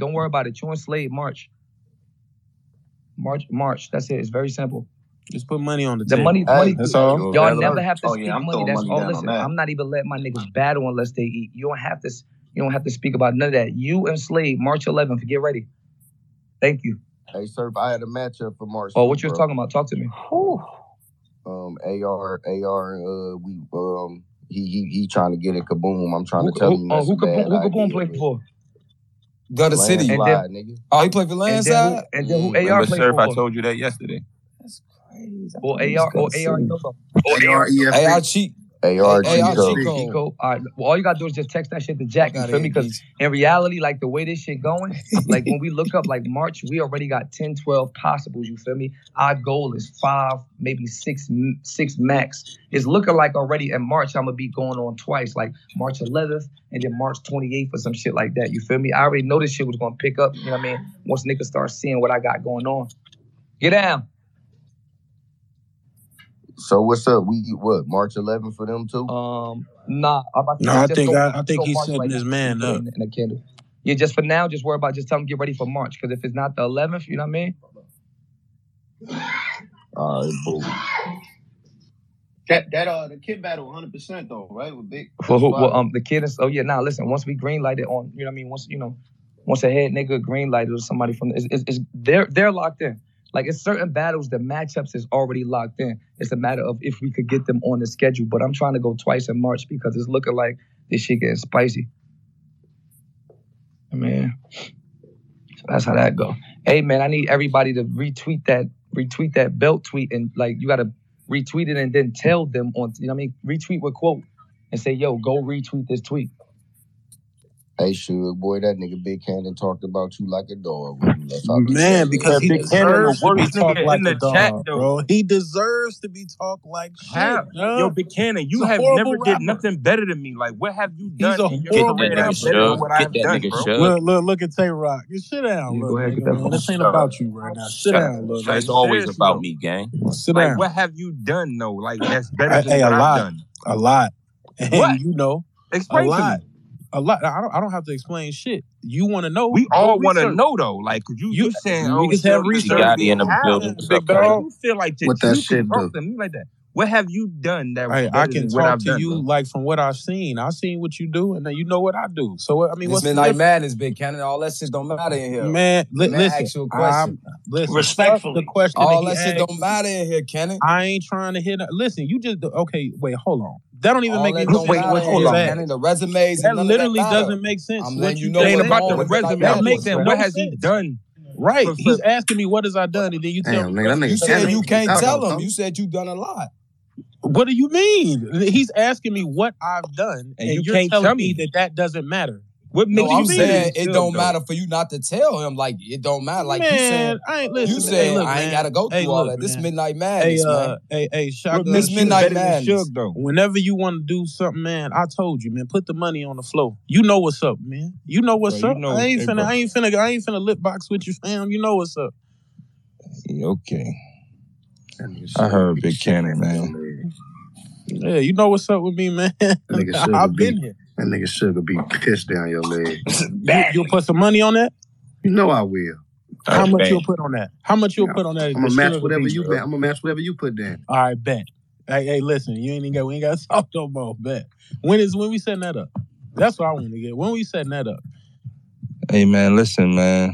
Don't worry about it. You and Slade March. March, March. That's it. It's very simple. Just put money on the The table. money, Hey, money. That's all. Y'all Hello. never have to Oh, speak yeah, I'm money. That's money all. Listen, that. I'm not even letting my niggas battle unless they eat. You don't have to. You don't have to speak about none of that. You and Slade, March 11th. Get ready. Thank you. Hey, sir, I had a matchup for March. Oh, what you bro. was talking about? Talk to me. Um, AR, AR, uh, we um, he he he trying to get it kaboom. I'm trying Who, to tell who, him uh, who a could bad who could idea, play but for? Gutter City. And Landslide, nigga. Oh, he played for And then Landside? who? And then who? Mm. AR Remember, play Surf, I for? told you that yesterday. That's crazy. I Or thought it was AR? Or Gutter AR? City. Yoga? Or AR, Hey, I EFB. cheat. AR, Hey, Chico. Chico. Chico. All right. Well, all you gotta do is just text that shit to Jack. You Fuck feel me? Because in reality, like the way this shit going, like when we look up like March, we already got 10, 12 possibles. You feel me? Our goal is five, maybe six, six max. It's looking like already in March I'm gonna be going on twice, like March 11th and then March 28th or some shit like that. You feel me? I already know this shit was gonna pick up. You know what I mean? Once niggas start seeing what I got going on. Get down. So what's up? We what March 11th for them too? Um, nah. I'm about to No, say, I just think go- I, I think go he's March setting right his now. man up. in, in a candle. Yeah, just for now, just worry about just tell them get ready for March. Because if it's not the 11th, you know what I mean? All right, boo. That that uh the kid battle 100 percent though, right? With big. For who? Well, um, the kid is. Oh yeah, now listen. Once we green light it on, you know what I mean. Once you know, once a head nigga green light or somebody from, it's, it's, it's they're they're locked in. Like it's certain battles, the matchups is already locked in. It's a matter of if we could get them on the schedule. But I'm trying to go twice in March because it's looking like this shit getting spicy. Man, so that's how that go. Hey man, I need everybody to retweet that retweet that belt tweet and like you gotta retweet it and then tell them on you know what I mean retweet with quote and say yo go retweet this tweet. Hey, Suge, boy, that nigga Big Cannon talked about you like a dog. when you left out the Man, because he Big Cannon, deserves to be talked like a dog, though. bro. He deserves to be talked like shit. How? bro. Yo, Big Cannon, you have horrible never did nothing better than me. Like, what have you He's done a in your horrible career rapper. that's better than what Get I've that done, nigga bro? Shug. Look, look, look at Tay Roc. You sit down, Yeah, little go ahead, get that This ain't about you right now. Sit Shut down, up. little Like, It's always about me, gang. Sit down. what have you done, though? Like, that's better Hey, than a what I've lot, done. a lot, and What? you know, a Explain to lot, me. A lot. I don't. I don't have to explain shit. You want to know? We all want to know, though. Like, you, You you saying, you oh, niggas have research. deserves Gotti in the building. Big up, Like, Gotti? dog. you feel like that What that you can shit talk do? to me like that. What have you done that was Hey, I can what talk I've to done, you bro? like from what I've seen. I've seen what you do, and then you know what I do. So I mean, This what's the Midnight difference? Madness, Big Cannon. All that shit don't matter in here. Man, li- Let me listen. ask you a question. I'm listen. fuck The question All that that shit asked. don't matter in here, Cannon. I ain't trying to hit. Listen, you just okay. Wait, hold on. That don't even All make that any sense. matter What in you here, just The resumes That and none that literally doesn't make sense. I'm What letting you you know ain't about the wrong resume. That makes saying, no what has he done? Right. For, for, He's asking me what has I done, and then you tell Damn, me. nigga, You said you can't tell him. You said you've done a lot. What do you mean? He's asking me what I've done, and and you you're can't telling tell me me. that that doesn't matter. What No, makes do I'm you you better mean? saying it don't though? matter for you not to tell him. Like it don't matter. Like you said, I ain't you listen. Hey, saying look, I ain't got to go Hey, through all look, that. This man. midnight Hey, madness, uh, man. hey, hey, What shotgun This midnight better than madness. Shug, though? Whenever you want to do something, man, I told you, man, put the money on the floor. You know what's up, man. You know Bro, what's you up. know, I ain't hey, finna, bro. I ain't finna, I ain't finna lip box with you, fam. You know what's up. Yeah, Okay. I heard Big Cannon, shitting on your man. Yeah, you know what's up with me, man. That nigga Suge I've been here. That nigga Suge be pissed down your leg. You, you'll put some money on that. You know I will. Oh, How Hey, much man. you'll put on that? How much you'll Yeah, put on that? I'm gonna match whatever beat, you bet. I'm gonna match whatever you put down. All right, bet. Hey, hey, listen, you ain't even got we ain't got to talk no more. Bet. When is when we setting that up? That's what I want to get. When we setting that up? Hey, man, listen, man.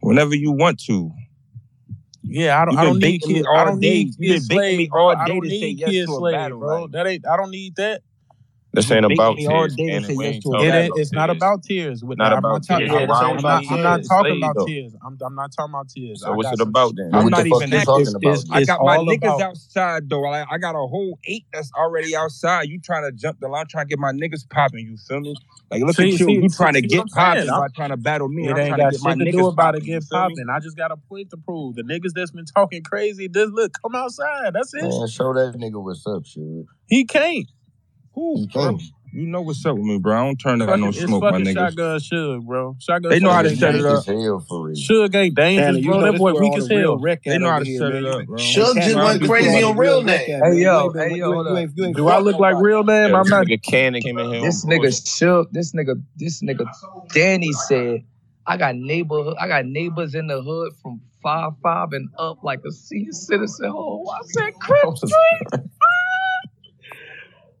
Whenever you want to. Yeah, I don't. You've I don't need baiting me kids. I all don't day. need You've been kids baiting me slave, bro. all I day don't to say need yes kids to a slave, battle. bro. Like, That ain't. I don't need that. This ain't about tears, all day to say We yes ain't to It ain't. It's not tears. about tears. With Not I'm not about talking. tears. I'm not. I'm about not. Tears. talking about tears. I'm. I'm not talking about tears. So I what's got it some. about then? Then I'm not even you active. talking about I got my niggas outside though. I got a whole eight that's already outside. You trying to jump the line, trying to get my niggas popping. You feel me? Like look See, at you. see, You see, trying to get I'm popping I'm, by trying to battle me, and it I'm ain't trying to got get my shit to do niggas about it popping. You getting feel me? popping. I just got a point to prove. The niggas that's been talking crazy, just look, come outside. That's it. Man, show that nigga what's up, shit. He can't. Who, bro? You know what's up with me, bro. I don't turn to got no Fucking, smoke, my fucking niggas. shotgun Suge, bro. Shotgun They know how to Nigga ain't shut it up. hell for real. Suge ain't dangerous, Cannon, you bro. know That this boy where weak as hell. They know how to here, shut man. it up, bro. Suge just went crazy on real real name. Hey yo, hey yo, ain't, hold you up. ain't, you ain't Do I look like real name? Yeah, I'm not. nigga Cannon came in here This nigga bullshit. shook. This nigga, this nigga, Danny said, I got neighborhood. I got neighbors in the hood from five five and up, like a senior citizen home. I said, Crip Street.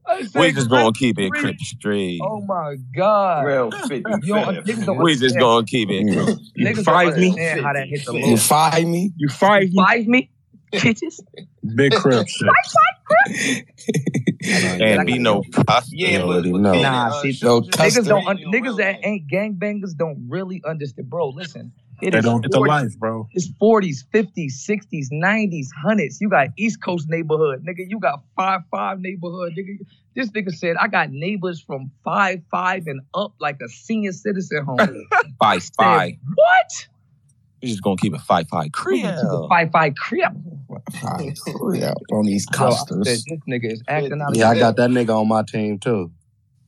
I said, We just gonna keep it Street. crip straight. Oh my god. Real 50 You don't, niggas don't We just understand. gonna keep it. crip. You Niggas don't five me? understand how that hit the You low. fired me? You five me? Five me, bitches. Big crib shit. And be no prostitute. Yeah, but, already but know. Nah, uh, see, No Suge- custom. Niggas don't. Un- niggas that ain't gangbangers don't really understand, bro. Listen, it They is don't get the life, bro. It's forties, fifties, sixties, nineties, hundreds. You got East Coast neighborhood, nigga. You got five five neighborhood, nigga. This nigga said I got neighbors from five five and up, like a senior citizen home. Five Said, five. What? We just gonna keep it five five. We Crip. just took a five five crib. On these So I this nigga is acting out. of Yeah, I his got that nigga on my team too.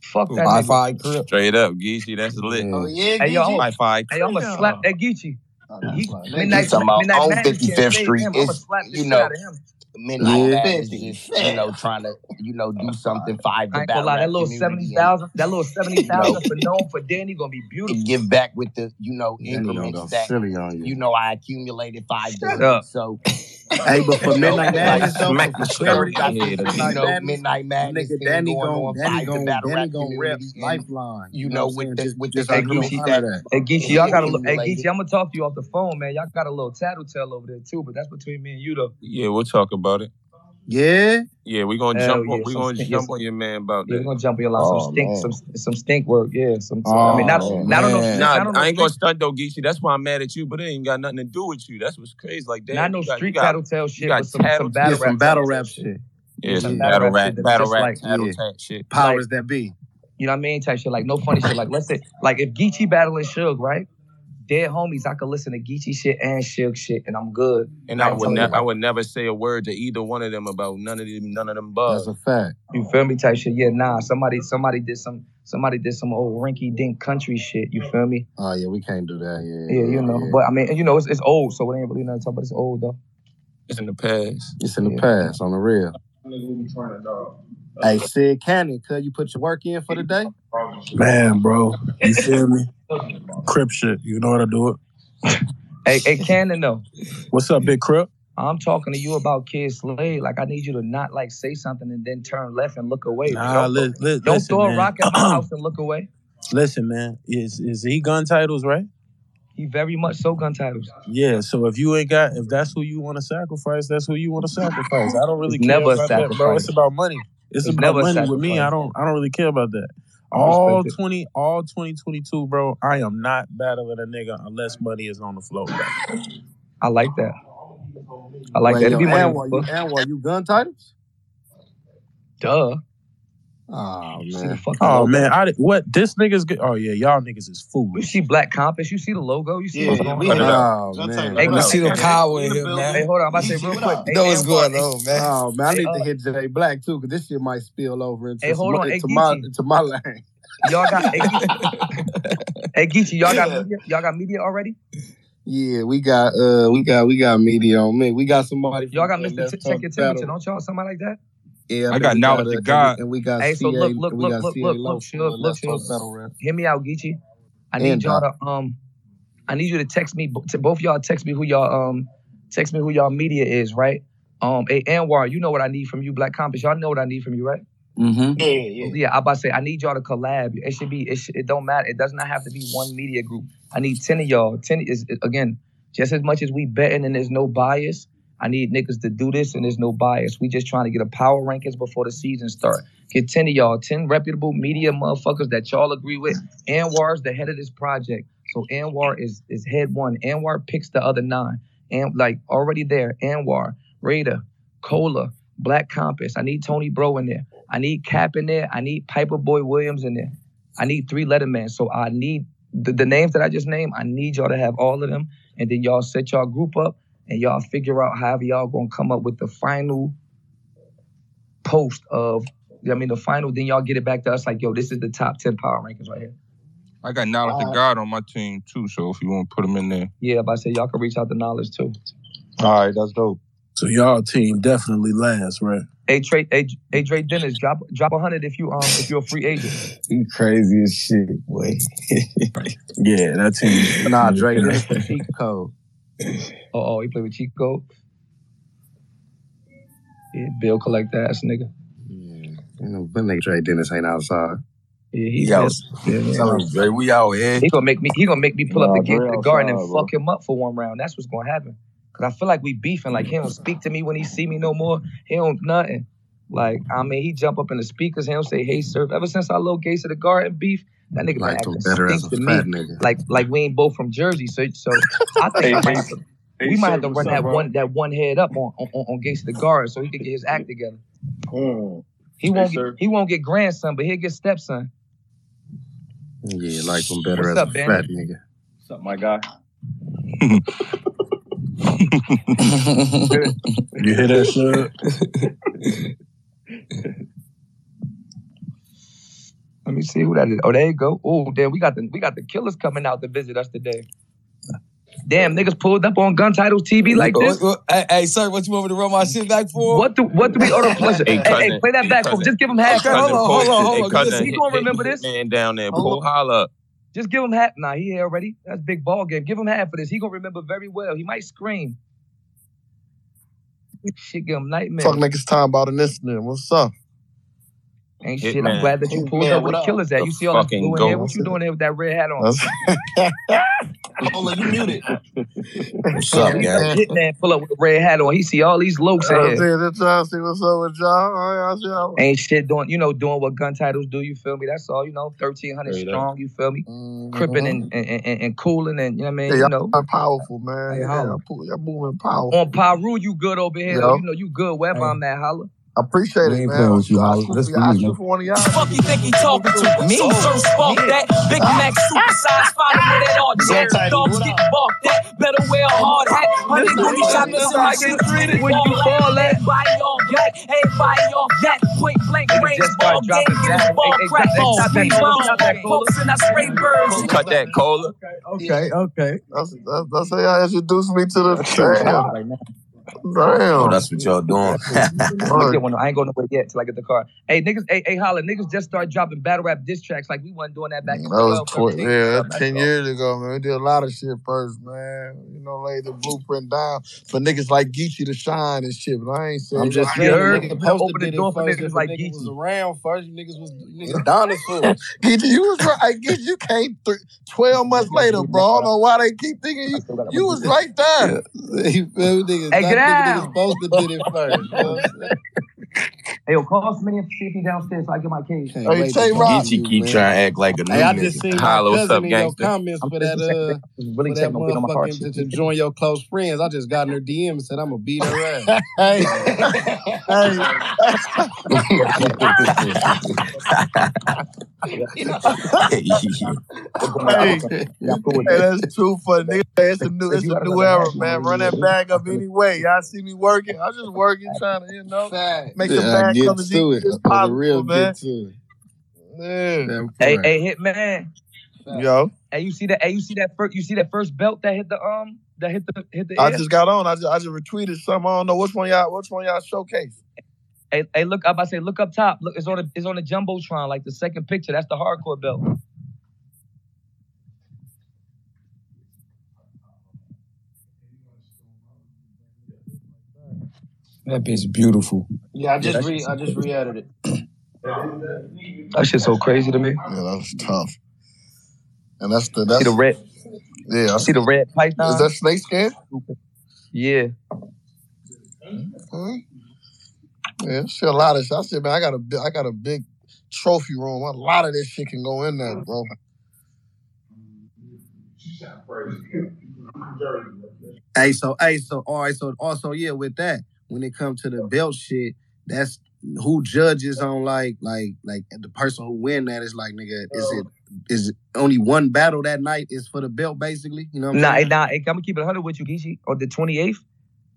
Fuck that Wi nigga. Fi crib. Straight up, Geechee. That's oh, lit. Yeah. Oh, yeah, Hey, yo, DJ? Five five. Hey, I'm gonna slap that Geechee. Oh, He, midnight, talking about midnight on 55th Street, him. It's, you know, out of him. Midnight Yeah. Madness you know, trying to, you know, do something five I ain't gonna battle lie, that little community seventy and, thousand, that little seventy you know, thousand for known for Danny gonna be beautiful. give back with the, you know, Then he gonna increments that, you. you know, I accumulated five Shut days. up. So, Hey, but for you Midnight like, Madness though, Smack the clarity, shirt. I Yeah, think the you Midnight know, Midnight my Madness nigga thing Danny going gon' on, Danny five the gon' battle Danny rap gon' rep Lifeline. you You know know, what I'm with saying? the Just with the just like we don't Gucci. honor that. Hey Geechee, y'all got a little. Hey. Geechee, I'm gonna talk to you off the phone, man. Y'all got a little tattletale over there too, but that's between me and you though. Yeah, we'll talk about it. Yeah. Yeah, we gonna Hell jump on we some gonna stink- jump yes. on your man about Yeah, we're gonna jump in a lot. Oh, some stink, man. some some stink work. Yeah, some. some I mean, oh, not Oh, not on no man. Nah, not on no I ain't gonna stunt though, Geechee. That's why I'm mad at you, but it ain't got nothing to do with you. That's what's crazy. Like, damn, not no got, street got, tattletale shit, got but some, some battle Yeah, some battle rap shit. yeah, some some battle battle rap rap, shit that's battle rap, like- tattle shit. Powers that be. You know what I mean? Type shit like no funny shit. Like let's say like if Geechee battling Suge, right? Dead homies, I could listen to Geechee shit and Suge shit, and I'm good. And I I'm would telling never, I would never say a word to either one of them about none of them, none of them That's bugs. a fact. You feel me? Type shit. Yeah, nah. Somebody, somebody did some, somebody did some old rinky dink country shit. You feel me? Oh yeah, we can't do that. Yeah. Yeah, you know. But I mean, you know, it's, it's old, so it ain't really nothing to talk about. It's old though. It's in the past. it's in the Yeah. past on the real. Hey, Sid Cannon, could you put your work in for the day? Man, bro, you feel me? Crip shit. You know how to do it. Hey, hey, Cannon, though. What's up, Big Crip? I'm talking to you about Kid Slade. Like, I need you to not like say something and then turn left and look away. Nah, don't li- li- don't listen, throw a man. rock at my house and look away. Listen, man. Is is he gun titles right? He very much so gun titles. Yeah. So if you ain't got, if that's who you want to sacrifice, that's who you want to sacrifice. I don't really care never about that, bro. It's about money. It's, It's about money with me. I don't. I don't really care about that. I All respect it. twenty, all twenty twenty two, bro. I am not battling a nigga unless money is on the floor. Bro. I like that. I like Wait, that. yo, It'd be money. Anwar, you, Anwar, you gun titles? Duh. Oh You see the man. Oh logo? man, I did- what this nigga's good. Oh yeah, y'all niggas is You see Black Compass. You see the logo. You see Yeah, what's yeah, going we on. Oh man. title, Hey, what we see the Hey, power in the him, man. Hey, hold on. I'm about to say Geechee, real what quick. up? Hey, You know what's going on, man. Oh man, I Hey, need uh, to hit Jay Black too, because this shit might spill over into Hey, hold some, on. Hey, my Geechee. into my lane. Y'all got hey, Geechee. hey Geechee, y'all got media? Y'all got media already? Yeah, we got uh we got we got media on me. We got somebody from Y'all got uh, Mr. Let's T- Talk check your temperature, don't y'all? Somebody like that? Yeah, I think got we knowledge uh, of and God. we, and we got Hey, so CA look, look, and we look, look, look, look, from uh, look, Let's Talk Suge. Battle Rap. Hear me out, Geechee. I need y'all to um, I need you to text me. To both y'all text me who y'all um, text me who y'all media is, right? Um, hey Anwar, you know what I need from you, Black Compass. Y'all know what I need from you, right? Mm-hmm. Yeah, yeah. Yeah, I about to say I need y'all to collab. It should be. It, should, it don't matter. It does not have to be one media group. I need ten of y'all. Ten is again just as much as we betting and there's no bias. I need niggas to do this and there's no bias. We just trying to get a power rankings before the season start. Get ten of y'all, ten reputable media motherfuckers that y'all agree with. Anwar's the head of this project, so Anwar is is head one. Anwar picks the other nine, and like already there. Anwar, Raider, Cola, Black Compass. I need Tony Bro in there. I need Cap in there. I need Piper Boy Williams in there. I need three lettermen. So I need the, the names that I just named. I need y'all to have all of them, and then y'all set y'all group up and y'all figure out however y'all gonna come up with the final post of. I mean, the final. Then y'all get it back to us like, yo, this is the top ten power rankings right here. I got knowledge of God on my team too, so if you want to put him in there. Yeah, but I say y'all can reach out to knowledge too. All right, that's dope. So y'all team definitely last, right? Hey Trey, hey, hey Dre Dennis, drop drop a hundred if you um if you're a free agent. You crazy as shit, boy. Yeah, that team. Nah, Drake, this the cheat code. Oh, oh, he played with Chico. Yeah, bill collect ass nigga. Yeah. You know, that nigga Trey Dennis ain't outside. Yeah, he Yo, pissed. Yeah, yeah. tell him, Dre, we out here. He gonna make me. He gonna make me pull up Nah, the gate to the garden and outside, bro. fuck him up for one round. That's what's gonna happen. Cause I feel like we beefing. Like he don't speak to me when he see me no more. He don't nothing. Like I mean, he jump up in the speakers. He don't say hey sir. Ever since I low gates to the garden beef, that nigga been Like acting better as a stink to me. nigga. Like like we ain't both from Jersey. So so I think I might Hey, we might have to run that bro? one that one head up on on, on Gates of the Guard so he can get his act together. Mm. He won't sir. get he won't get grandson, but he'll get stepson. Yeah, like him better What's as up, a Ben? fat nigga. What's up, my guy? You hear that shit? Let me see who that is. Oh, there you go. Oh, damn, we got the we got the killers coming out to visit us today. Damn, niggas pulled up on gun titles TV like this. Hey, hey, sir, what you want me to run my shit back for? What do what do we order? pleasure? Hey, Hey, hey, play that Hey, back for cousin. Just give him Hey, half. Okay, hold on, hold on, hold hey, on. cousin, He gonna remember this. Man down there, pull holla. Just give him half. Nah, he here already. That's big ball game. Give him half for this. He gonna remember very well. He might scream. Shit, give him nightmare. Fuck niggas time about an incident. What's up? Ain't Hit shit. man. I'm glad that you pulled Man, up with the killers at. You see all that fucking blue in here? What you doing there with that red hat on? That's- Hold on, you muted. What's up, Gary? Hit man, pull up with a red hat on. He see all these lokes in I here. said, just trying to see what's up with y'all. I, I, said, Ain't shit doing, you know, doing what gun titles do. You feel me? That's all. You know, thirteen hundred Straight up. strong. You feel me? Mhm. Cripping and, and, and, and cooling and you know what I mean. Yeah, You y'all know, are powerful, man. Hey, yeah, holla. y'all, moving powerful. on Piru, you good over here. Yo. Though. You know, you good wherever Hey. I'm at. Holla. I appreciate We it, ain't man. playing with you, I Holly. shoot That's for, for I you, shoot man. for one of y'all. Fuck you think he talking to? Me? First spark yeah. that. Big Mac supersize, follow with that all jet. Tidy, Dogs what get up? barked at. Better wear a hard hat. Honey, Listen, booty listen, shoppers listen in my how I get shit. treated when you All fall that. at. Everybody all black. Everybody off that. Point blank Niggas range. just Ball start game. dropping Get his jabs. ball Hey, hey, crack hey, on. stop that, Squeeze Cola. rounds. Stop that, Cola. Folks and I spray birds. Cut that cola. Okay, okay. That's, that's, that's how y'all introduced me to the damn. Right. Oh, that's what y'all doing. I'm get one. I ain't going nowhere yet till I get the car. Hey niggas, hey, hey holla, niggas just start dropping battle rap diss tracks like we wasn't doing that back in mm, That was 12, tw- yeah, That's that's ten all. years ago, man. We did a lot of shit first, man. You know, laid the blueprint down for niggas like Geechee to shine and shit. But I ain't saying I'm just You saying, heard? nigga Open the door for niggas If a like nigga was around first, niggas was niggas dinosaurs. Geechee, you was right. Hey, Geechee, you came th- twelve months later, bro. I don't know why they keep thinking you. You was right there. you feel me. Hey, Get nigga, out. niggas posted did it first. You know what I'm saying? Hey, yo, call Smitty and see if he downstairs so I get my case. Can't Hey, wait Tay to talk Rock. Geechee keep man. trying to act like a new Hey, I nigga. just seen my Holla, what's cousin up, in your gangster? comments I'm for just that checking. uh This is really for that checking on getting on my car motherfucking to, to join your close friends. I just got in her DM and said I'm gonna beat her ass. Hey, hey, hey, Yeah, I'm cool with hey, that's true for nigga. It's a new, it's a new era, man. wanna Run that bag up anyway. Y'all see me working. I'm just working, trying to, you know, Fact. Make the Yeah, bag get come as to easy it. as For possible, real, man. get to it. Yeah. Hey, hey, hit man. Yo, Hey, you see that? Hey, you see that first? You see that first belt that hit the um that hit the hit the I air? just got on. I just, I just retweeted something. I don't know which one y'all, which one y'all showcase. Hey, hey, look, I'm about to say, look up top. Look, it's on the it's on the jumbotron, like the second picture. That's the hardcore belt. That bitch beautiful. Yeah, I just that's re I just re-edited it. That shit's so crazy to me. Yeah, that was tough. And that's the See that's the red, yeah. I see the red python. Is that snake skin? yeah, Hmm? Yeah, shit, a lot of shit. I said, man, I got a bi- I got a big trophy room. A lot of this shit can go in there, bro. Hey, so hey, so all right, so also yeah, with that, when it comes to the belt shit, that's who judges on like like like the person who win that is like nigga, is oh. it is it only one battle that night is for the belt basically? You know what I'm nah, saying? nah. I'm gonna keep it 100 with you, Geechee. On the 28th,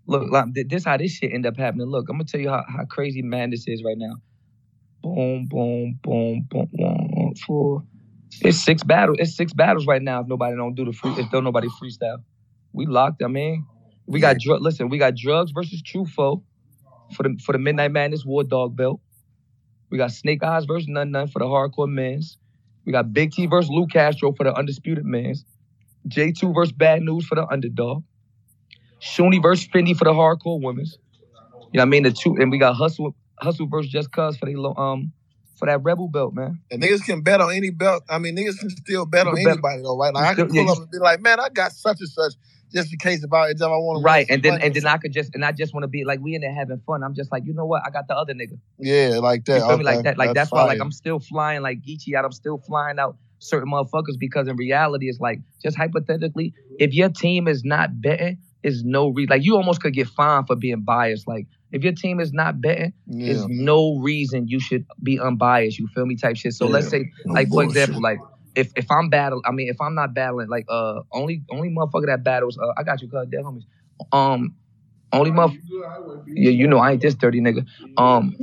look, like, th- this how this shit end up happening. Look, I'm gonna tell you how, how crazy man this is right now. Boom, boom, boom, boom, one, four. It's six battles. It's six battles right now. If nobody don't do the free, if don't nobody freestyle, we locked. I mean, We got drug. Listen, we got drugs versus Trufo for the for the Midnight Madness War Dog belt. We got Snake Eyes versus None None for the hardcore men's. We got Big T versus Lou Castro for the undisputed men's. J2 versus Bad News for the underdog. Shuni versus Fendi for the hardcore women's. You know what I mean? The two and we got Hustle Hustle versus Just Cuz for the um for that Rebel belt, man. And niggas can bet on any belt. I mean, niggas can still bet You on bet- anybody though, right? Like I can still- yeah, pull up and be like, man, I got such and such just in case if I if I want to Right, and then and then I could just and I just want to be like we in there having fun. I'm just like, you know what? I got the other nigga. yeah, like that. You feel me? Like that. Like that's, why like. I'm still flying like Geechee out. I'm still flying out certain motherfuckers because in reality it's like just hypothetically, if your team is not betting, is no reason like you almost could get fined for being biased. Like if your team is not betting, yeah. there's no reason you should be unbiased. You feel me? Type shit. So let's say No like for example, like if if I'm battling, I mean if I'm not battling, like uh only only motherfucker that battles, uh I got you, cuz dead homies. Um only motherfucker yeah, you know I ain't this dirty nigga. Um,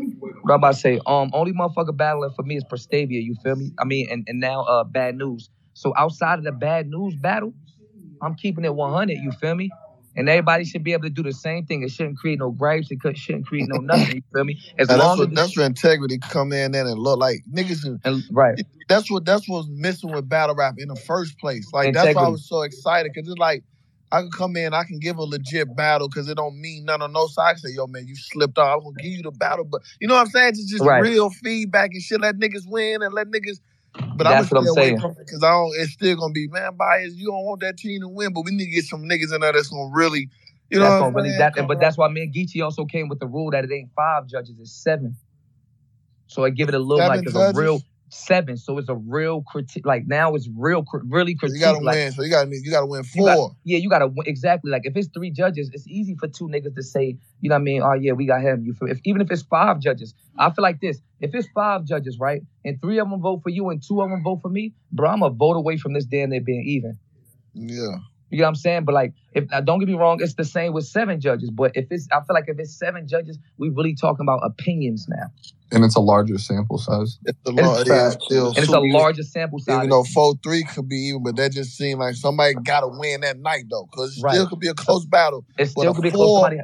what I about to say? Um, only motherfucker battling for me is Prestavia. You feel me? I mean, and, and now uh, bad news. So outside of the bad news battle, I'm keeping it 100. You feel me? And everybody should be able to do the same thing. It shouldn't create no gripes. It shouldn't create no nothing. You feel me? As Now, that's long what as that's where integrity come in and look like niggas. and- and, right, That's what that's what's missing with battle rap in the first place. Like that's why I Integrity. was so excited because it's like I can come in, I can give a legit battle because it don't mean none on no side. I say, yo man, you slipped off. I'm gonna give you the battle, but you know what I'm saying? It's just Right. real feedback and shit. Let niggas win and let niggas. But That's I'm what I'm gonna stay away saying. because I don't. It's still gonna be man bias. You don't want that team to win, but we need to get some niggas in there that's gonna really, you know, that's what gonna really that. But that's why me and Geechee also came with the rule that it ain't five judges, it's seven. So I give it a little Seven like it's a real seven. So it's a real critique. Like now it's real, really critique. you gotta like, win. So you gotta you gotta win You got- four. yeah, you gotta win exactly. Like if it's three judges, it's easy for two niggas to say, you know what I mean? Oh yeah, we got him. You feel? If even if it's five judges, I feel like this. If it's five judges, right, and three of them vote for you and two of them vote for me, bro, I'm a vote away from this damn near being even. Yeah. You know what I'm saying? But like, if now, don't get me wrong, it's the same with seven judges. But if it's, I feel like if it's seven judges, we really talking about opinions now, and it's a larger sample size. It's a And it's. Yeah, still and it's a larger sample size. Even though four three could be even, but that just seemed like somebody got to win that night though, because it Right. still could be a close battle. It still could be a close four- somebody.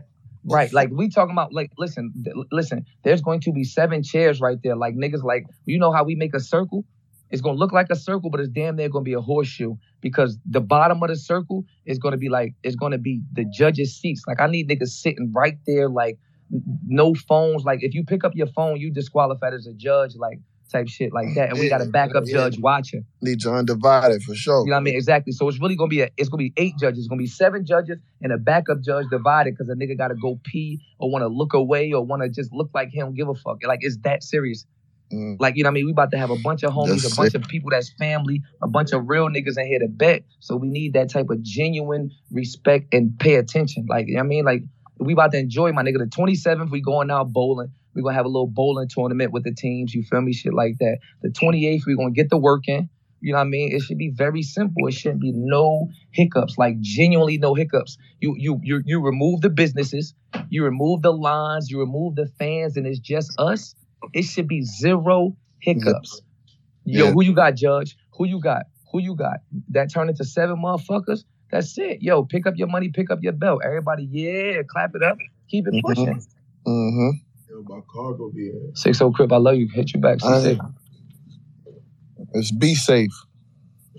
Right, like we talking about, like listen, th- listen. There's going to be seven chairs right there. Like niggas, like you know how we make a circle. It's gonna look like a circle, but it's damn near gonna be a horseshoe because the bottom of the circle is gonna be like it's gonna be the judges' seats. Like I need niggas sitting right there, like n- no phones. Like if you pick up your phone, you disqualified as a judge, like type shit like that. And we got a backup yeah. judge watching. Need to undivided for sure. You know what I mean? Exactly. So it's really gonna be a, it's gonna be eight judges. It's gonna be seven judges and a backup judge divided because a nigga gotta go pee or wanna look away or wanna just look like he don't give a fuck. Like it's that serious. Mm. Like, you know what I mean? We about to have a bunch of homies, That's a bunch of people that's family, a bunch of real niggas in here to bet. So we need that type of genuine respect and pay attention. Like, you know what I mean? Like, we about to enjoy my nigga. The 27th, we going out bowling. We're gonna have a little bowling tournament with the teams. You feel me? Shit like that. The 28th, we're gonna get the work in. You know what I mean? It should be very simple. It shouldn't be no hiccups, like genuinely no hiccups. You you you you remove the businesses, you remove the lines, you remove the fans, and it's just us. It should be zero hiccups. Yo, who you got, Judge? Who you got? Who you got? That turned into seven motherfuckers. That's it. Yo, pick up your money, pick up your belt. Everybody, yeah, clap it up, keep it Mhm. pushing. Mm-hmm. my cargo be Six O Crip, I love you. Hit you back. I- Six It's be safe.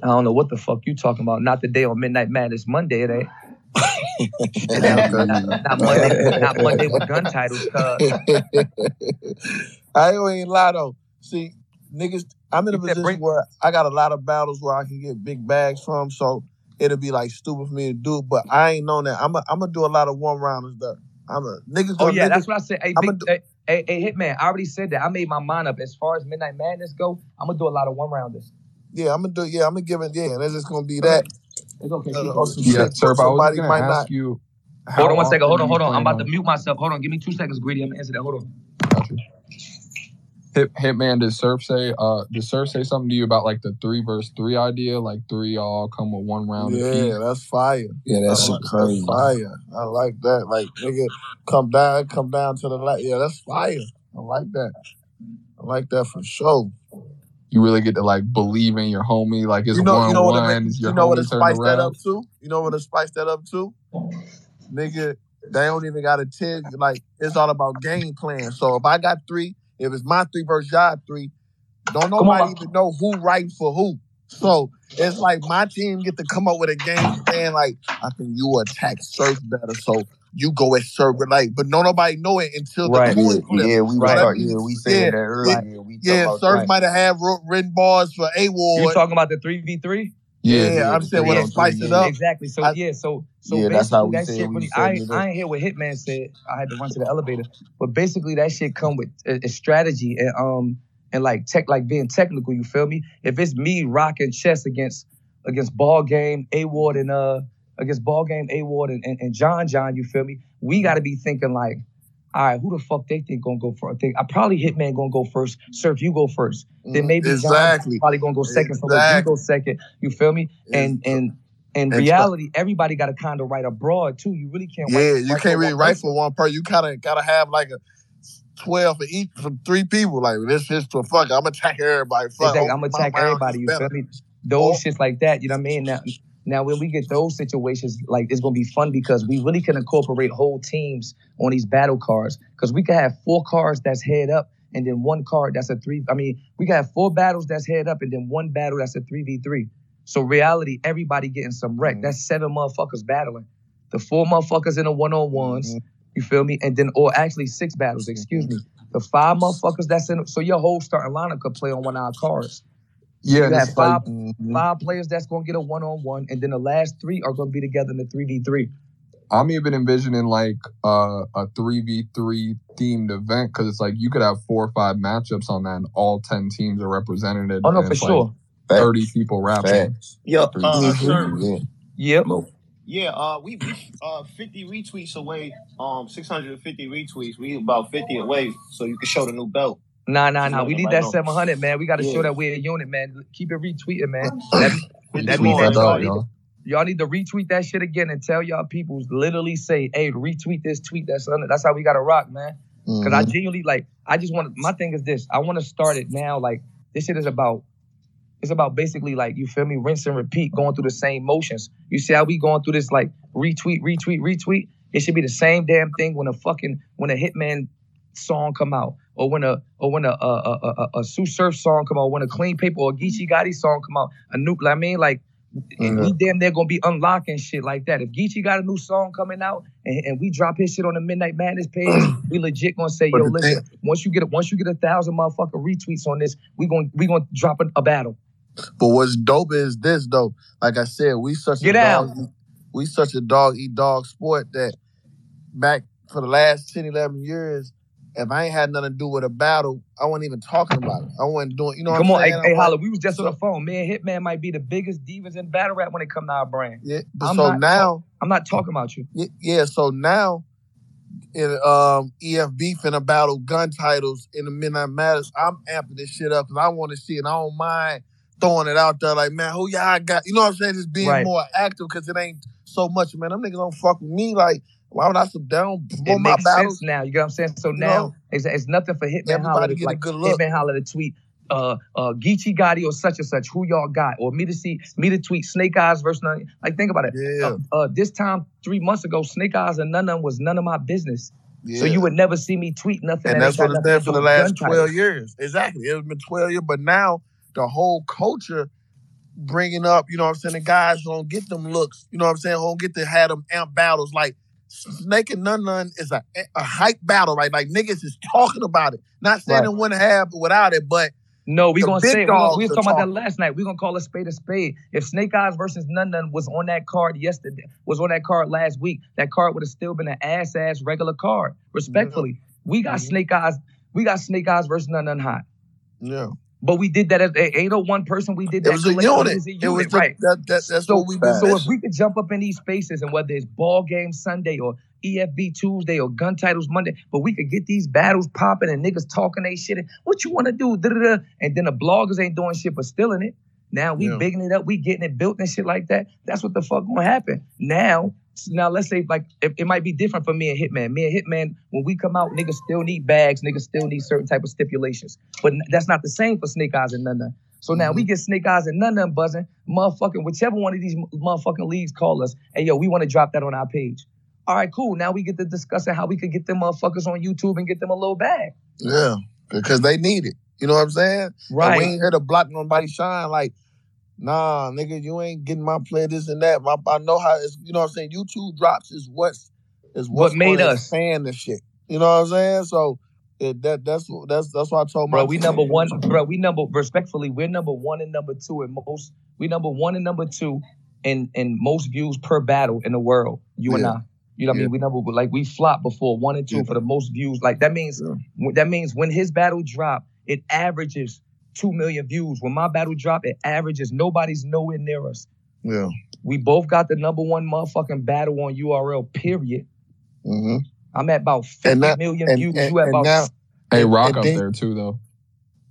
I don't know what the fuck you talking about. Not the day on Midnight Madness Monday, it ain't. not, not Monday, not Monday with gun titles. Cause I ain't lie though. See, niggas, I'm in a position where I got a lot of battles where I can get big bags from, so it'll be like stupid for me to do. it. But I ain't known that. I'm a, I'm gonna do a lot of one rounders though. I'm a niggas. Oh yeah, niggas, that's what I said. Hey, I'ma big, hey, hey, hey, Hitman, I already said that. I made my mind up. As far as Midnight Madness go, I'm gonna do a lot of one rounders. yeah, I'm gonna do. Yeah, I'm gonna give it. Yeah, that's just gonna be that. It's okay. Uh, or some Yeah, shit sir. But I was somebody gonna might ask not. you. Hold on one second. Hold on, hold on. I'm plan about to mute myself. Hold on. Give me two seconds, greedy. I'm gonna answer that. Hold on. Got you. Hit, Hitman, did Surf say? Uh, did Surf say something to you about like the three verse three idea? Like three all come with one round apiece? Yeah, that's fire. Yeah, that That's like- crazy. That's fire. I like that. Like nigga, come down, come down to the light. Yeah, that's fire. I like that. I like that for sure. You really get to like believe in your homie. Like it's you know, one you know what? one. To, Is your you know what homie to spice that up too. You know what to spice that up too. nigga, they don't even got a ten. Like it's all about game plan. So if I got three, if it's my three versus y'all three, don't nobody even know who right for who. So it's like my team get to come up with a game plan. Like I think you attack surf better, so you go at surf. Like, but no nobody know it until the Right. Yeah, coin flip. yeah, we was Right. talking. Yeah, we said Yeah, that earlier. we Yeah, talking surf might have had written bars for A You talking about the three v three? Yeah, Yeah, I'm saying three when Yeah. I on spice it yeah. up. Exactly. So I- yeah, so so Yeah, that's how basically we that said shit we really. I it ain't. I ain't hear what Hitman said. I had to run to the elevator, but basically that shit come with a, a strategy and um and like tech like being technical. You feel me? If it's me rocking chess against against ball game A Ward and uh against ball game A Ward and, and, and John John, you feel me? We got to be thinking like. All right, who the fuck they think gonna go first? I think I probably Hitman gonna go first. Surf, you go first. Then mm, maybe John exactly. probably gonna go second. So you go second. You feel me? And and in reality, everybody got to kind of write abroad too. You really can't. Yeah, you can't really write for one person. You kind of gotta have like a twelve for each for three people. Like this is for fuck. I'm attack everybody. Fuck. Exactly. oh, I'm gonna attack everybody. You feel me? Oh. Those Oh. shits like that. You know what I mean? Now, now when we get those situations, like it's gonna be fun because we really can incorporate whole teams on these battle cards. Because we can have four cards that's head up, and then one card that's a three. I mean, we can have four battles that's head up, and then one battle that's a three v three. So reality, everybody getting some wreck. That's seven motherfuckers battling. The four motherfuckers in the one on ones. Mhm. You feel me? And then, or actually six battles. Excuse me. The five motherfuckers that's in. So your whole starting lineup could play on one of our cards. Yeah, you have it's like five Mhm. five players that's gonna get a one on one, and then the last three are gonna be together in the three v three. I'm even envisioning like uh, a three v three themed event because it's like you could have four or five matchups on that, and all ten teams are represented. Oh no, for it's like sure. Thirty Facts. people rapping. Facts. Yo, Three, uh, three, sir, yeah. Yep. No. yeah, uh, we we uh 50 retweets away, um, 650 retweets. We about 50 away, so you can show the new belt. Nah, nah, nah. We need that seven hundred, man. We got to show that we're a unit, man. Keep it retweeting, man. That, that means that y'all need, y'all. need to retweet that shit again and tell y'all people literally say, "Hey, retweet this tweet." That's under. That's how we got to rock, man. Because I Mhm. genuinely like. I just want. to My thing is this. I want to start it now. Like this shit is about. It's about basically like you feel me, rinse and repeat, going through the same motions. You see how we going through this like retweet, retweet, retweet. It should be the same damn thing when a fucking when a Hitman song come out, or when a or when a a a, a, a Sue Surf song come out, when a Clean Paper or a Geechee mm-hmm. Gotti song come out, a new. I mean, like and we mm-hmm. damn near gonna be unlocking shit like that. If Geechee got a new song coming out and, and we drop his shit on the Midnight Madness page, we legit gonna say, yo, listen, once you get once you get a thousand motherfucker retweets on this, we gonna we gonna drop a, a battle. But what's dope is this though. Like I said, we such Get a out. dog. We such a dog eat dog sport that back for the last 10, 11 years, if I ain't had nothing to do with a battle, I wasn't even talking about it. I wasn't doing. You know Come what on, I'm hey, saying? hey I'm like, Holla, we was just on the phone. Man, Hitman might be the biggest divas in battle rap when it come to our brand. yeah. But I'm so not- now, I'm not talking about you. y- yeah. So now, in um EFB finna battle gun titles in the Midnight Madness. I'm amping this shit up because I want to see it. I don't mind throwing it out there. Like man, who y'all got? You know what I'm saying? Just being Right. more active because it ain't so much. Man, them niggas don't fuck with me. Like why would I sit down It makes sense now. You get what I'm saying? So now know? it's, it's nothing for Hitman Holla to get a like good look. Hitman Holla to tweet uh uh Geechee Gotti or such and such, who y'all got, or me to see me to tweet Snake Eyes versus none. Like think about it. Yeah, Uh, uh, this time three months ago, Snake Eyes and none of them was none of my business. yeah. So you would never see me tweet nothing. and that that's what it's been for the last 12 titles. years. Exactly. It's been 12 years, but now the whole culture bringing up, you know what I'm saying, the guys don't get them looks, you know what I'm saying, don't get to have them amp battles. Like Snake and None None is a, a hype battle, right? Like niggas is talking about it. Not saying Right. it wouldn't have without it, but No, we gonna say it. We, gonna, we was are talking about that last night. We gonna call a spade a spade. If Snake Eyes versus None None was on that card yesterday, was on that card last week, that card would have still been an ass ass regular card. Respectfully, we got Mhm. Snake Eyes. We got Snake Eyes versus None None hot. yeah. But we did that as ain't no one person. We did It that was a unit. a It was unit, the, right? that, that, that's So, what we so if we could jump up in these spaces and whether it's ball game Sunday or EFB Tuesday or gun titles Monday, but we could get these battles popping and niggas talking they shit. And what you want to do? Da-da-da. And then the bloggers ain't doing shit but stealing it. Now we Yeah. bigging it up, we getting it built and shit like that. That's what the fuck gonna happen. Now, now let's say like it, it might be different for me and Hitman. Me and Hitman, when we come out, niggas still need bags, niggas still need certain type of stipulations. But that's not the same for Snake Eyes and none none. So now we mm-hmm. get Snake Eyes and none none buzzing, motherfucking whichever one of these motherfucking leagues call us. Hey yo, we want to drop that on our page. All right, cool. Now we get to discussing how we could get them motherfuckers on YouTube and get them a little bag. Yeah, because they need it. You know what I'm saying? And we ain't here to block nobody shine. Like, nah, nigga, you ain't getting my play this and that. My, I know how it's. You know what I'm saying? YouTube drops is what's is What made us. expand the shit. You know what I'm saying? So it, that that's that's that's why I told my Bro, we number one, bro. We number respectfully, we're number one and number two in most. We number one and number two in in most views per battle in the world. You and I. You know what I mean? We number like we flopped before one and two Yeah. for the most views. Like that means that means when his battle drop, it averages two million views. When my battle drop, it averages nobody's nowhere near us. Yeah. We both got the number one motherfucking battle on URL. Period. hmm I'm at about fifty And million that and, views. and, you at and about now Hey, Rock and up then there too, though.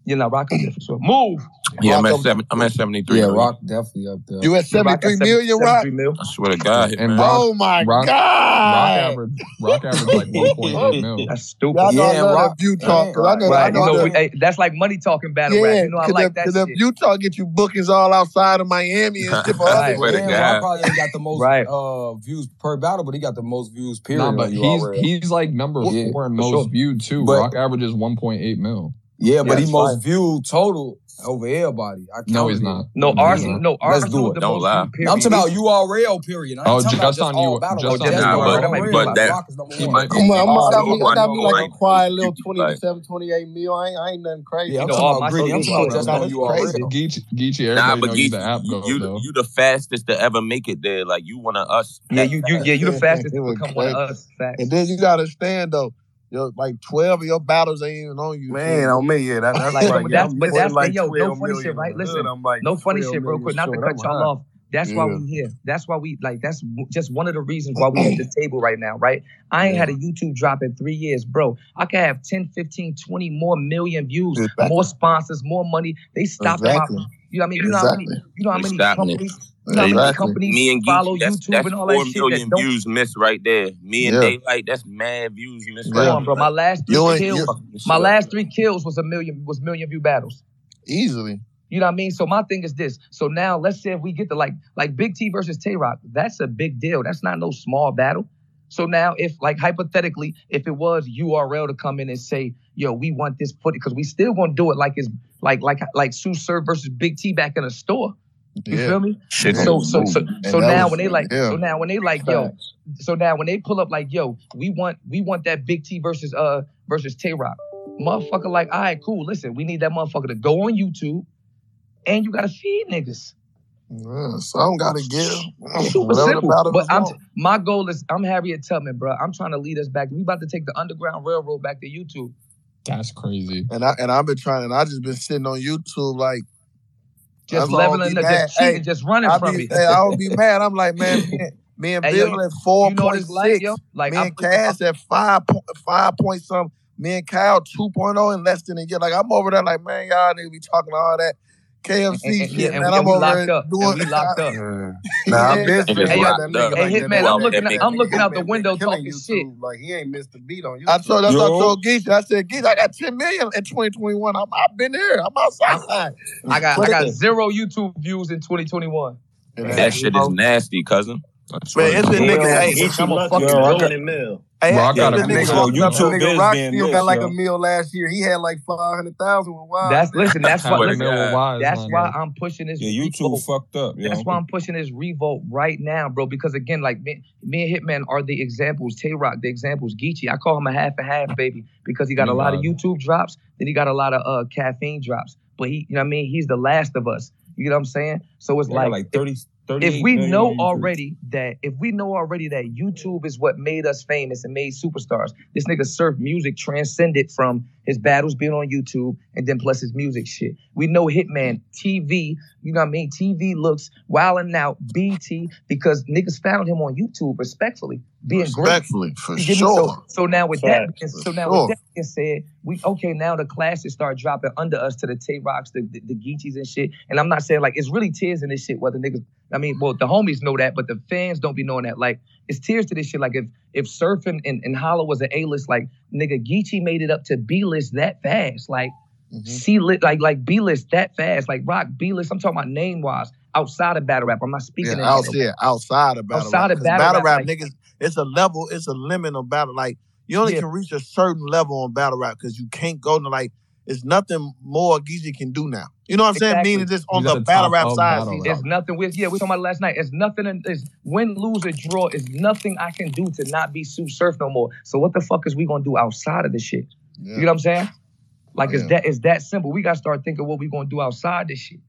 You know rock up there for sure. Move. Yeah, I'm at seven. I'm at seventy three. Yeah, Rock definitely up there. You at Yeah, Rock 73 at seven- million, Rock? 73 mil. I swear to God, And man. Rock, Oh my Rock, Rock God! average, Rock average like 1.8 mil. That's stupid. Y'all know I Yeah, love Rock- that view talk because I know I Right. You know know, that. we, hey, that's like money talking battle rap. You know, I because like if, that 'cause if shit. YouTube get you bookings all outside of Miami and shit for other Right. Swear to God. Rock probably ain't got the most Right. uh, views per battle, but he got the most views period Nah, but he's he's like number four in most viewed too. But- Rock averages 1.8 mil. Yeah, but he most fine. viewed total over everybody. I no, he's not. No, No, he's Arsenal. not. No, Let's do it. the Don't most lie. period. I'm talking about URL period. I ain't Oh, talking just about on all you- battle. just Just on just you. Nah, That but might be but that Rock is number he might be. I'm, I'm, All I got battle. me, I got me like a quiet little like- 27, 28 mil. I ain't, I ain't nothing crazy. Yeah, I'm talking about my greedy. I'm talking about media, just on crazy. URL. Geechee, Geechee, Nah, everybody but know you Geechee, the app you, goat you, though. you the fastest to ever make it there. Like you one of us. Yeah, you, you, yeah, you the fastest to was become one of us. And then you gotta stand though, yo, like twelve of your battles ain't even on you. Man, on me, yeah, that, that's Like, like, but yeah, that's, I'm but that's, like hey, yo, no funny million shit, right? in the hood. Listen, I'm like no funny 12 shit, real quick. Not to cut y'all off. That's why we here. That's why we like. That's just one of the reasons why we at this table right now, right? I ain't had a YouTube drop in three years, bro. I could have 10, 15, 20 more million views, Exactly. more sponsors, more money. They stopped Exactly. my. You know what I mean? You know how many? Exactly. You know how many companies? You know how many Exactly. companies Me and follow that's YouTube that's and all that shit that million don't views missed right there. Me and Yeah. Daylight, that's mad views missed Yeah. right Come on, bro. My last three You ain't kills, you Fucking my shit last three kills was a million was million view battles. easily. You know what I mean? So my thing is this. So now let's say if we get to like like Big T versus Tay Roc, that's a big deal. That's not no small battle. So now if like hypothetically, if it was URL to come in and say, yo, we want this footage, because we still gonna do it like it's like like like Sue Surf versus Big T back in a store. You Yeah. feel me? Shit So so so so now was- when they like yeah. so now when they like yo so now when they pull up like yo we want we want that Big T versus uh versus Tay Roc motherfucker like all right cool listen we need that motherfucker to go on YouTube and you gotta feed niggas Yeah, some gotta give. super simple but I'm want. my goal is I'm Harriet Tubman bro I'm trying to lead us back we about to take the Underground Railroad back to YouTube That's crazy. And I and I've been trying, and I just been sitting on YouTube like just That's all I leveling be up just cheating Hey, just running I from be, it hey, I would be mad. I'm like, man, me and, me and Hey, yo, at four you know what like yo like me I and put- Cass at five point five point something. Me and Kyle 2.0 in less than a year. Like I'm over there, like man, y'all need to be talking all that KFC and, and, shit, yeah, and, man. we, I'm over locked there up doing. and we locked up Nah, I've been Yeah. saying Hey, yo, about that locked nigga up. Hey, like. Hitman, I'm looking there at, I'm looking out the window talking YouTube. shit. Like he ain't missed a beat on YouTube. I told that's what I told Geach. I said, Geach, I got 10 million in 2021. I'm, I've been there. I'm outside. I got I got zero YouTube views in 2021. That shit is nasty, cousin. I swear Man, to it's been niggas. Hey, Geechee I'm a lucky fucking to Yo, I go got- in the mill. hey, Rock hey, got a it's been big niggas one. walking Yo, up to YouTube me. nigga biz Rock being still got like yo. a meal last year. He had like five hundred thousand with Wild. That's listen. That's why. Listen, Wise that's on why there. I'm pushing this. Yeah, YouTube revolt. fucked up, yo. That's why I'm pushing this revolt right now, bro. Because again, like me, me and Hitman are the examples. Tay Roc, the examples. Geechee, I call him a half and half baby because he got a lot of. YouTube drops, then he got a lot of uh caffeine drops. But he, you know what I mean? He's the last of us. You know what I'm saying? So it's Yeah, like, like 30, 38 if we know already that if we know already that YouTube is what made us famous and made superstars, this nigga surf music transcended from his battles being on YouTube and then plus his music shit. We know Hitman TV, you know what I mean? TV looks wilding out BT because niggas found him on YouTube respectfully, being great. Respectfully, for get me? sure. So, so now with that, for so now sure. with that being said, we okay now the classes start dropping under us to the Tay Rocs, the the, the Geechees and shit. And I'm not saying like it's really tears in this shit. Whether niggas, I mean, well the homies know that, but the fans don't be knowing that. Like it's tears to this shit. Like if if surfing and, and Holla was an A list, like nigga Geechee made it up to B list that fast. Like Mhm. C lit, like like B list that fast. Like Rock B list. I'm talking about name wise. outside of battle rap. I'm not speaking Yeah, in out, yeah, outside of battle Outside rap. of 'Cause battle rap, rap, like- niggas, it's a level, it's a limit on battle. Like you only Yeah. can reach a certain level on battle rap because you can't go to like. It's nothing more Geezy can do now. You know what I'm saying? Exactly. Meaning just on the the battle rap side. battle he's rap. It's nothing with yeah, we talking about last night. It's nothing in is win, lose, or draw It's nothing I can do to not be Sue Surf no more. So what the fuck is we gonna do outside of this shit? You know what I'm saying? Oh, like it's Yeah. that it's that simple. We gotta start thinking what we gonna do outside this shit.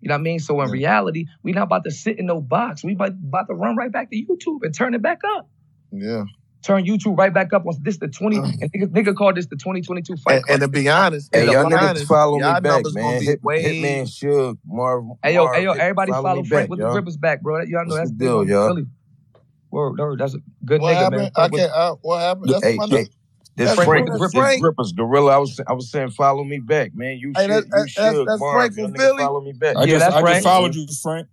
You know what I mean? So in Yeah. reality, we not about to sit in no box. We about, about to run right back to YouTube and turn it back up. Yeah. Turn YouTube right back up on this the 20 and nigga, nigga called this the 2022 fight. And, and to be honest, Hey, and y'all niggas honest, follow me back, man. gonna Hit, way. Hitman, Suge, Marv. Hey yo, Marv, hey yo, everybody follow, me Frank back, with y'all. the Grippers back, bro. Y'all know What's that's the deal, on y'all? Philly. Word, word, that's a good What nigga, happened? man. I can't. Uh, what happened? That's hey, my hey, nigga. this That's Frank, Frank. this, this Frank. Grippers Gorilla. I was, I was saying, follow me back, man. You Hey, should, that- you that's- should, that's Marv. Frank from Philly? follow me back. I Yeah, just, that's I Frank. just followed you, Frank.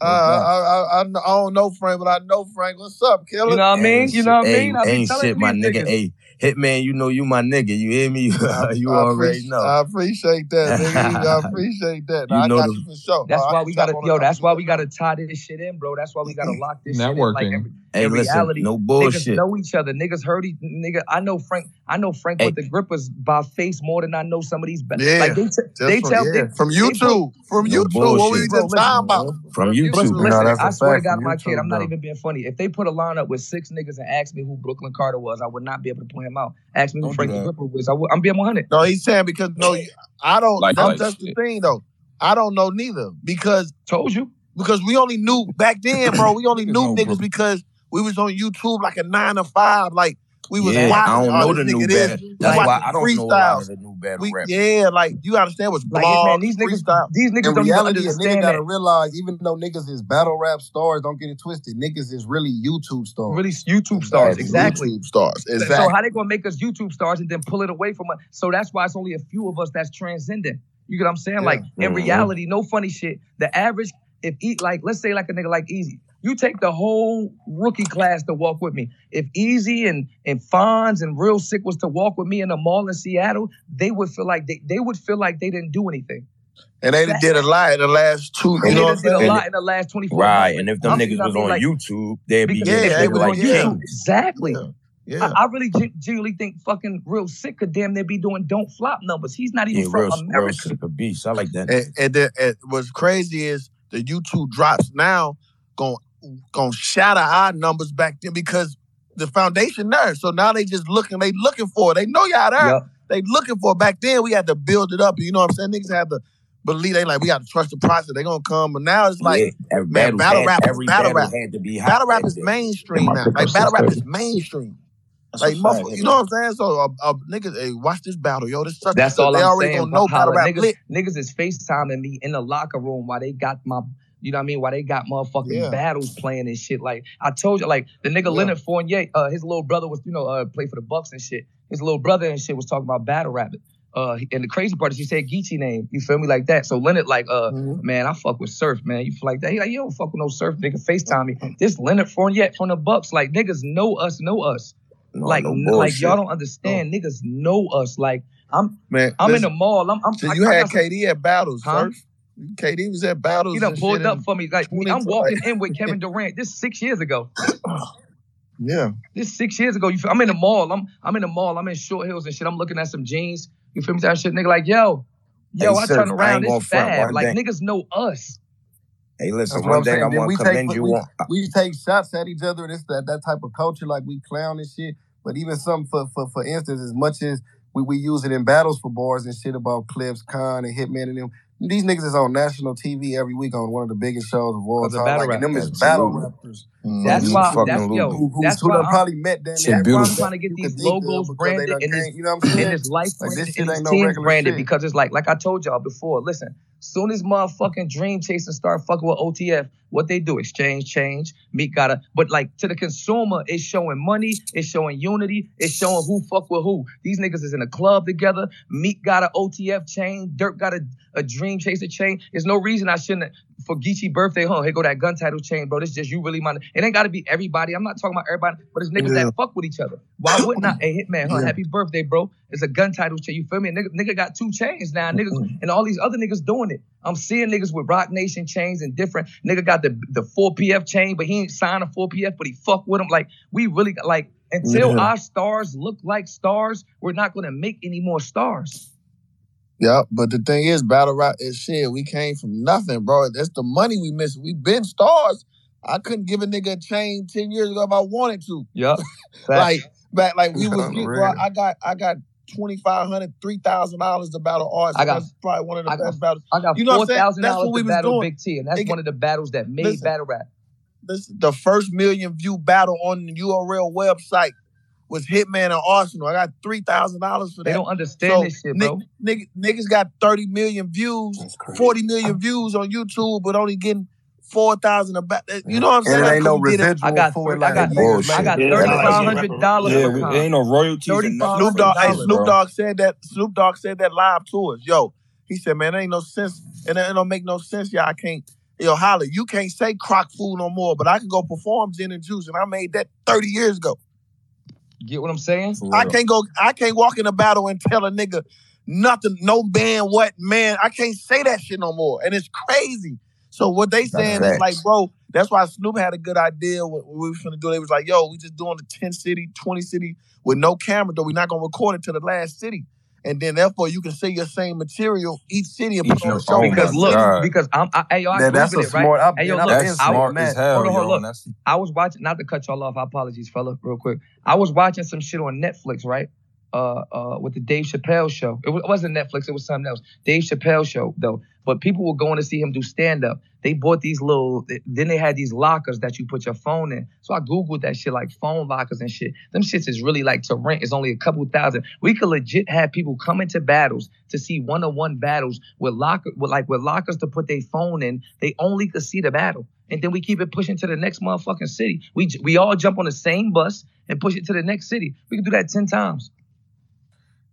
Uh, I, I, I, I don't know Frank, but I know Frank. What's up, killer? You know what I mean? You know what I shit- mean? I be ain't shit, my these nigga. niggas. Hey, Hitman, you know you my nigga. You hear me? I, you I already appreciate, know. I appreciate that, nigga. I appreciate that. You I know got the- you for sure. That's Uh, why we gotta, yo. That's why we gotta tie this shit in, bro. That's why we gotta lock this shit in. Like Networking. every, Hey, in listen, reality, no niggas know each other. Niggas heard each nigga. I know Frank. I know Frank Hey. with the grippers by face more than I know some of these. Ba- Yeah, like they, t- they from, tell yeah. they, from they put- YouTube. From No YouTube. What we bullshit. Bro, just listen. talking about? From But YouTube. listen, No, that's a I swear to God, from my kid, I'm not though. even being funny. If they put a lineup with six niggas and ask me who Brooklyn Carter was, I would not be able to point him out. Ask me who Don't Frank the. Gripper was. I would, I'm being 100. No, he's saying because no, I don't. Like, that's like that's the thing though. I don't know neither because Told you. because we only knew back then, bro. We only knew niggas because we was on YouTube like a nine to five. Like we was Yeah, watching. I don't know this the new nigga this. battle. That's Like- why watching I don't know a lot of the new battle We, rap. yeah, like you understand what's Like blogs, man, these niggas, freestyle. these niggas In don't even reality, a nigga understand gotta realize, even though niggas is battle rap stars, don't get it twisted. Niggas is really YouTube stars. Really, YouTube stars. Exactly. YouTube stars. So- Exactly. So how they gonna make us YouTube stars and then pull it away from us? So that's why it's only a few of us that's transcendent. You get what I'm saying? Yeah. Like in Mhm. reality, no funny shit. The average, if eat like let's say like a nigga like Easy, you take the whole rookie class to walk with me. If Easy and and Fonz and Real Sick was to walk with me in the mall in Seattle, they would feel like they, they would feel like they didn't do anything. and they did a lot in the last two. And You they know done did a saying? lot in the last 24 Right, and if them I'm- niggas was on? Like, YouTube, they'd be Yeah, they niggas was like on yeah. YouTube, exactly. Yeah. Yeah. I, I really gen- genuinely think fucking real sick could damn near be doing don't flop numbers. He's not even Yeah, from real, real sick of beast. I like that. And, and, then, and what's crazy is the YouTube drops now going going shatter our numbers back then because the foundation there. So now they just looking, they looking for it. They know y'all there. Yup. They looking for it. Back then we had to build it up. You know what I'm saying? Niggas had to believe they like we got to trust the process. They gonna come. But now it's like yeah, man, battle, battle had, rap, battle battle, rap. had to be hot. battle rap is then. mainstream now. Like up battle rap is mainstream. That's Like a fact. you know what I'm saying? So uh, uh, niggas, hey, watch this battle, yo. This such That's such, all they I'm already saying. gonna know battle Holla. rap Niggas, niggas is FaceTiming me in the locker room while they got my, you know what I mean? Why they got motherfucking Yeah. battles playing and shit. Like I told you, like the nigga Yeah. Leonard Fournier, uh, his little brother was, you know, uh, played for the Bucks and shit. His little brother and shit was talking about battle rapping. Uh, and the crazy part is he said Geechi name. You feel me like that? So Leonard like, uh, Mhm. man, I fuck with Surf, man. You feel like that? He like, you don't fuck with no Surf, nigga. FaceTime me. This Leonard Fournier from the Bucks, like niggas know us, know us. No, like, no like y'all don't understand. Niggas know us. Like I'm, Man, I'm in the mall. I'm, I'm. so you I had some- KD at battles, Huh? Surf. KD was at battles. He done and pulled shit up for me. Like I'm walking in with Kevin Durant. This six years ago. Yeah. This six years ago. You feel, I'm in the mall. I'm I'm in the mall. I'm in Short Hills and shit. I'm looking at some jeans. You feel me? That shit, nigga. Like yo, yo. Hey, I Surf, turn around. ain't gonna It's front fab. Like thing. niggas know us. Hey, listen, That's one I'm thing. I Then want we to take commend you we, on. Uh, we take shots at each other. It's that that type of culture, like we clown and shit. But even some for for for instance, as much as we, we use it in battles for bars and shit about Clips, Khan, and Hitman and them. These niggas is on national TV every week on one of the biggest shows of all time. battle Like, and them is battle Absolutely. rappers. That's Mhm, why. fucking That's yo. Who, who, That's who why. done I'm, probably met damn Shit that's why I'm trying to get these could think of logos branded done and this you know what I'm and this life Like branded this shit and this ain't no branded shit. because it's like like I told y'all before. Listen, soon as motherfucking Dream Chasers start fucking with OTF, what they do? Exchange, change. Meek gotta, but like to the consumer, it's showing money, it's showing unity, it's showing who fuck with who. These niggas is in a club together. Meek got a OTF chain, Durk got a, a Dream Chaser chain. There's no reason I shouldn't for Geechi birthday, huh? Here go that gun title chain, bro. This just you really mind. It ain't got to be everybody. I'm not talking about everybody, but it's niggas Yeah. that fuck with each other. Why wouldn't I? Hey, Hitman, huh? Yeah. Happy birthday, bro. It's a gun title chain. You feel me? Nigga, nigga got two chains now. Niggas mm-hmm. and all these other niggas doing it. I'm seeing niggas with Roc Nation chains and different. Nigga got the the 4PF chain, but he ain't signed a 4PF, but he fuck with them. Like we really got like until Yeah. our stars look like stars, we're not gonna make any more stars. Yeah, but the thing is, battle rap is shit. We came from nothing, bro. That's the money we missed. We been stars. I couldn't give a nigga a chain ten years ago if I wanted to. Yup. like back, like we was. Getting, bro, I got, I got twenty five hundred, three thousand dollars to battle artists. I got- That's probably one of the I got- best battles. I got You know what four thousand That's dollars what we to battle doing. Big T, and that's It- one of the battles that made Listen. battle rap. This the first million view battle on the URL website was Hitman and Arsenal. I got three thousand dollars for that. They don't understand So, this shit, ni- bro. nigg- niggas got 30 million views, 40 million views on YouTube, but only getting 4,000 about. You know what I'm saying? And ain't no Because we did it- residual I got for it I like got a Bullshit. I got Yeah, thirty that's five like- hundred dollars. Yeah, we, ain't no royalties or $35 nothing. Snoop Dogg, hey, Snoop. Dogg said that. Snoop Dogg said that live to us. Yo, he said, man, there ain't no sense, and it don't make no sense. Y'all can't. Yo, Holly, you can't say crock food no more, but I can go perform gin and juice, and I made that 30 years ago. Get what I'm saying? I can't go. I can't walk in a battle and tell a nigga nothing. No man, what man? I can't say that shit no more, and it's crazy. So what they saying is like, bro. That's why Snoop had a good idea. What what we was gonna do, they was like, yo, we just doing the ten city, twenty city with no camera, though. We're not gonna record it to the last city, and then therefore you can say your same material each city and put Each on the of- show. because look, God. because I'm, I, hey, yo, I agree that's a it, right? smart. I, Hey, yo, look, That's I- smart, man. as hell, Hold on, hold on, that's I was watching, not to cut y'all off. I apologies, fella, real quick. I was watching some shit on Netflix, right? Uh, uh, with the Dave Chappelle show. It, was, it wasn't Netflix. It was something else. Dave Chappelle show though. But people were going to see him do stand up. They bought these little. Then they had these lockers that you put your phone in. So I googled that shit, like phone lockers and shit. Them shits is really like to rent. It's only a couple thousand. We could legit have people come into battles to see one on one battles with locker, with like with lockers to put their phone in. They only could see the battle and then we keep it pushing to the next motherfucking city. We we all jump on the same bus and push it to the next city. We can do that ten times.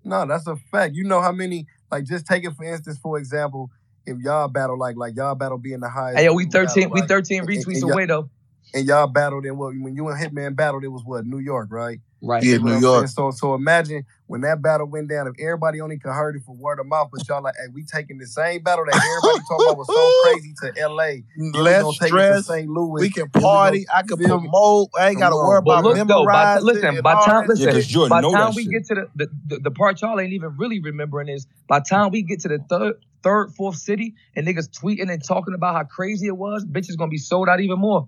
No, that's a fact. You know how many? Like, just take it for instance. For example, if y'all battle like like y'all battle being the highest. Hey yo, we view battle, thirteen, we right? thirteen retweets and y'all- away though. And y'all battled in what? When you and Hitman battled, it was what? New York, right? Right. Yeah, You New York. So so imagine when that battle went down. If everybody only could heard it for word of mouth, but y'all like, hey, we taking the same battle that everybody talking about was so crazy to L.A. You was Less gonna take it to stress. St. Louis. We can and we party. gonna- I can feel me? promote. I ain't got to worry But about look though, by, memorizing. listen, by time that Yeah, listen, because you by time we shit. get to the, the, the the part y'all ain't even really remembering is by time we get to the third third fourth city and niggas tweeting and talking about how crazy it was, bitches gonna be sold out even more.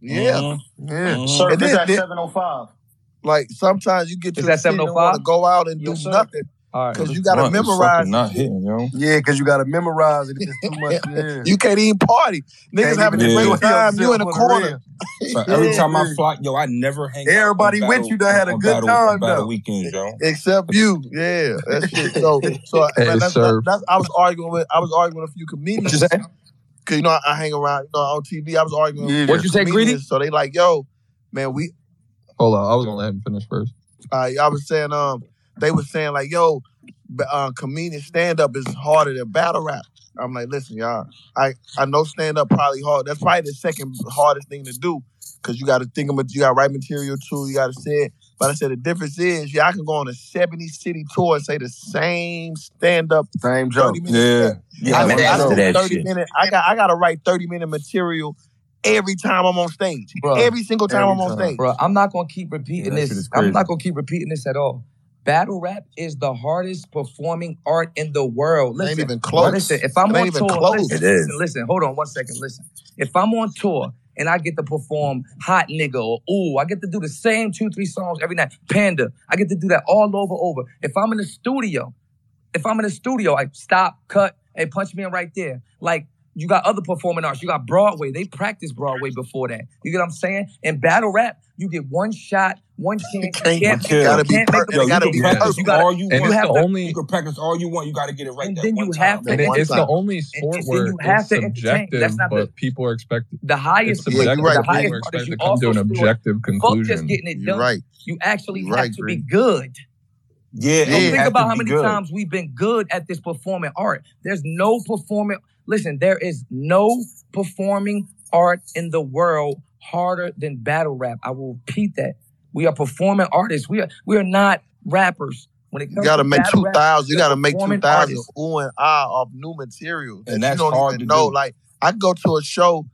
Yeah. Mhm. Yeah. Mhm. Sir, And it's at 705. Like sometimes you get to Is the that want to 705? go out and do sir. nothing because This you got to memorize. not hitting, yo. Yeah, because you got to memorize it. It's too much. Yeah. You can't even party. Niggas Can't having a even Yeah. great time. You in a the corner. So every Yeah, time I yeah. fly, yo, I never hang out Everybody with battle- you done had a good battle, time, on though. weekends, yo. Except you, yeah, that shit. So, so Hey, man, that's, sir. that's, I was arguing with, I was arguing with a few What comedians you say? because you know I, I hang around, you know, on TV. I was arguing. Yeah. with What you say, Greedy? So they like, yo, man, we. Hold on, I was gonna let him finish first. Uh, I was saying, um, they were saying like, yo, uh, comedian stand up is harder than battle rap. I'm like, listen, y'all, I I know stand up probably hard. That's probably the second hardest thing to do because you got to think about you got to write material too. You got to say it. But I said the difference is, yeah, I can go on a 70 city tour and say the same stand up Same joke. 30 minutes. Yeah. I, Yeah, said, I master that 30 shit. minute. I got I got to write 30 minute material every time I'm on stage. Bruh. Every single time Every I'm on time. stage. Bro, I'm not gonna keep repeating Yeah, this. I'm not gonna keep repeating this at all. Battle rap is the hardest performing art in the world. It ain't even close. listen. If I'm It on ain't even tour, close. listen, It is. listen, listen. Hold on one second. Listen. If I'm on tour and I get to perform Hot Nigga or Ooh, I get to do the same two, three songs every night. Panda, I get to do that all over, over. If I'm in the studio, if I'm in the studio, I stop, cut, and punch me in right there. Like you got other performing arts. You got Broadway. They practice Broadway before that. You get what I'm saying? In battle rap, you get one shot, one chance. You can't- can't, you you gotta be can't per- make it a Yo, you gotta can be mistake. practice. You gotta, all you want. you have yo. to- only You can practice all you want. You got to get it right And that then one you time. have to That and one it, it's the only sport then where you have it's to entertain. subjective, That's not the but people are expected. the highest. Yeah, subjective, you're the right, but highest are part is expected you to come to also an still objective fuck just getting it You're done. right. You actually You're have right, to be good. Yeah, and Yeah. you Think about how many good. times we've been good at this performing art. There's no performing. Listen, there is no performing art in the world harder than battle rap. I will repeat that. We are performing artists. We are we are not rappers. When it You comes gotta to make battle two rap, thousand. You gotta make two performing thousand artists. ooh and ah of new material that And you that's don't hard even to know. do. Like I go to a show,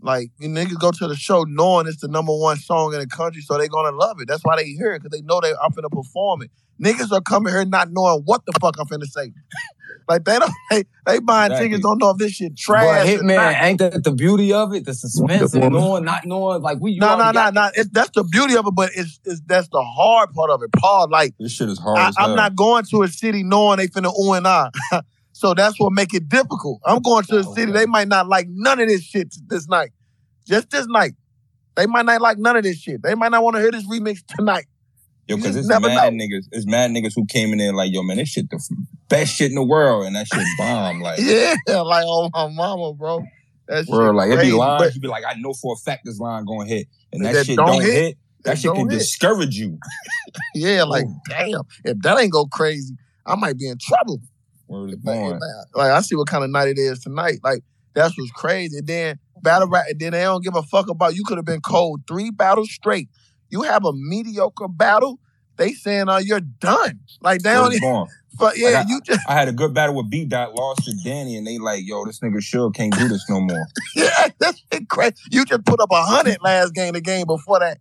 like you niggas go to the show knowing it's the number one song in the country, so they're gonna love it. That's why they hear it because they know they I'm finna perform it. Niggas are coming here not knowing what the fuck I'm finna say. Like they don't they, they buying Exactly. tickets don't know if this shit trash. or Hitman, not. ain't that the beauty of it? The suspense of Woman. knowing, not knowing, like we No, no, no, no. That's the beauty of it, but it's, it's that's the hard part of it. Paul, like This shit is hard I, as hell. I'm not going to a city knowing they finna ooh and ah. so that's what make it difficult. I'm going to a city they might not like none of this shit this night. Just this night. They might not like none of this shit. They might not want to hear this remix tonight. Yo, cause it's mad know. niggas. It's mad niggas who came in there like, yo, man, this shit the f- best shit in the world, and that shit bomb. Like, Yeah, like oh my mama, bro. That shit bro, like it'd be lines. but You be like, I know for a fact this line gonna hit, and that, that shit don't hit, hit. that That shit can hit. discourage you. yeah, like damn. If that ain't go crazy, I might be in trouble. Word is Like, born. like, I see what kind of night it is tonight. Like that's what's crazy. Then battle rap, and then they don't give a fuck about. You could have been cold three battles straight. You have a mediocre battle. They saying, "Oh, you're done." Like they Word don't. even-. But yeah, Like, I, you just I had a good battle with B Dot, lost to Danny, and they like, yo, this nigga sure can't do this no more. yeah, that's crazy. You just put up a hundred last game. The game before that.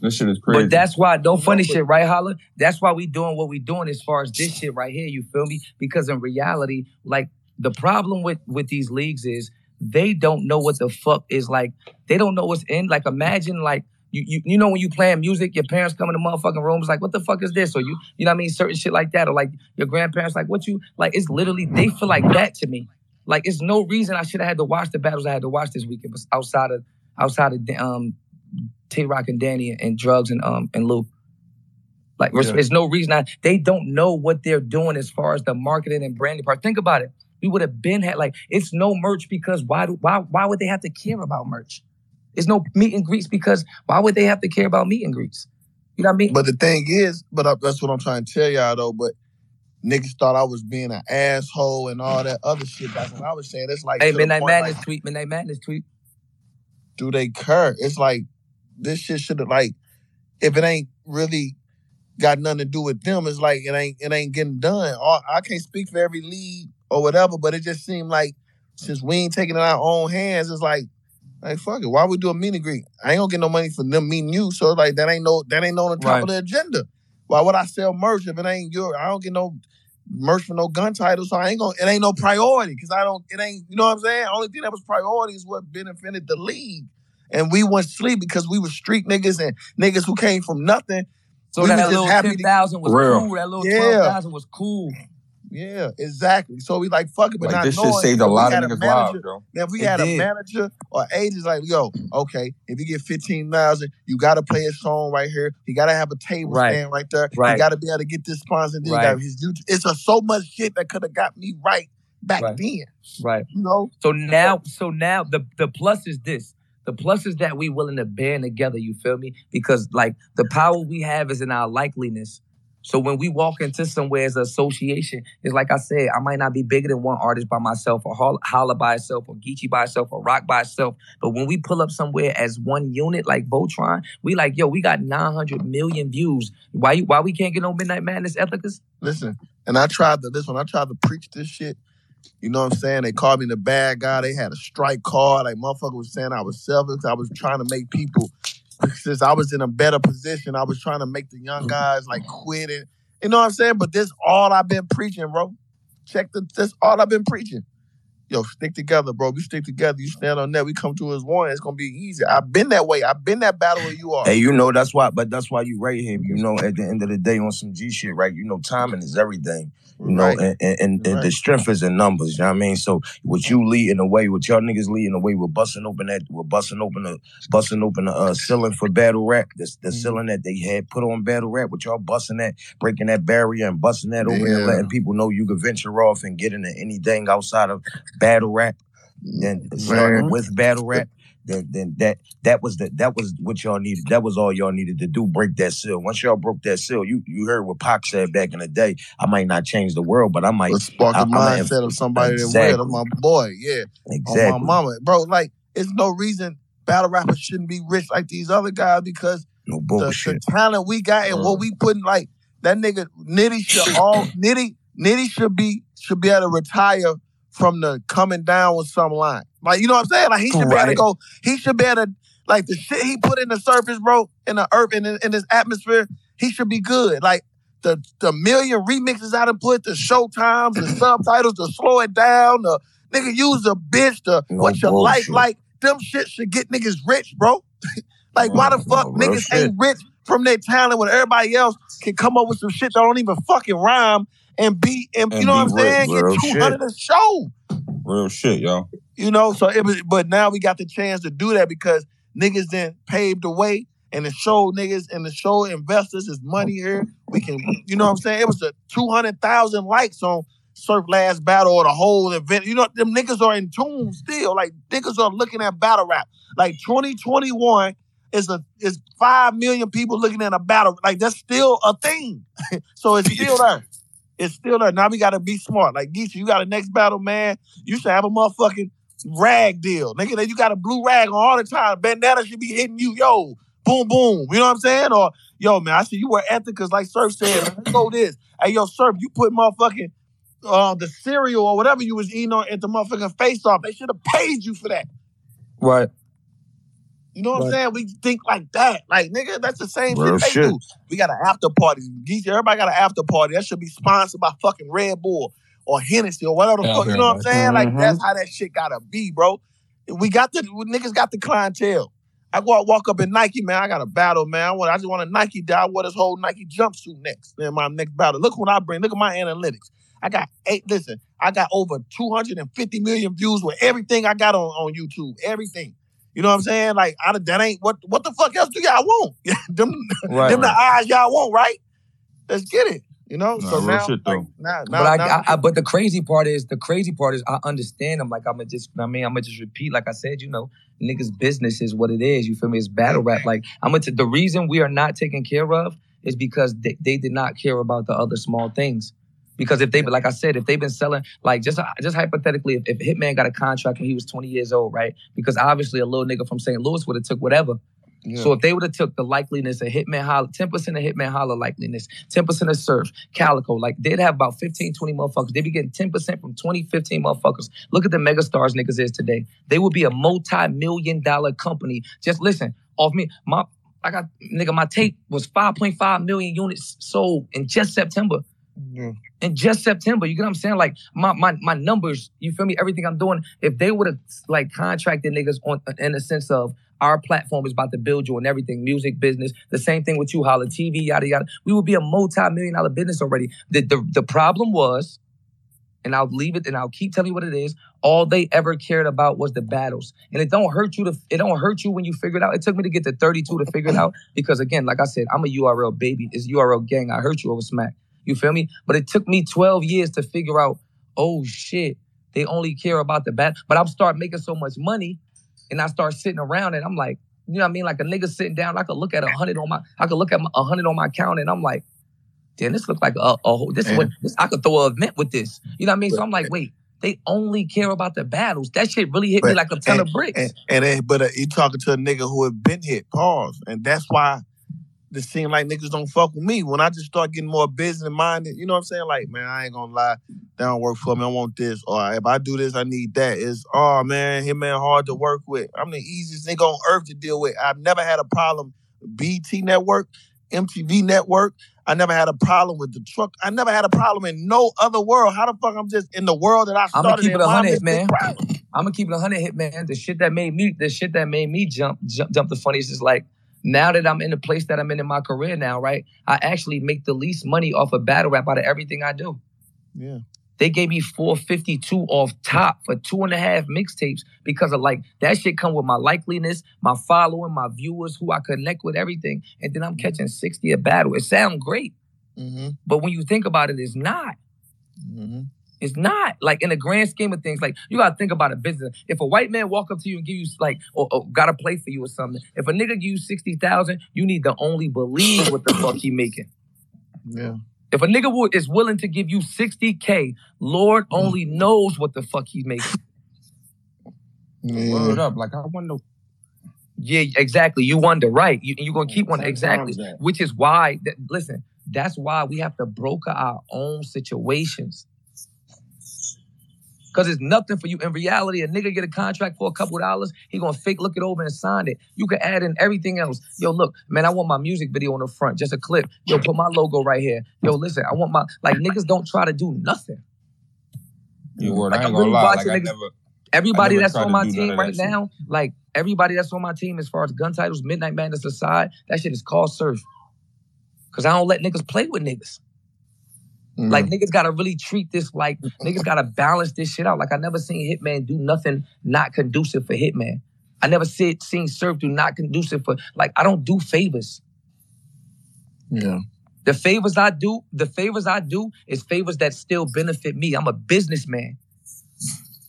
This shit is crazy. But that's why, no funny shit, right, Holla? That's why we doing what we doing as far as this shit right here. You feel me? Because in reality, like the problem with with these leagues is they don't know what the fuck is like. They don't know what's in. Like imagine like. You, you, you know when you playing music, your parents come in the motherfucking room, it's like, what the fuck is this? Or you, you know what I mean? Certain shit like that. Or like your grandparents, like, what you, like, it's literally, they feel like that to me. Like, it's no reason I should have had to watch the battles I had to watch this weekend but outside of, outside of, um, Tay Roc and Danny and Drugs and um and Lou. Like there's, Yeah. there's no reason I they don't know what they're doing as far as the marketing and branding part. Think about it. We would have been had like it's no merch because why do why why would they have to care about merch? It's no meet and greets because why would they have to care about meet and greets? You know what I mean? But the thing is, but I, that's what I'm trying to tell y'all though. But niggas thought I was being an asshole and all that other shit. That's what I was saying, it's like hey, Midnight Madness like, tweet, Midnight Madness tweet. do they care? It's like this shit should have like if it ain't really got nothing to do with them, it's like it ain't it ain't getting done. Or I can't speak for every league or whatever, but it just seemed like since we ain't taking it in our own hands, it's like like fuck it. Why we do a meet and greet? I ain't gonna get no money for them meeting you. So like that ain't no that ain't no on the top Right. of the agenda. Why would I sell merch if it ain't your I don't get no merch for no gun title, so I ain't gonna it ain't no priority because I don't it ain't you know what I'm saying? Only thing that was priority is what benefited the league. And we went sleep because we were street niggas and niggas who came from nothing. So We was that little happy ten to- was Real. cool. That little Yeah. twelve thousand was cool. Yeah, exactly. So we like fuck it, but like not this shit saved a lot of niggas' lives, bro. Now, if we It had a manager or agents like, yo, mm. okay, if you get fifteen thousand, you got to play a song right here. You got to have a table Right. stand right there. Right. You got to be able to get this sponsor. Then Right. got his YouTube. It's a, so much shit that could have got me right back Right. then. Right. You know, So now, so now the the plus is this. The plus is that we willing to band together. You feel me? Because like the power we have is in our likeliness. So when we walk into somewhere as an association, it's like I said, I might not be bigger than one artist by myself, or Holla, by itself, or Geechi by itself, or Rock by itself. But when we pull up somewhere as one unit, like Voltron, we like, yo, we got 900 million views. Why you? Why we can't get no Midnight Madness Ethika? listen. And I tried to listen. I tried to preach this shit. You know what I'm saying? They called me the bad guy. They had a strike card. Like motherfucker was saying I was selfish. I was trying to make people since I was in a better position, I was trying to make the young mm-hmm. guys like quit it. You know what I'm saying? But this all I've been preaching, bro. Check the this all I've been preaching. Yo, stick together, bro. We stick together. You stand on that. We come to as one. It's gonna be easy. I've been that way. I've been that battle where you are. Hey, you know that's why, but that's why you right here. You know, at the end of the day, on some G shit, right? You know, timing is everything. You know, Right. and, and, and, and the strength is in numbers. You know what I mean? So with you leading the way, with y'all niggas leading the way, we're busting open that, we're busting open the, busting open the uh, ceiling for battle rap. The, the Mhm. ceiling that they had put on battle rap, with y'all busting that, breaking that barrier and busting that open and Yeah. letting people know you can venture off and get into anything outside of battle rap and starting Man. with battle rap. then then that that was the that was what y'all needed. That was all y'all needed to do. Break that seal. Once y'all broke that seal, you you heard what Pac said back in the day. I might not change the world, but I might Let's spark the I- I'ma mindset of somebody that exactly. will. That's my boy. Yeah. exactly. On my mama. Bro, like, it's no reason battle rappers shouldn't be rich like these other guys because No the, bullshit. the talent we got and what mm-hmm. we putting like that nigga Nitty should all Nitty Nitty should be should be able to retire from the coming down with some line. Like you know what I'm saying? Like he should be able to go. He should be able to like the shit he put in the surface, bro, in the earth in, in this atmosphere. He should be good. Like the the million remixes I done put, the show times, the subtitles, to slow it down, the nigga use the bitch, the No what you like, like. Them shit should get niggas rich, bro. like why the fuck no, niggas shit. ain't rich from their talent when everybody else can come up with some shit that don't even fucking rhyme and be and, you know what I'm saying? rich, real Get shit. two hundred a show. Real shit, yo. You know, so it was, but now we got the chance to do that because niggas then paved the way and the show niggas and the show investors is money here. We can, you know what I'm saying? It was a 200,000 likes on Surf Last Battle or the whole event. You know, them niggas are in tune still. Like, niggas are looking at battle rap. Like, 2021 is a is 5 million people looking at a battle. Like, that's still a thing. so it's still there. It's still there. Now we gotta be smart. Like Geisha, you got a next battle, man. You should have a motherfucking rag deal. Nigga, you got a blue rag on all the time. Bandana should be hitting you, yo, boom, boom. You know what I'm saying? Or yo, man, I see you wear Ethikas like Surf said. Let's go this. Hey, yo, Surf, you put motherfucking uh the cereal or whatever you was eating on at the motherfucking face off. They should have paid you for that. Right. You know what I'm saying? We think like that. Like, nigga, that's the same Real shit they shit. do. We got an after party. Geisha, everybody got an after party. That should be sponsored by fucking Red Bull or Hennessy or whatever the Yeah, fuck. You very know what I'm saying? Like, Mhm. that's how that shit gotta be, bro. We got the niggas got the clientele. I go out, walk up in Nike, man. I got a battle, man. I want, I just want a Nike guy. I wear this whole Nike jumpsuit next. In my next battle. Look what I bring. Look at my analytics. I got eight. Listen, I got over 250 million views with everything I got on, on YouTube. Everything. You know what I'm saying? Like, I, that ain't what what the fuck else do y'all want? them, Right. them the eyes y'all want, right? Let's get it. You know. Nah, so now, shit, like, though. now, now, But I, now I, I, but the crazy part is the crazy part is I understand them. Like I'm gonna just, I mean, I'm gonna just repeat. Like I said, you know, niggas' business is what it is. You feel me? It's battle rap. Like I'm gonna. T- the reason we are not taken care of is because they, they did not care about the other small things. Because if they, like I said, if they've been selling, like just just hypothetically, if, if Hitman got a contract when he was 20 years old, right? Because obviously a little nigga from St. Louis would have took whatever. Yeah. So if they would have took the likeliness of Hitman Holla, 10% of Hitman Holla likeliness, 10% of Surf, Calico, like they'd have about 15, 20 motherfuckers. They'd be getting 10% from 20, 15 motherfuckers. Look at the mega stars niggas is today. They would be a multi-million dollar company. Just listen, off me, my I got nigga, my tape was 5.5 million units sold in just September. Yeah. In just September, you get what I'm saying? Like my my my numbers, you feel me? Everything I'm doing, if they would have like contracted niggas on in the sense of our platform is about to build you on everything, music, business. The same thing with you, Holla TV, yada yada. We would be a multi-million dollar business already. The, the the problem was, and I'll leave it and I'll keep telling you what it is. All they ever cared about was the battles, and it don't hurt you to it don't hurt you when you figure it out. It took me to get to 32 to figure it out because again, like I said, I'm a URL baby. It's URL gang. I hurt you over smack. You feel me? But it took me 12 years to figure out. Oh shit, they only care about the bat. But I'm start making so much money and I start sitting around and I'm like, you know what I mean? Like a nigga sitting down, I could look at a hundred on my, I could look at a hundred on my account and I'm like, damn, this look like a, a whole, this is what, this, I could throw an event with this. You know what I mean? So I'm like, wait, they only care about the battles. That shit really hit me like a ton and, of bricks. And, and then, but uh, you talking to a nigga who had been hit. Pause. And that's why it seem like niggas don't fuck with me. When I just start getting more business minded, you know what I'm saying? Like, man, I ain't gonna lie, that don't work for me. I want this. Or if I do this, I need that. It's oh man, him man hard to work with. I'm the easiest nigga on earth to deal with. I've never had a problem. BT network, MTV network. I never had a problem with the truck. I never had a problem in no other world. How the fuck I'm just in the world that I I'm started gonna keep it I'm hundred, man. I'm gonna keep it a hundred hit, man. The shit that made me, the shit that made me jump, jump, jump the funniest is like now that I'm in the place that I'm in in my career now, right? I actually make the least money off of battle rap out of everything I do. Yeah. They gave me 452 off top for two and a half mixtapes because of like that shit come with my likeliness, my following, my viewers, who I connect with, everything. And then I'm catching 60 a battle. It sounds great, Mm-hmm. but when you think about it, it's not. Mm-hmm. It's not like in the grand scheme of things. Like you gotta think about a business. If a white man walk up to you and give you like, or, or gotta play for you or something. If a nigga give you sixty thousand, you need to only believe what the fuck he making. Yeah. If a nigga would, is willing to give you sixty k, Lord hmm. only knows what the fuck he's making. Word up. Like I wonder. Yeah, exactly. You wonder, right? You, you're gonna keep wondering, exactly. Which is why, that, listen, that's why we have to broker our own situations. Cause it's nothing for you. In reality, a nigga get a contract for a couple dollars, he gonna fake look it over and sign it. You can add in everything else. Yo, look, man, I want my music video on the front, just a clip. Yo, put my logo right here. Yo, listen, I want my like niggas don't try to do nothing. You word. Like, I ain't I'm gonna really lie. Like niggas- never. Everybody that's on my team right shit. now, like everybody that's on my team as far as gun titles, Midnight Madness aside, that shit is called surf. Cause I don't let niggas play with niggas. Mm. Like niggas gotta really treat this like niggas gotta balance this shit out. Like I never seen Hitman do nothing not conducive for Hitman. I never see, seen Surf do not conducive for like I don't do favors. yeah. The favors I do, the favors I do is favors that still benefit me. I'm a businessman.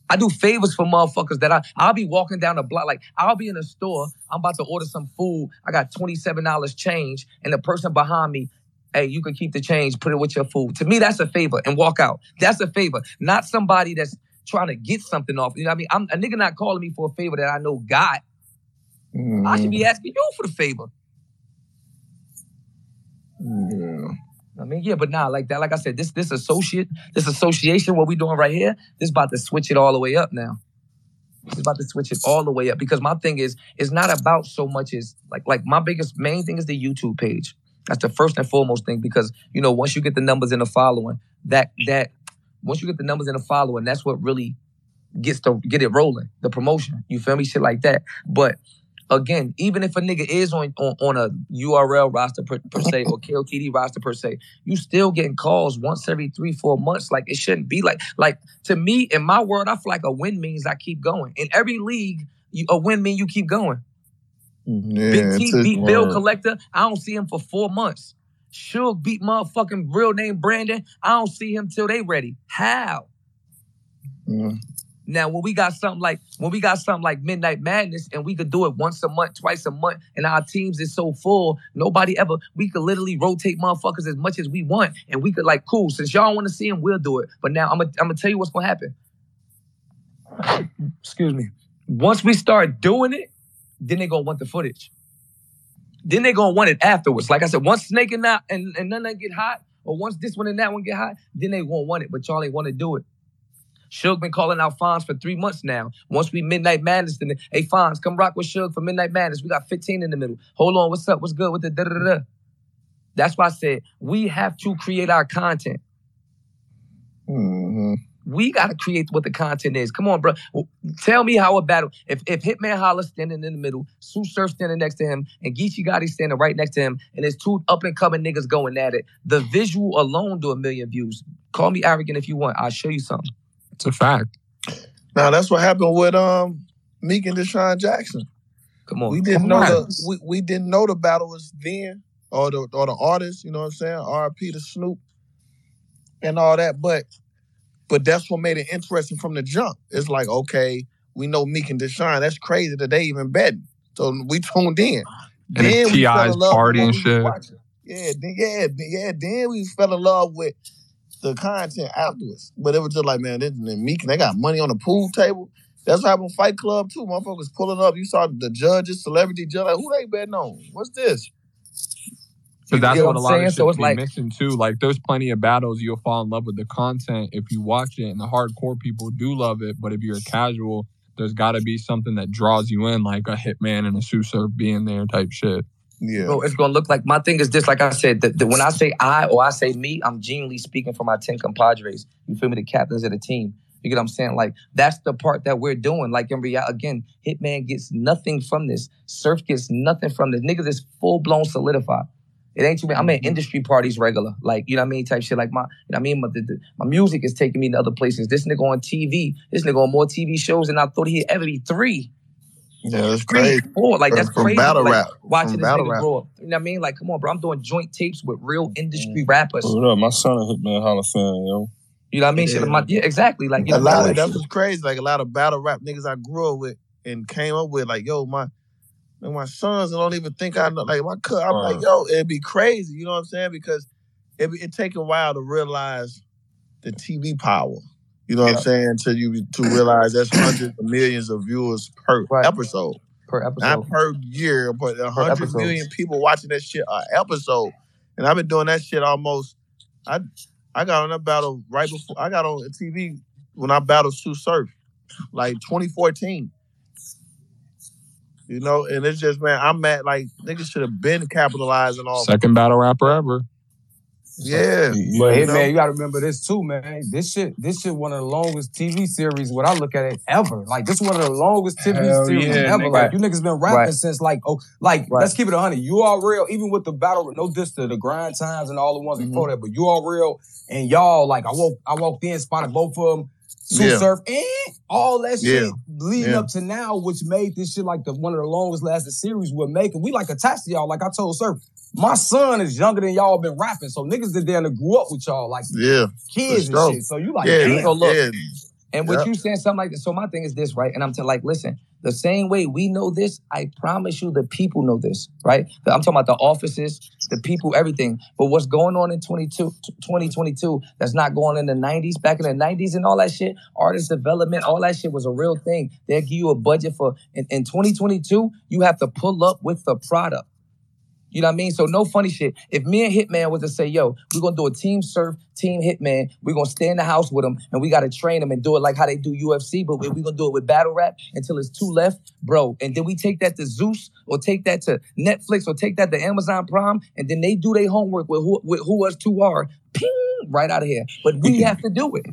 I do favors for motherfuckers that I I'll be walking down the block like I'll be in a store. I'm about to order some food. I got twenty seven dollars change, and the person behind me, hey, you can keep the change, put it with your food. To me, that's a favor, and walk out. That's a favor, not somebody that's trying to get something off. You know what I mean? I'm a nigga not calling me for a favor that I know got. I should be mm-hmm. asking you for the favor. Yeah. I mean, yeah, but nah, like that, like I said, this this associate, this association, what we doing right here, this about to switch it all the way up now. It's about to switch it all the way up because my thing is, it's not about so much as like like my biggest main thing is the YouTube page. That's the first and foremost thing because you know once you get the numbers in the following, that that once you get the numbers in the following, that's what really gets to get it rolling. The promotion, you feel me, shit like that. But again, even if a nigga is on on, on a URL roster per, per se or KOTD roster per se, you still getting calls once every three, four months. Like it shouldn't be like like to me in my world, I feel like a win means I keep going. In every league, you, a win means you keep going. Yeah. Big T beat Bill Collector. I don't see him for four months. Suge beat motherfucking real name Brandon. I don't see him till they ready. How? Yeah. Now, when we got something like when we got something like Midnight Madness, and we could do it once a month, twice a month, and our teams is so full, nobody ever. We could literally rotate motherfuckers as much as we want, and we could like, cool. Since y'all want to see him, we'll do it. But now I'm gonna I'm gonna tell you what's gonna happen. Excuse me. Once we start doing it, then they gonna want the footage. Then they gonna want it afterwards. Like I said, once Snake and that and, and none of that get hot, or once this one and that one get hot, then they gonna want it. But y'all ain't want to do it. Suge been calling out Fonz for three months now. Once we Midnight Madness, then hey Fonz, come rock with Suge for Midnight Madness. We got 15 in the middle. Hold on, what's up? What's good with the da da da? That's why I said we have to create our content. Mhm. We got to create what the content is. Come on, bro. Tell me how a battle. If if Hitman Holla standing in the middle, Tsu Surf standing next to him, and Geechi Gotti standing right next to him, and there's two up and coming niggas going at it. The visual alone do a million views. Call me arrogant if you want. I'll show you something. It's a fact. Now that's what happened with um Meek and DeSean Jackson. Come on. We didn't Come know on. the we, we didn't know the battle was then or the or the artist, you know what I'm saying? RP to Snoop and all that. But but that's what made it interesting from the jump. It's like, okay, we know Meek and DeSean. That's crazy that they even betting. So we tuned in. And it's we fell T.I.'s in love with party and shit. Yeah, then, yeah, yeah. Then we fell in love with the content afterwards. But it was just like, man, this and Meek, and they got money on the pool table. That's what happened with Fight Club too. Motherfuckers pulling up. You saw the judges, celebrity judge. Like, who they betting on? What's this? So You that's what what a I'm lot saying? of So shit it's be like- missing too. Like there's plenty of battles you'll fall in love with the content if you watch it, and the hardcore people do love it. But if you're a casual, there's got to be something that draws you in, like a hitman and a Tsu being there type shit. Yeah. Bro, it's gonna look like my thing is this. Like I said, that that when I say I or I say me, I'm genuinely speaking for my ten compadres. You feel me? The captains of the team. You get what I'm saying? Like that's the part that we're doing. Like in reality, again, Hitman gets nothing from this. Surf gets nothing from this. Niggas is full blown solidified. It ain't too many. I'm at mm-hmm. industry parties regular, like you know what I mean, type shit. Like my, you know what I mean, my, the, the- my music is taking me to other places. This nigga on TV, this nigga on more TV shows than I thought he'd ever be. Three, Yeah, that's three, crazy. four. Like that's crazy. battle like, rap. Watching From this battle nigga rap. grow up. You know what I mean? Like, come on, bro. I'm doing joint tapes with real mm-hmm. industry rappers. Word up, my son is a Hitman Hall of Fame, yo. You know what I mean? Shit, my, yeah, exactly. Like you a know, lot of that's what's crazy. Like a lot of battle rap niggas I grew up with and came up with, like, yo, my like my sons don't even think I know. Like my cut, I'm like, yo, it'd be crazy. You know what I'm saying? Because it it take a while to realize the TV power. You know what I'm saying? To you to realize that's hundreds of millions of viewers per episode. per episode. Not per year, but a hundred million people watching that shit a episode. And I've been doing that shit almost. I I got on that battle right before I got on TV when I battled Tsu Surf, like 2014. You know, and it's just man, I'm mad. Like niggas should have been capitalizing off. Second battle rapper ever. Yeah, But hey, know? man, you gotta remember this too, man. This shit, this shit, one of the longest TV series. What I look at it ever, like this one of the longest TV Hell series yeah, ever. nigga. Like you niggas been rapping Right. since like oh, like Right. let's keep it a hundred. You all real, even with the battle. No diss to the grind times and all the ones before Mm-hmm. that, but you all real. And y'all, like I woke, I walked in, spotted both of them. Tsu Yeah. Surf and all that shit Yeah. leading Yeah. up to now, which made this shit like the one of the longest lasting series we're making. We like attached to y'all. Like I told Surf, my son is younger than y'all been rapping, so niggas that damn near grew up with y'all like Yeah, kids For and shit. So you like, yeah, damn. So look, yeah. And what Yep. you saying something like this, so my thing is this, right? And I'm telling, like, listen, the same way we know this, I promise you, the people know this, right? I'm talking about the offices, the people, everything. But what's going on in 22, 2022 that's not going in the 90s, back in the 90s and all that shit, artist development, all that shit was a real thing. They'll give you a budget for, in, in 2022, you have to pull up with the product. You know what I mean? So no funny shit. If me and Hitman was to say, yo, we're gonna do a team surf, team Hitman, we're gonna stay in the house with them and we gotta train them and do it like how they do UFC, but we're gonna do it with battle rap until it's two left, bro. And then we take that to Zeus or take that to Netflix or take that to Amazon Prime, and then they do their homework with who with who us two are. Ping, right out of here. But we have to do it.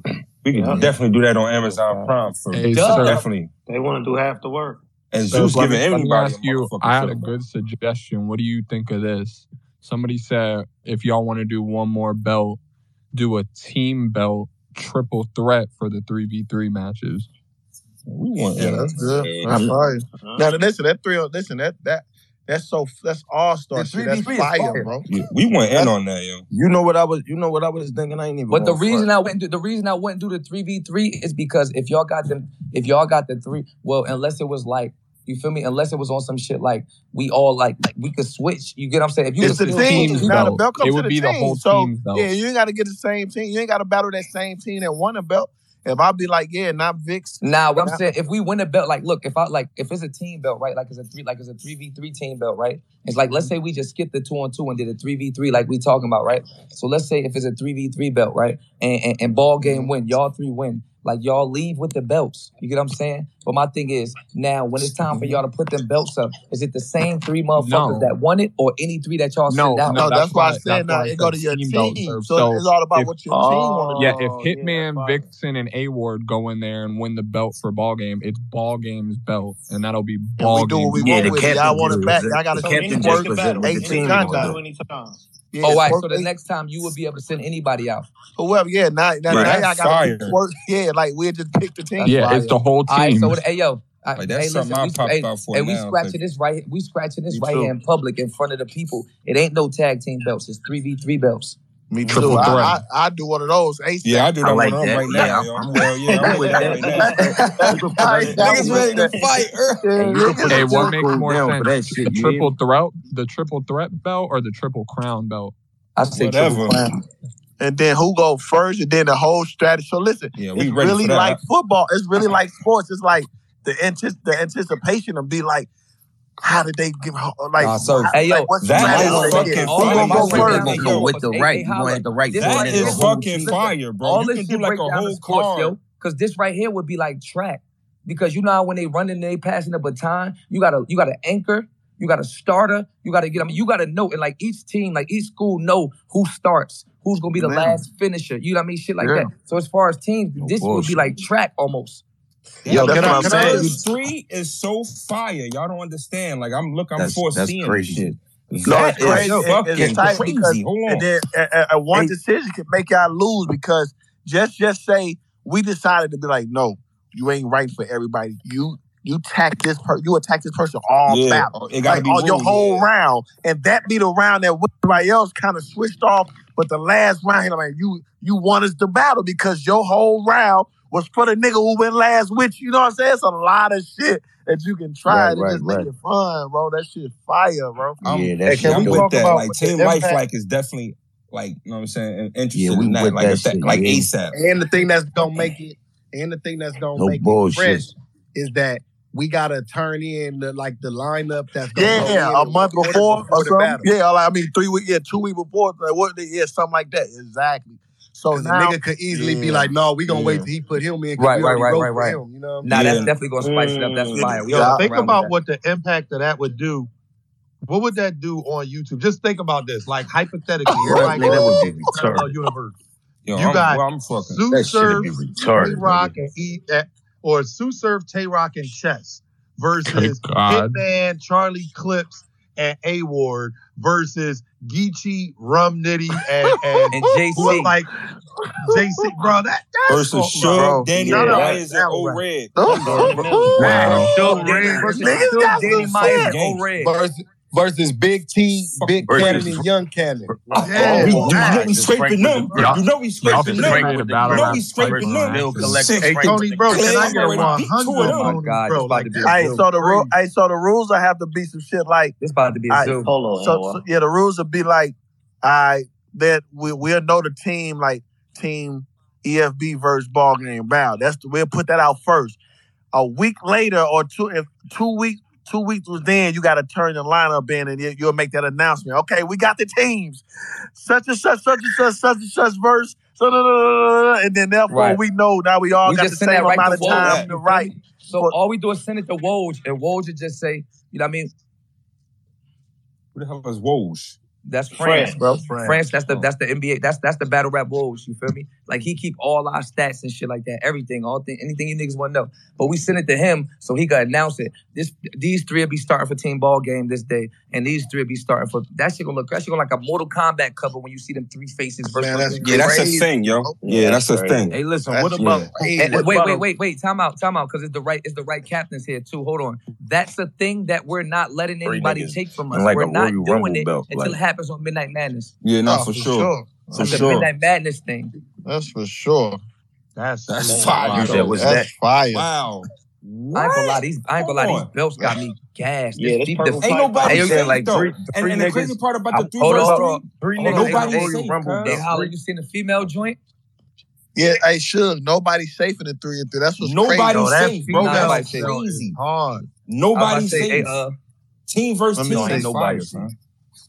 We can definitely do that on Amazon Prime for Hey, definitely. They want to do half the work. And So Zeus let giving me, let me ask a you. I had a silver. good suggestion. What do you think of this? Somebody said if y'all want to do one more belt, do a team belt triple threat for the three v three matches. We want Yeah, that. that's good. Yeah. That's fire. Uh-huh. Now listen, that three, listen, that that that's so that's all star shit. That's fire, fire. bro. Yeah, we went in on that, yo. You know what I was? You know what I was thinking? I ain't even. But the reason front. I went to, the reason I wouldn't do the three v three is because if y'all got them, if y'all got the three, well, unless it was like you feel me, unless it was on some shit like we all like, like we could switch. You get what I'm saying? If you It's was the to team. team's Now the belt. belt comes It to would the be team. the whole so team's belt. yeah, you ain't got to get the same team. You ain't got to battle that same team that won a belt. If I be like, yeah, not Vix. Nah, what I'm Nah. saying, if we win a belt, like, look, if I like, if it's a team belt, right? Like it's a three, like it's a three v three team belt, right? It's like let's say we just skipped the two on two and did a three v three, like we talking about, right? So let's say if it's a three v three belt, right? And, and and ball game win, y'all three win, like y'all leave with the belts. You get what I'm saying? But my thing is now when it's time for mm-hmm. y'all to put them belts up, is it the same three motherfuckers No. that won it or any three that y'all No, send out? No, that's that's, why I why- said that's now why I it go to your team team. belt So, it's all about if- what your team want to oh, Yeah, if Oh, yeah, Hitman. Vixen, and A Ward go in there and win the belt for ball game, it's ball game's belt, and that'll be And ball we do game. what we Yeah, want the with it. captain Y'all want it back. present- Y'all got to the send captain any just work. present with Eight the to team ten on Anything times. to it. do anytime. Yeah, Oh, all right. work So the next time you would be able to send anybody out. Oh, whoever. Yeah, now, now, Right. now y'all got to work. Yeah, like we just pick the team. yeah, fire. it's the whole All right, team. so what, hey yo, I, Like, that's hey, something listen, I we, popped hey, out for hey, we now, scratching 'cause- this right, we scratching this right too. here in public in front of the people. It ain't no tag team belts. It's three v three belts. Me Triple too. I, threat. I, I do one of those. ASAP. Yeah, I do I that like one that. right Yeah, now, I'm- yo. I'm- Hell yeah, I'm I'm with with that that. right now. You can put that- Niggas ready to fight. Hey, you can put Hey, what makes more sense? for that shit. the You triple hear threat, the triple threat belt, or the triple crown belt? I say Whatever. triple crown. and then who go first, and then the whole strategy. So listen, Yeah, we it's really like football. It's really like sports. It's like the antici- the anticipation of be like, how did they give her uh, like? Nah, sir. how- Hey, yo, like, what's that the is strategy they fucking get? all Who of gonna my go first? down gonna to go yo, with the hey, right. hey, You gonna holla. have to right This the right winning here, is the whole fucking fire, bro. all You this can shit do like break a down to whole sports, card. yo. Because this right here would be like track. Because you know how when they running, they passing the baton. You gotta, you gotta anchor. You got a starter. You got to get them. You got to know, and like each team, like each school, know who starts, who's gonna be the Man. last finisher. You know what I mean? Shit like Yeah. that. So as far as teams, No this would be like track almost. Yo, Can that's I, what I'm can saying. three is so fire. Y'all don't understand. Like I'm look, I'm That's- that's foreseeing this crazy. shit. No, That it's crazy. It- it's tight crazy. because Hold on. and then a, a- a one Hey. decision can make y'all lose because just just say we decided to be like, no, you ain't right for everybody. You you attack this per you attack this person all Yeah, battle. it gotta like be all your whole yeah. round. And that be the round that everybody else kind of switched off. But the last round, you like you you won us the battle because your whole round was for the nigga who went last with you. You know what I'm saying? It's a lot of shit that you can try Right, to right, just right. make it fun, bro. That shit fire, bro. I'm, Yeah, um, hey, that shit I'm with talk that. about Like Team Life, impact- like is definitely like you know what I'm saying, interested Yeah, we in that, like that shit, like yeah. ASAP. And the thing that's gonna make it, and the thing that's gonna No make bullshit. it fresh is that we gotta turn in the like the lineup that's gonna go Yeah, a month record it before or something. Yeah, like, I mean three weeks, yeah, two weeks before. Like, what? Yeah, something like that. Exactly. So the nigga could easily be like, no, we gonna wait till he put him in. 'cause Right, right, right, right, right. Him, you know what I'm Nah, Yeah. that's definitely gonna spice it up. That's Mm. fire. We Yo, think about what the impact of that would do. What would that do on YouTube? Just think about this. Like hypothetically, Bro, everybody nigga, that would be retarded. universe. Yo, You I'm, got well, I'm fucking. Tsu That Surf, Tay Roc, and E, eh, or Tsu Surf, Tay Roc, and Chess versus Hitman, Charlie Clips, and A Ward versus Geechi, Rum Nitty, and and And who JC. was like JC, bro. That that's Versus so, Suge, bro. Danny Yeah. Myers, and That O. Red. Oh. Wow. Shook Oh, Danny red. versus Niggas Danny Myers and O-Red. Versus, versus Big T, Big Versus- Cannon, and Young Cannon. Oh, yeah. You, you Oh, know right. we scraping them. Y'all- know we Y'all scraping them. straight with the battle You know rap we scraping versus them. Still Six Hey, Tony, bro, can I Clay get a already one beat two of hundred them. Oh my on God, you, bro? about Like to be that's a Hey, so the rule. Hey, so the rules will have to be some shit like. This about to be a I- zoo. Hold on, So, so yeah, the rules will be like, I that we we'll know the team like team EFB versus ball game bound. That's the, we'll put that out first. A week later or two, if two weeks two weeks was then, you got to turn the lineup in and you- you'll make that announcement. Okay, we got the teams, such and such, such and such, such and such verse. So, da, da, da, da, and then therefore Right. we know now we all We got just the send same that right amount to of Woj. time You to write. me? So all we do is send it to Woj, and Woj would just say, you know what I mean? Who the hell is Woj? That's France, France. bro. France. France. That's the that's the NBA. That's that's the battle rap Woj. You feel me? Like he keep all our stats and shit like that. Everything, all thing, anything you niggas want to know. But we send it to him so he could announce it. This these three will be starting for team ball game this day, and these three will be starting for that shit gonna look that shit gonna like a Mortal Kombat cover when you see them three faces versus. Man, that's Yeah, that's a thing, yo. Yeah, Yeah, that's a thing. Hey, listen. That's what about? yeah. crazy. And- What wait, about wait, wait, wait. Time out, time out, because it's the right, it's the right captains here too. Hold on. That's a thing that we're not letting anybody take from us. like we're not Royal doing Rumble it belt, until like- it happens on Midnight Madness. Yeah, no, Oh, for sure. For That's the sure. Midnight Madness thing. That's for sure. That's That's that's fire. You said, what's That's that? fire. Wow. I ain't gonna lie, these I ain't gonna lie, these belts got me gassed. Yeah, this deep- purple Ain't nobody Hey, yo, safe like though. three- and three and the niggas- crazy part about the I'm- three hold on, versus three. Three niggas Nobody safe, Royal Rumble cuz. Hey. Holly, you seen the female joint? Yeah, hey, Suge, nobody's safe in the three and three. That's what's Nobody's crazy. Yo, that safe, bro. Nah, That's safe. belt is crazy. hard. I Nobody's about to hey, safe. uh, Team versus team. see. That's Nobody, fire, son. son.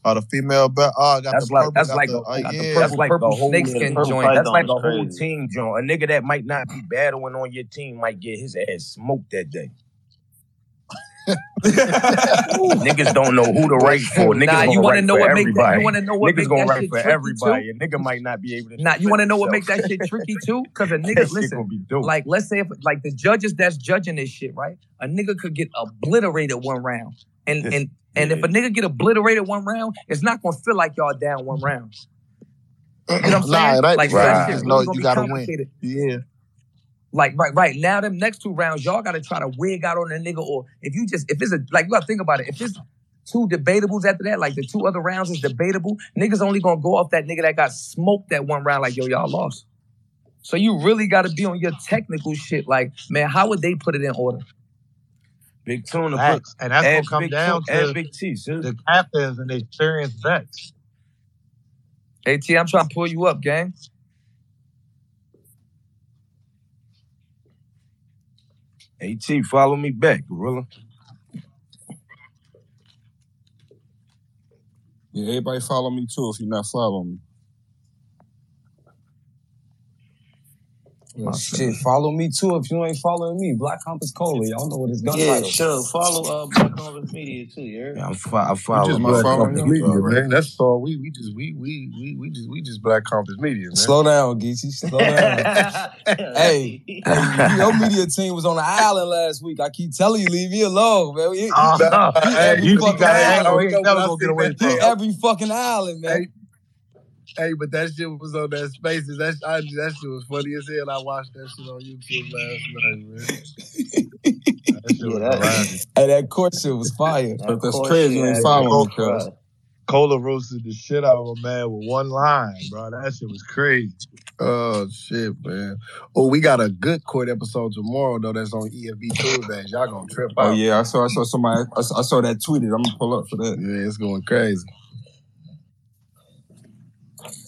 Oh, the female belt. Oh, I got That's the like purple. that's got like the, a uh, got the yeah. that's like purple a whole snakeskin joint. that's like a is whole team joint. A nigga that might not be battling on your team might get his ass smoked that day. Niggas don't know who to write for. Niggas Nah, you wanna know what make that? You wanna know what Niggas make gonna that write shit for everybody. too? A nigga might not be able to. Nah, you want to know what make that shit tricky too? Because a nigga, listen, like let's say if like the judges that's judging this shit, right? A nigga could get obliterated one round, and Yes. and and if a nigga get obliterated one round, it's not gonna feel like y'all down one round. You know what I'm saying? Nah, ain't like so that shit Just really know gonna you gotta win. Yeah. Like right, right now, them next two rounds, y'all got to try to wig out on the nigga, or if you just if it's a like, you gotta think about it. If it's two debatables after that, like the two other rounds is debatable, niggas only gonna go off that nigga that got smoked that one round. Like yo, y'all lost. So you really got to be on your technical shit. Like man, how would they put it in order? Big Tuna put Facts. And that's add gonna come Big down Tuna, to Big T, son. the captains and the experienced vets. At, I'm trying to pull you up, gang. AT, follow me back, gorilla. Yeah, everybody follow me too if you're not following me. Shit, follow me too if you ain't following me. Black Compass Cola, y'all know what it's gun Yeah, title. sure. Follow uh, Black Compass Media too. Yeah. Yeah, I'm fo- I We follow just my black follow compass me. media, man. That's all. We we just we we we we just we just black compass media, man. Slow down, Geechi. Slow down. hey, hey, your media team was on the island last week. I keep telling you, leave me alone, man. He, he, Uh, he hey, you fucking got island. oh, he never gonna get see away from every fucking island, man. Hey, Hey, but that shit was on that Spaces. That I, that shit was funny as hell. I watched that shit on YouTube last night, man. That yeah, that, hey, that court shit was fire. That that's crazy. Yeah, following yeah, Cola roasted the shit out of a man with one line, bro. That shit was crazy. Oh shit, man. Oh, we got a good court episode tomorrow though. That's on EFB Tuesdays. Y'all gonna trip oh, out? Oh yeah, I saw. I saw somebody. I saw, I saw that tweeted. I'm gonna pull up for that. Yeah, it's going crazy.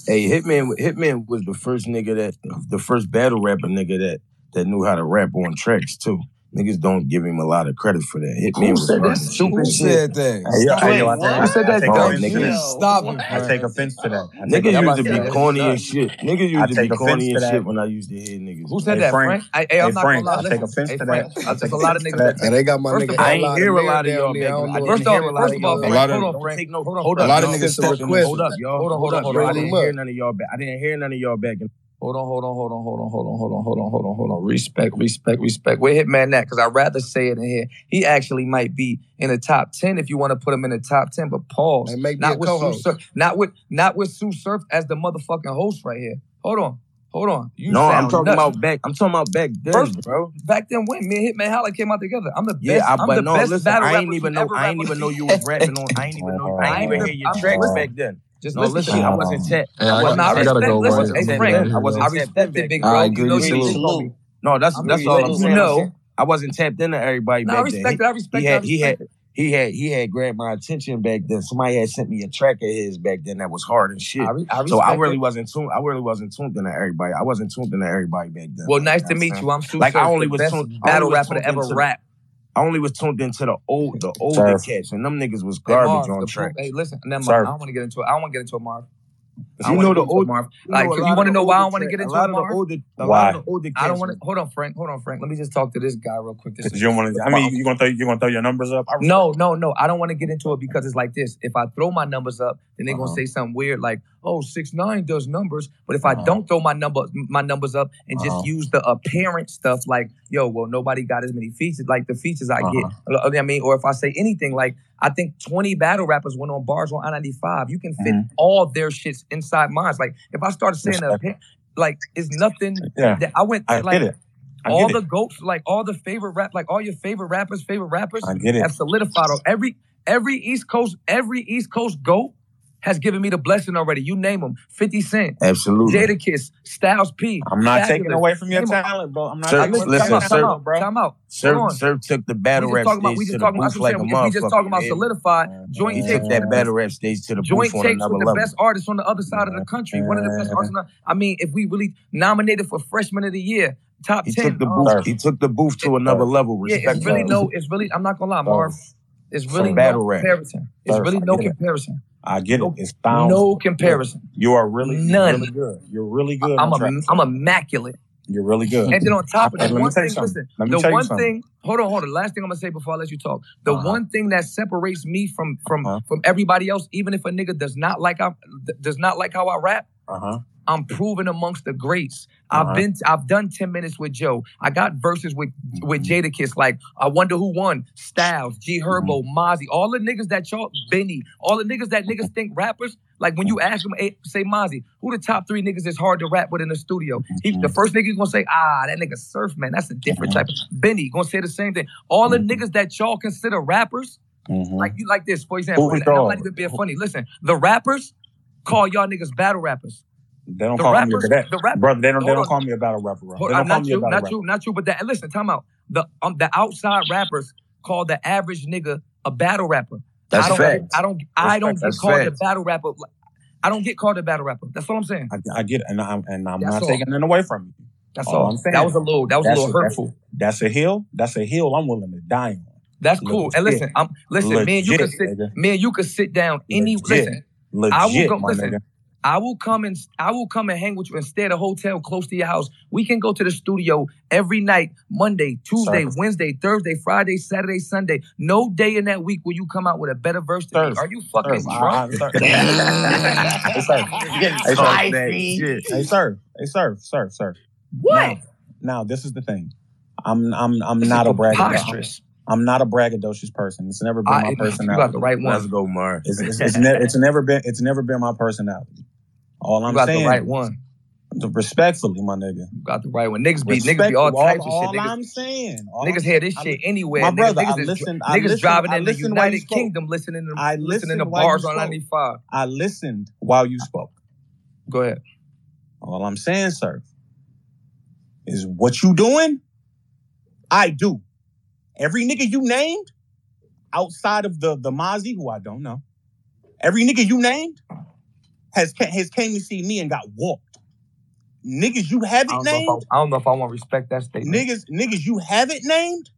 Hey, Hitman, Hitman was the first nigga that the first battle rapper nigga that that knew how to rap on tracks too. Niggas don't give him a lot of credit for that. Hit Who said that stupid shit? said that? Hey, yo, hey, yo, I, I, I, said that dumb shit. Stop it. I take offense to that. Niggas used to be corny and shit. Niggas used to be corny and shit when I used to hear niggas. Who said hey, that, Frank? Frank? Hey, I'm hey, Frank, not gonna lie. I take offense hey, to that. I take a lot of niggas. And they got my nigga. I ain't hear a lot of y'all niggas. First of all, first of all, hold on, Hold on, hold up. A lot of niggas request. Hold up, y'all. Hold on, hold up. I didn't hear none of y'all back. I didn't hear none of y'all back. Hold on, hold on, hold on, hold on, hold on, hold on, hold on, hold on, hold on. Respect, respect, respect. Where Hitman at? Because I'd rather say it in here. He actually might be in the top ten if you want to put him in the top ten. But pause. And make not with Tsu Surf, not with not with Tsu Surf as the motherfucking host right here. Hold on. Hold on. You no, I'm talking nuts. about back. I'm talking about back then, First, bro. Back then, when me and Hitman Holla came out together, I'm the best. Yeah, I, am the no, best listen, battle I ain't even know. I ain't even know you was rapping on. I ain't even know. I ain't even hear your tracks back then. Just no, listen. listen. I wasn't um, set. Yeah, I, wasn't, I, I, I gotta go. Listen, hey, Frank, I wasn't I respect the big bro. I agree. You know. No, that's I'm that's all I'm saying. No, I wasn't tapped into everybody no, back I respect then. It, I respect he had, it. He had, he had he had grabbed my attention back then. Somebody had sent me a track of his back then that was hard and shit. I re- I so I really it. wasn't tuned. I really wasn't tuned into everybody. I wasn't tuned into everybody back then. Well, like, nice to meet you. I'm super. Like I only was tuned. Battle rapper to ever rap. I only was tuned into the old, the older Sorry. and them niggas was garbage hey, Marv, on track. Hey, listen, never. I don't want to get into it. I don't want to get into it, Marv. You know the old Marv. Like, you, you want to know why I want to get into a it, Marv? Older, why? I don't want to. Hold on, Frank. Hold on, Frank. Let me just talk to this guy real quick. This is, you don't want to. I mean, you gonna throw you gonna throw your numbers up? No, no, no. I don't want to get into it because it's like this. If I throw my numbers up, then they're uh-huh. gonna say something weird like, oh six nine does numbers, but if uh-huh. I don't throw my number my numbers up and uh-huh. just use the apparent stuff like yo, well nobody got as many features like the features I uh-huh. get. I mean, or if I say anything like I think twenty battle rappers went on bars on I ninety five. You can fit mm-hmm. all their shits inside mine. Like if I started saying that, like it's nothing. Yeah, that I went. I like, get it. I all the it. goats, like all the favorite rap, like all your favorite rappers, favorite rappers, I get it. have solidified. Every every East Coast, every East Coast goat has given me the blessing already. You name them. 50 Cent. Absolutely. Jadakiss, Styles P. I'm not Fabolous. taking away from your talent, bro. I'm not Sir, listen, listen, out, Sir, out, bro. Time out. Sir, Sir took the battle rap stage we just talking about, like We just talking about solidified. Joint he took that battle rap stage to the Joint takes with the best artists on the other side of the country. One of the best artists. I mean, if we really nominated for Freshman of the Year, top ten. he Took the um, booth, he took the booth to another level. Respect yeah, it's really no, it's really, I'm not going to lie, Marv. It's really no comparison. It's really no comparison. I get it. It's bound. no comparison. You are really none. Really good. You're really good. I'm, a. I'm immaculate. You're really good. And then on top of that, one thing, listen, the one thing, hold on, hold on. Last thing I'm gonna say before I let you talk. The uh-huh. one thing that separates me from from uh-huh. from everybody else, even if a nigga does not like I does not like how I rap, uh-huh. I'm proven amongst the greats. I've right. been I've done 10 minutes with Joe. I got verses with mm-hmm. with Jadakiss. Like, I wonder who won. Styles, G Herbo, mm-hmm. Mozzy, all the niggas that y'all Benny, all the niggas that niggas think rappers. Like when you ask them, eh, say Mozzy, who the top three niggas is hard to rap with in the studio? Mm-hmm. The first nigga gonna say, ah, that nigga Surf man, that's a different type. Of, Benny gonna say the same thing. All the niggas that y'all consider rappers, like you like this, for example, I'm not even being funny. Listen, the rappers call y'all niggas battle rappers. They don't the call rappers, me that. The rappers, brother, they don't, they don't call me a battle rapper. Bro. They uh, don't not call you, me about not rapper. Not you, not you, but that. Listen, time out. The um, the outside rappers call the average nigga a battle rapper. That's I don't, fact. I don't. I don't, I don't called fact. a battle rapper. I don't get called a battle rapper. That's all I'm saying. I, I get it, and I'm and I'm not all. taking it away from you. That's all, all I'm saying. That was a little. That was That's a little a, hurtful. That's a hill. That's a hill. I'm willing to die on. That's cool. And listen, I'm listen, Legit, man. You can sit, nigga. man. You can sit down any. Legit. Listen, Legit, I will go. Listen, nigga. I will come and I will come and hang with you and stay at a hotel close to your house. We can go to the studio every night, Monday, Tuesday, Sorry. Wednesday, Thursday, Friday, Saturday, Sunday. No day in that week will you come out with a better verse than me. Are you fucking drunk? hey, sir. Hey, sir. Hey, sir. Sir. Sir. What? Now, now, this is the thing. I'm I'm I'm this not a bragging preposterous. I'm not a braggadocious person. It's never been I- my you personality. got the right one. Let's go, Mar. It's, it's, it's, ne- it's never been it's never been my personality. All I'm You got the saying, right one. Respectfully, my nigga. You got the right one. Niggas be niggas be all Respectful. types all, of shit. all Niggas, I'm saying. all niggas I'm hear this I shit li- anywhere. My niggas, brother, niggas I is, listened. I niggas listened. driving I in the listened while United. Kingdom, listening to I listening to listened while you bars on spoke. 95. I listened while you spoke. Go ahead. All I'm saying, sir, is what you doing, I do. Every nigga you named, outside of the the Mozzy, who I don't know, every nigga you named has has came to see me and got walked. Niggas you haven't don't, named, I, I don't know if I want to respect that statement. niggas niggas you haven't named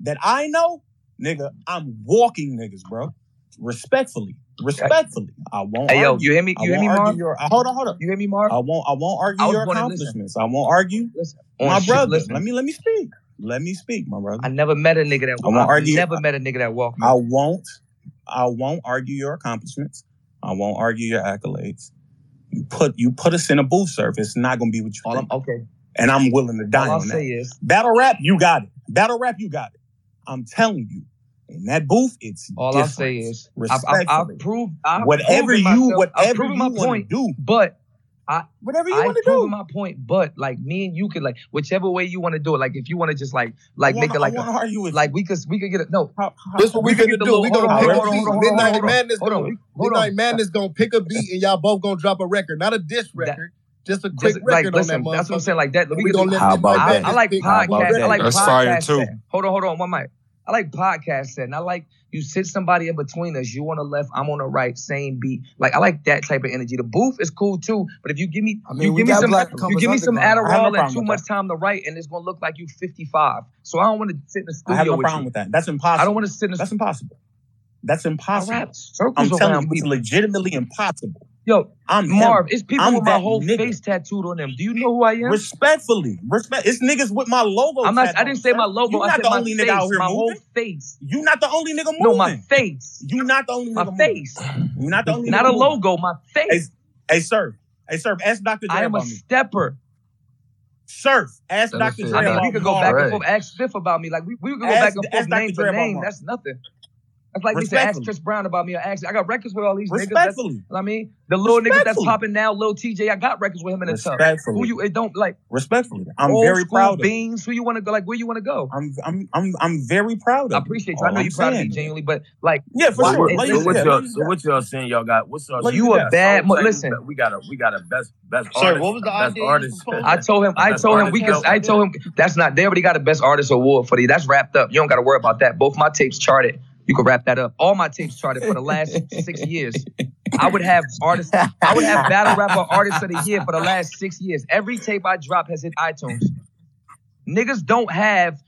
that I know, nigga, I'm walking niggas, bro. Respectfully, respectfully, I won't. Hey yo, argue. you hear me? You hear me, Marv? your. hold on, hold on. You hear me, Marv? I won't. I won't argue I your born and listen. accomplishments. I won't argue. Listen, My shit, brother, let me let me speak. Let me speak, my brother. I never met a nigga that. I won't argue. never met a nigga that walked me. I won't. I won't argue your accomplishments. I won't argue your accolades. You put you put us in a booth, sir. It's not gonna be what you All I'm okay. And I'm willing to die All I'll on that. say is, Battle rap, you got it. Battle rap, you got it. I'm telling you, in that booth, it's all different. I'll say is, I've, I've. I've proved, I've whatever you, myself, whatever you my want to point. do, But I, whatever you want to proven do. my point. But like me and you could like whichever way you want to do it. Like if you want to just like like wanna, make it like want a to argue with like we could we could get it. No, how, how, This what we we could finna get the do. We Hold gonna pick hold a beat. hold on, hold on, Midnight hold on, Madness hold on, gonna hold on. Midnight Madness gonna pick a beat and y'all both gonna drop a record, not a diss record, just a quick Just like record on that listen, that's what I'm saying. Like that, And we we could gonna let How Midnight about I, that? I like pick How podcast. I like record. That's fire podcast too. Hold on, hold on, one mic. I like podcast setting. I like you sit somebody in between us. You on the left, I'm on the right, same beat. Like I like that type of energy. The booth is cool too, but if you give me, I mean, you give me some, you give me some Underground. I have no Adderall and too much that. time to write, and it's gonna look like you 55. So I don't want to sit in the studio. I have no with problem you. with that. That's impossible. I don't want to sit in the. That's impossible. That's impossible. I'm telling you, it's legitimately impossible. Yo, I'm him. Marv, it's people I'm with my whole nigga. face tattooed on them. Do you know who I am? Respectfully, respect. It's niggas with my logo I'm not. I didn't say my logo. You I not said the my only face. nigga out here My whole face. You're not the only nigga moving. No, my face. You're not the only one. My nigga moving. face. You not the only Not nigga a moving. logo. My face. hey, sir. Hey, sir. Ask Dr. Dre I am a stepper. Surf. Ask That Dr. shit Dre I mean, we not could go Marv. back and forth. Ask Stiff about me. Like we, we could go Ask, back and ask forth Dr. name for name. That's nothing. That's like me saying ask Chris Brown about me. Or ask. I got records with all these niggas. That's. Respectfully. I mean, the little niggas that's popping now, little TJ. I got records with him in the tub. Who you? It don't like Respectfully. I'm old very proud of you. beans. Who you want to go? Like where you want to go? I'm I'm I'm I'm very proud I of you. I appreciate you. I know you're proud of me genuinely, but like, Yeah, for why? So sure. what? So you listen, what y'all? So what y'all saying? Y'all got what's y'all Lay saying? you you a got bad. Mo- listen, We got a we got a best best Sir, artist. what was the Best idea you artist. I told him. I told him we could. belt. I told him that's not. They already got a best artist award for you. That's wrapped up. You don't got to worry about that. Both my tapes charted. You can wrap that up. All my tapes charted for the last six years. I would have artists. I would have battle rapper artists of the year for the last six years. Every tape I drop has hit iTunes. Niggas don't have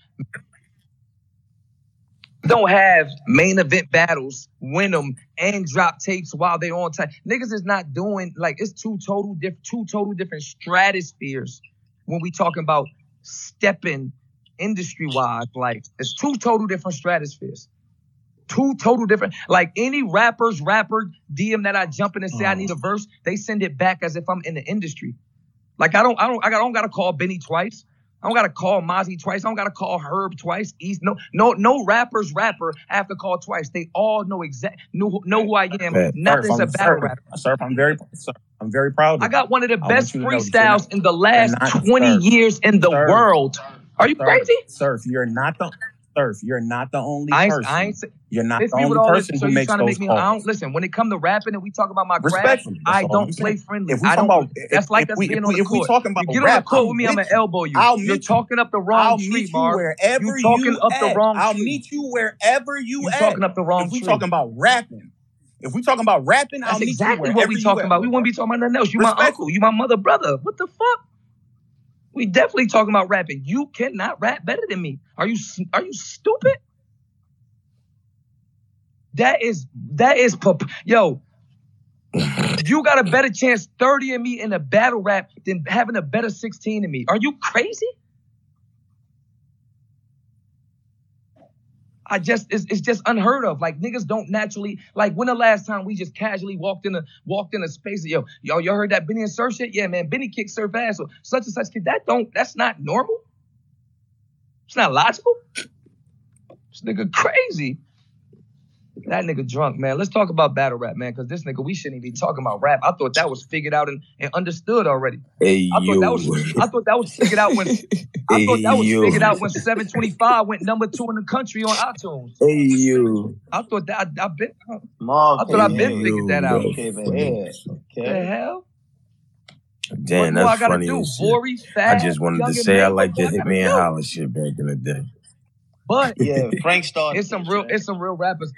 don't have main event battles, win them, and drop tapes while they're on time. Niggas is not doing like it's two total diff- two total different stratospheres when we talking about stepping industry wise. Like it's two total different stratospheres. Two total different. Like any rapper's rapper DM that I jump in and say I need uh-huh. a verse, they send it back as if I'm in the industry. Like I don't, I don't, I don't gotta call Benny twice. I don't gotta call Mozzy twice. I don't gotta call Herb twice. East, no, no, no rapper's rapper I have to call twice. They all know exact, know, know who I am. Surf, Nothing's a I'm battle surf, rapper. surf. I'm very surf, I'm very proud I of you. got one of the I best you to know that you're freestyles in the last not 20 surf. years in the world. Are you crazy? surf. You're not the surf. You're not the only I person. I say, You're not the only this. person So who makes those make me? I don't listen. When it come to rapping and we talk about my craft, I don't play friendly. If we I don't. about if, That's like if us we being if on the if we court. talking about You get on the court with me, I'm gonna elbow you. I'll You're talking up the wrong I'll tree, Marv. wherever You talking up the wrong I'll meet you wherever you at. talking up the wrong If we talking about rapping, if we talking about rapping, I'll That's meet you exactly what we talking about. We wouldn't be talking about nothing else. You my uncle. You my mother brother. What the fuck? We definitely talking about rapping. You cannot rap better than me. Are you are you stupid? That is that is yo. You got a better chance 30 of me in a battle rap than having a better 16 of me. Are you crazy? I just it's, it's just unheard of. Like niggas don't naturally like when the last time we just casually walked in a walked in a space. Yo, yo, y'all heard that Benny and Surf shit? Yeah, man, Benny kicked Surf ass or such and such kid. That don't that's not normal. It's not logical. This nigga crazy. That nigga drunk, man. Let's talk about battle rap, man, because this nigga, we shouldn't even be talking about rap. I thought that was figured out and, and understood already. Hey I thought that was. I thought that was figured out when I thought that was yo. figured out when 725 went number two in the country on iTunes. Hey you. I thought that I, I've been I thought I've been in. figured that out. He came in here. The hell? Damn, what more I that's gotta funny do? as shit. Vory, I just wanted to say I like What the more I hit me and do? holler shit back in the day. But Yeah, Frank started. it's some real it's some real rappers.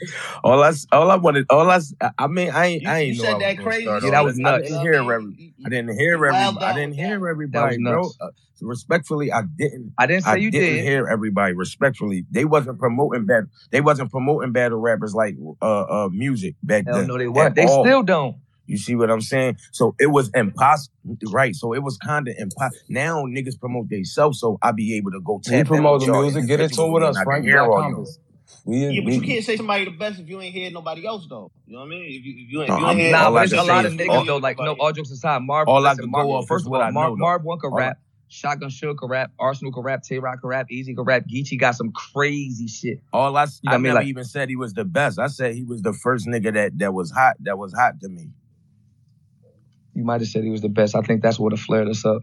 All I, s- all I wanted, all I, s- I mean, I ain't, You, I you ain't know said was that crazy start Yeah, that that. was I didn't hear mean, every, I didn't hear every, wilded I didn't hear that. That was everybody, bro. Uh, respectfully, I didn't. I didn't say I you didn't did. hear everybody. Respectfully, they wasn't promoting battle. They wasn't promoting battle rappers like uh, uh music back Hell then no, they weren't. They all. still don't. You see what I'm saying? So it was impossible, right? So it was kind of impossible. Now niggas promote themselves, so I be able to go We tap in promote with the music. Get in tune with us, and Frank hear Black. Compass. We, Yeah, but you can't say somebody the best if you ain't heard nobody else though. You know what I mean? If you if you ain't, No, you ain't I'm, heard Nah, but it's a lot of niggas all, though. Like no, all jokes aside, Marv. all I Listen, could Marv. go off First of all, Marv. Marv one can All I, rap. Shotgun Suge can rap. Arsenal can rap. Tay Roc can rap. Easy can rap. Geechi got some crazy shit. all I, s- You know I I mean? never Like even said he was the best. I said he was the first nigga that that was hot. That was hot to me. You might have said he was the best. I think that's what have flared us up.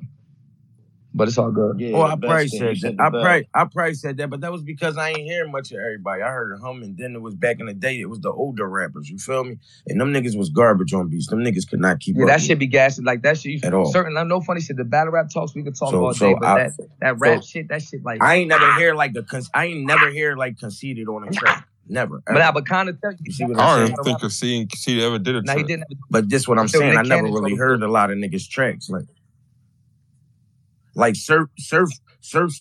But it's all good. Oh, Yeah, I the probably best said that. I probably, I probably said that, but that was because I ain't hearing much of everybody. I heard him, and then it was back in the day. It was the older rappers. You feel me? And them niggas was garbage on beats. Them niggas could not keep Yeah, up that with shit be gassing. Like that shit. You, at all. certain, no funny shit. The battle rap talks we could talk So, all day, but I, that that so rap shit, that shit like. I ain't never hear like the. con- I ain't never hear like conceited on a track. Never, But I would kind of tell you, You see what I I'm don't even think of seeing Conceited ever did a Now he didn't. But this what I'm Until saying. I never really told him heard a lot of niggas tracks. Like like surf surf surf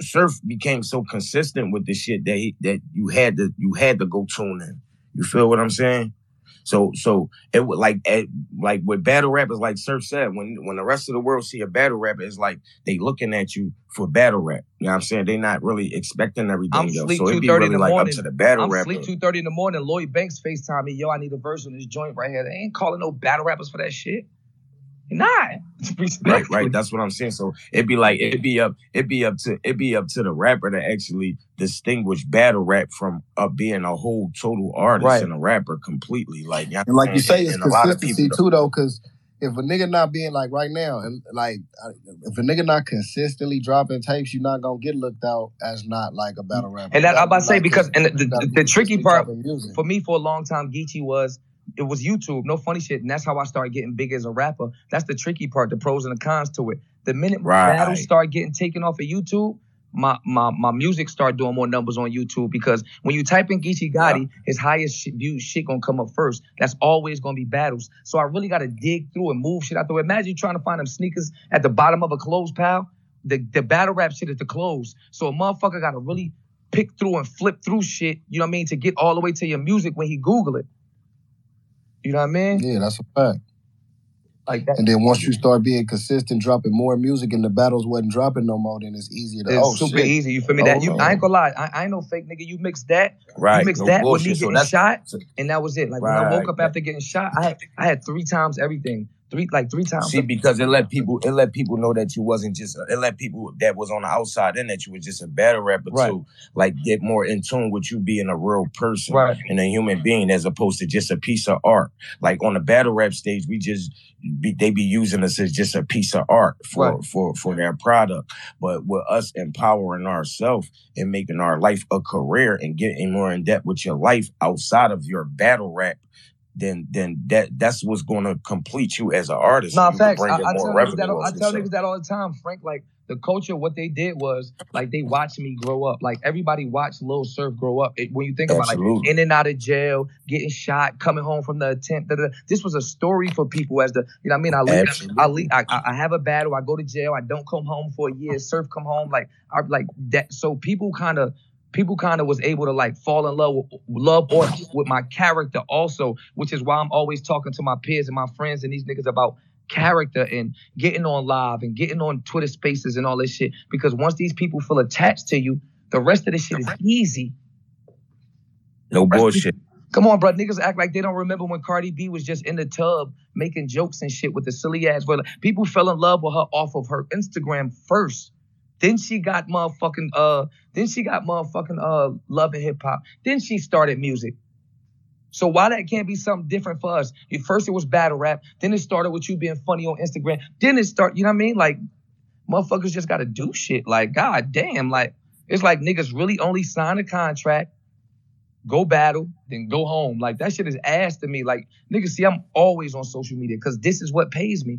surf became so consistent with the shit that he, that you had to you had to go tune in. You feel what I'm saying? So so it would like at, like with battle rappers like Surf said when when the rest of the world see a battle rapper it's like they looking at you for battle rap. You know what I'm saying? They not really expecting everything I'm sleep So it'd be thirty in really the like up morning. to the battle I'm rapper. sleep two thirty in the morning. Lloyd Banks Facetime me. Yo, I need a verse on this joint right here. They ain't calling no battle rappers for that shit. Nah, Right, right. That's what I'm saying. So it'd be like it'd be up, it'd be up to it'd be up to the rapper to actually distinguish battle rap from uh, being a whole total artist Right. and a rapper completely. Like, you And like you say, saying? it's and, and a lot of consistency too, though, because if a nigga not being like right now, and like if a nigga not consistently dropping tapes, you're not gonna get looked out as not like a battle rapper. And that I'm about to say because and the, you the, the tricky part for me for a long time, Geechi was it was YouTube, no funny shit, and that's how I started getting big as a rapper. That's the tricky part, the pros and the cons to it. The minute battles start getting taken off of YouTube, my my my music start doing more numbers on YouTube because when you type in Geechi Gotti, his highest shit, view shit gonna come up first. That's always gonna be battles. So I really gotta dig through and move shit out the way. Imagine you trying to find them sneakers at the bottom of a clothes pile. The the battle rap shit is the clothes. So a motherfucker gotta really pick through and flip through shit, you know what I mean, to get all the way to your music when he Google it. You know what I mean? Yeah, that's a fact. Like that. And then once you start being consistent, dropping more music, and the battles wasn't dropping no more, then it's easier to. It's oh super shit. easy. You feel me? Oh, that you I ain't gonna lie. I, I ain't no fake nigga. You mix that, you Right. mix No that with me bullshit. So getting shot, and that was it. Like when I woke up after getting shot, I had I had three times everything. Three like three times. See, because it let people it let people know that you wasn't just it let people that was on the outside and that you was just a battle rapper Right. too, like get more in tune with you being a real person Right. and a human being as opposed to just a piece of art. Like on the battle rap stage, we just be, they be using us as just a piece of art for Right. for for their product. But with us empowering ourselves and making our life a career and getting more in depth with your life outside of your battle rap. Then, then that that's what's going to complete you as an artist. Nah, facts. I, I tell niggas that. I tell niggas that all the time, Frank. Like the culture, what they did was like they watched me grow up. Like everybody watched Lil Surf grow up. It- when you think about like in and out of jail, getting shot, coming home from the attempt. da, da, da. This was a story for people as the you know what I mean. I leave, Absolutely. I, leave, I I I have a battle. I go to jail. I don't come home for a year. Surf come home like I like that. So people kind of people kind of was able to like fall in love with love or with my character also, which is why I'm always talking to my peers and my friends and these niggas about character and getting on live and getting on Twitter spaces and all this shit. Because once these people feel attached to you, the rest of this shit is easy. No bullshit. Come on, bro. Niggas act like they don't remember when Cardi B was just in the tub making jokes and shit with the silly ass. Well, people fell in love with her off of her Instagram first. Then she got motherfucking uh. Then she got motherfucking uh love and hip hop. Then she started music. So why that can't be something different for us? At first it was battle rap, then it started with you being funny on Instagram, then it start, you know what I mean? Like motherfuckers just gotta do shit. Like, god damn, like it's like niggas really only sign a contract, go battle, then go home. Like that shit is ass to me. Like niggas see I'm always on social media because this is what pays me.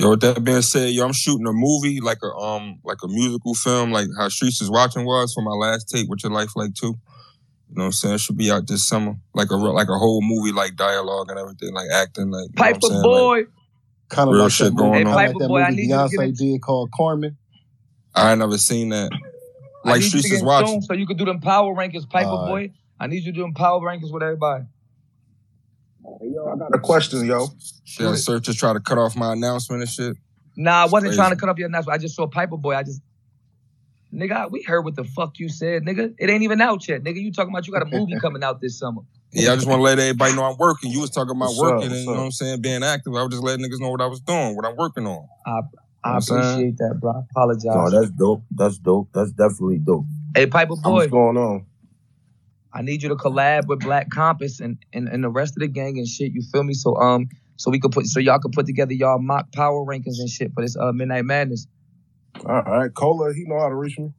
Yo, with that being said, yo, I'm shooting a movie like a um like a musical film, like how Streets is watching was for my last tape, What Your Life Like Too. You know what I'm saying? It should be out this summer. Like a like a whole movie, like dialogue and everything, like acting, like you know what I'm Piper boy. Like, Kind of real like shit going kinda on. like Piper that boy, I movie need you to get Beyonce did called Carmen. I ain't never seen that. I Like need you Streets to is watching. soon so you could do them power rankings, Piper Alright. boy. I need you to do them power rankings with everybody. Yo, I got a question, yo. Shit, I search to try to cut off my announcement and shit. Nah, I wasn't Crazy. trying to cut off your announcement. I just saw Piper Boy. I just, nigga, we heard what the fuck you said, nigga. It ain't even out yet, nigga. You talking about you got a movie coming out this summer? Yeah, I just want to let everybody know I'm working. You was talking about What's working up? and you know what? I'm saying, being active. I was just letting niggas know what I was doing, what I'm working on. I, I Know saying? appreciate that, bro. I apologize. No, that's dope. That's dope. That's definitely dope. hey, Piper Boy, What's going on? I need you to collab with Black Compass and, and and the rest of the gang and shit. You feel me? So um, so we could put so y'all could put together y'all mock power rankings and shit for this uh Midnight Madness. All right, Cola, he know how to reach me.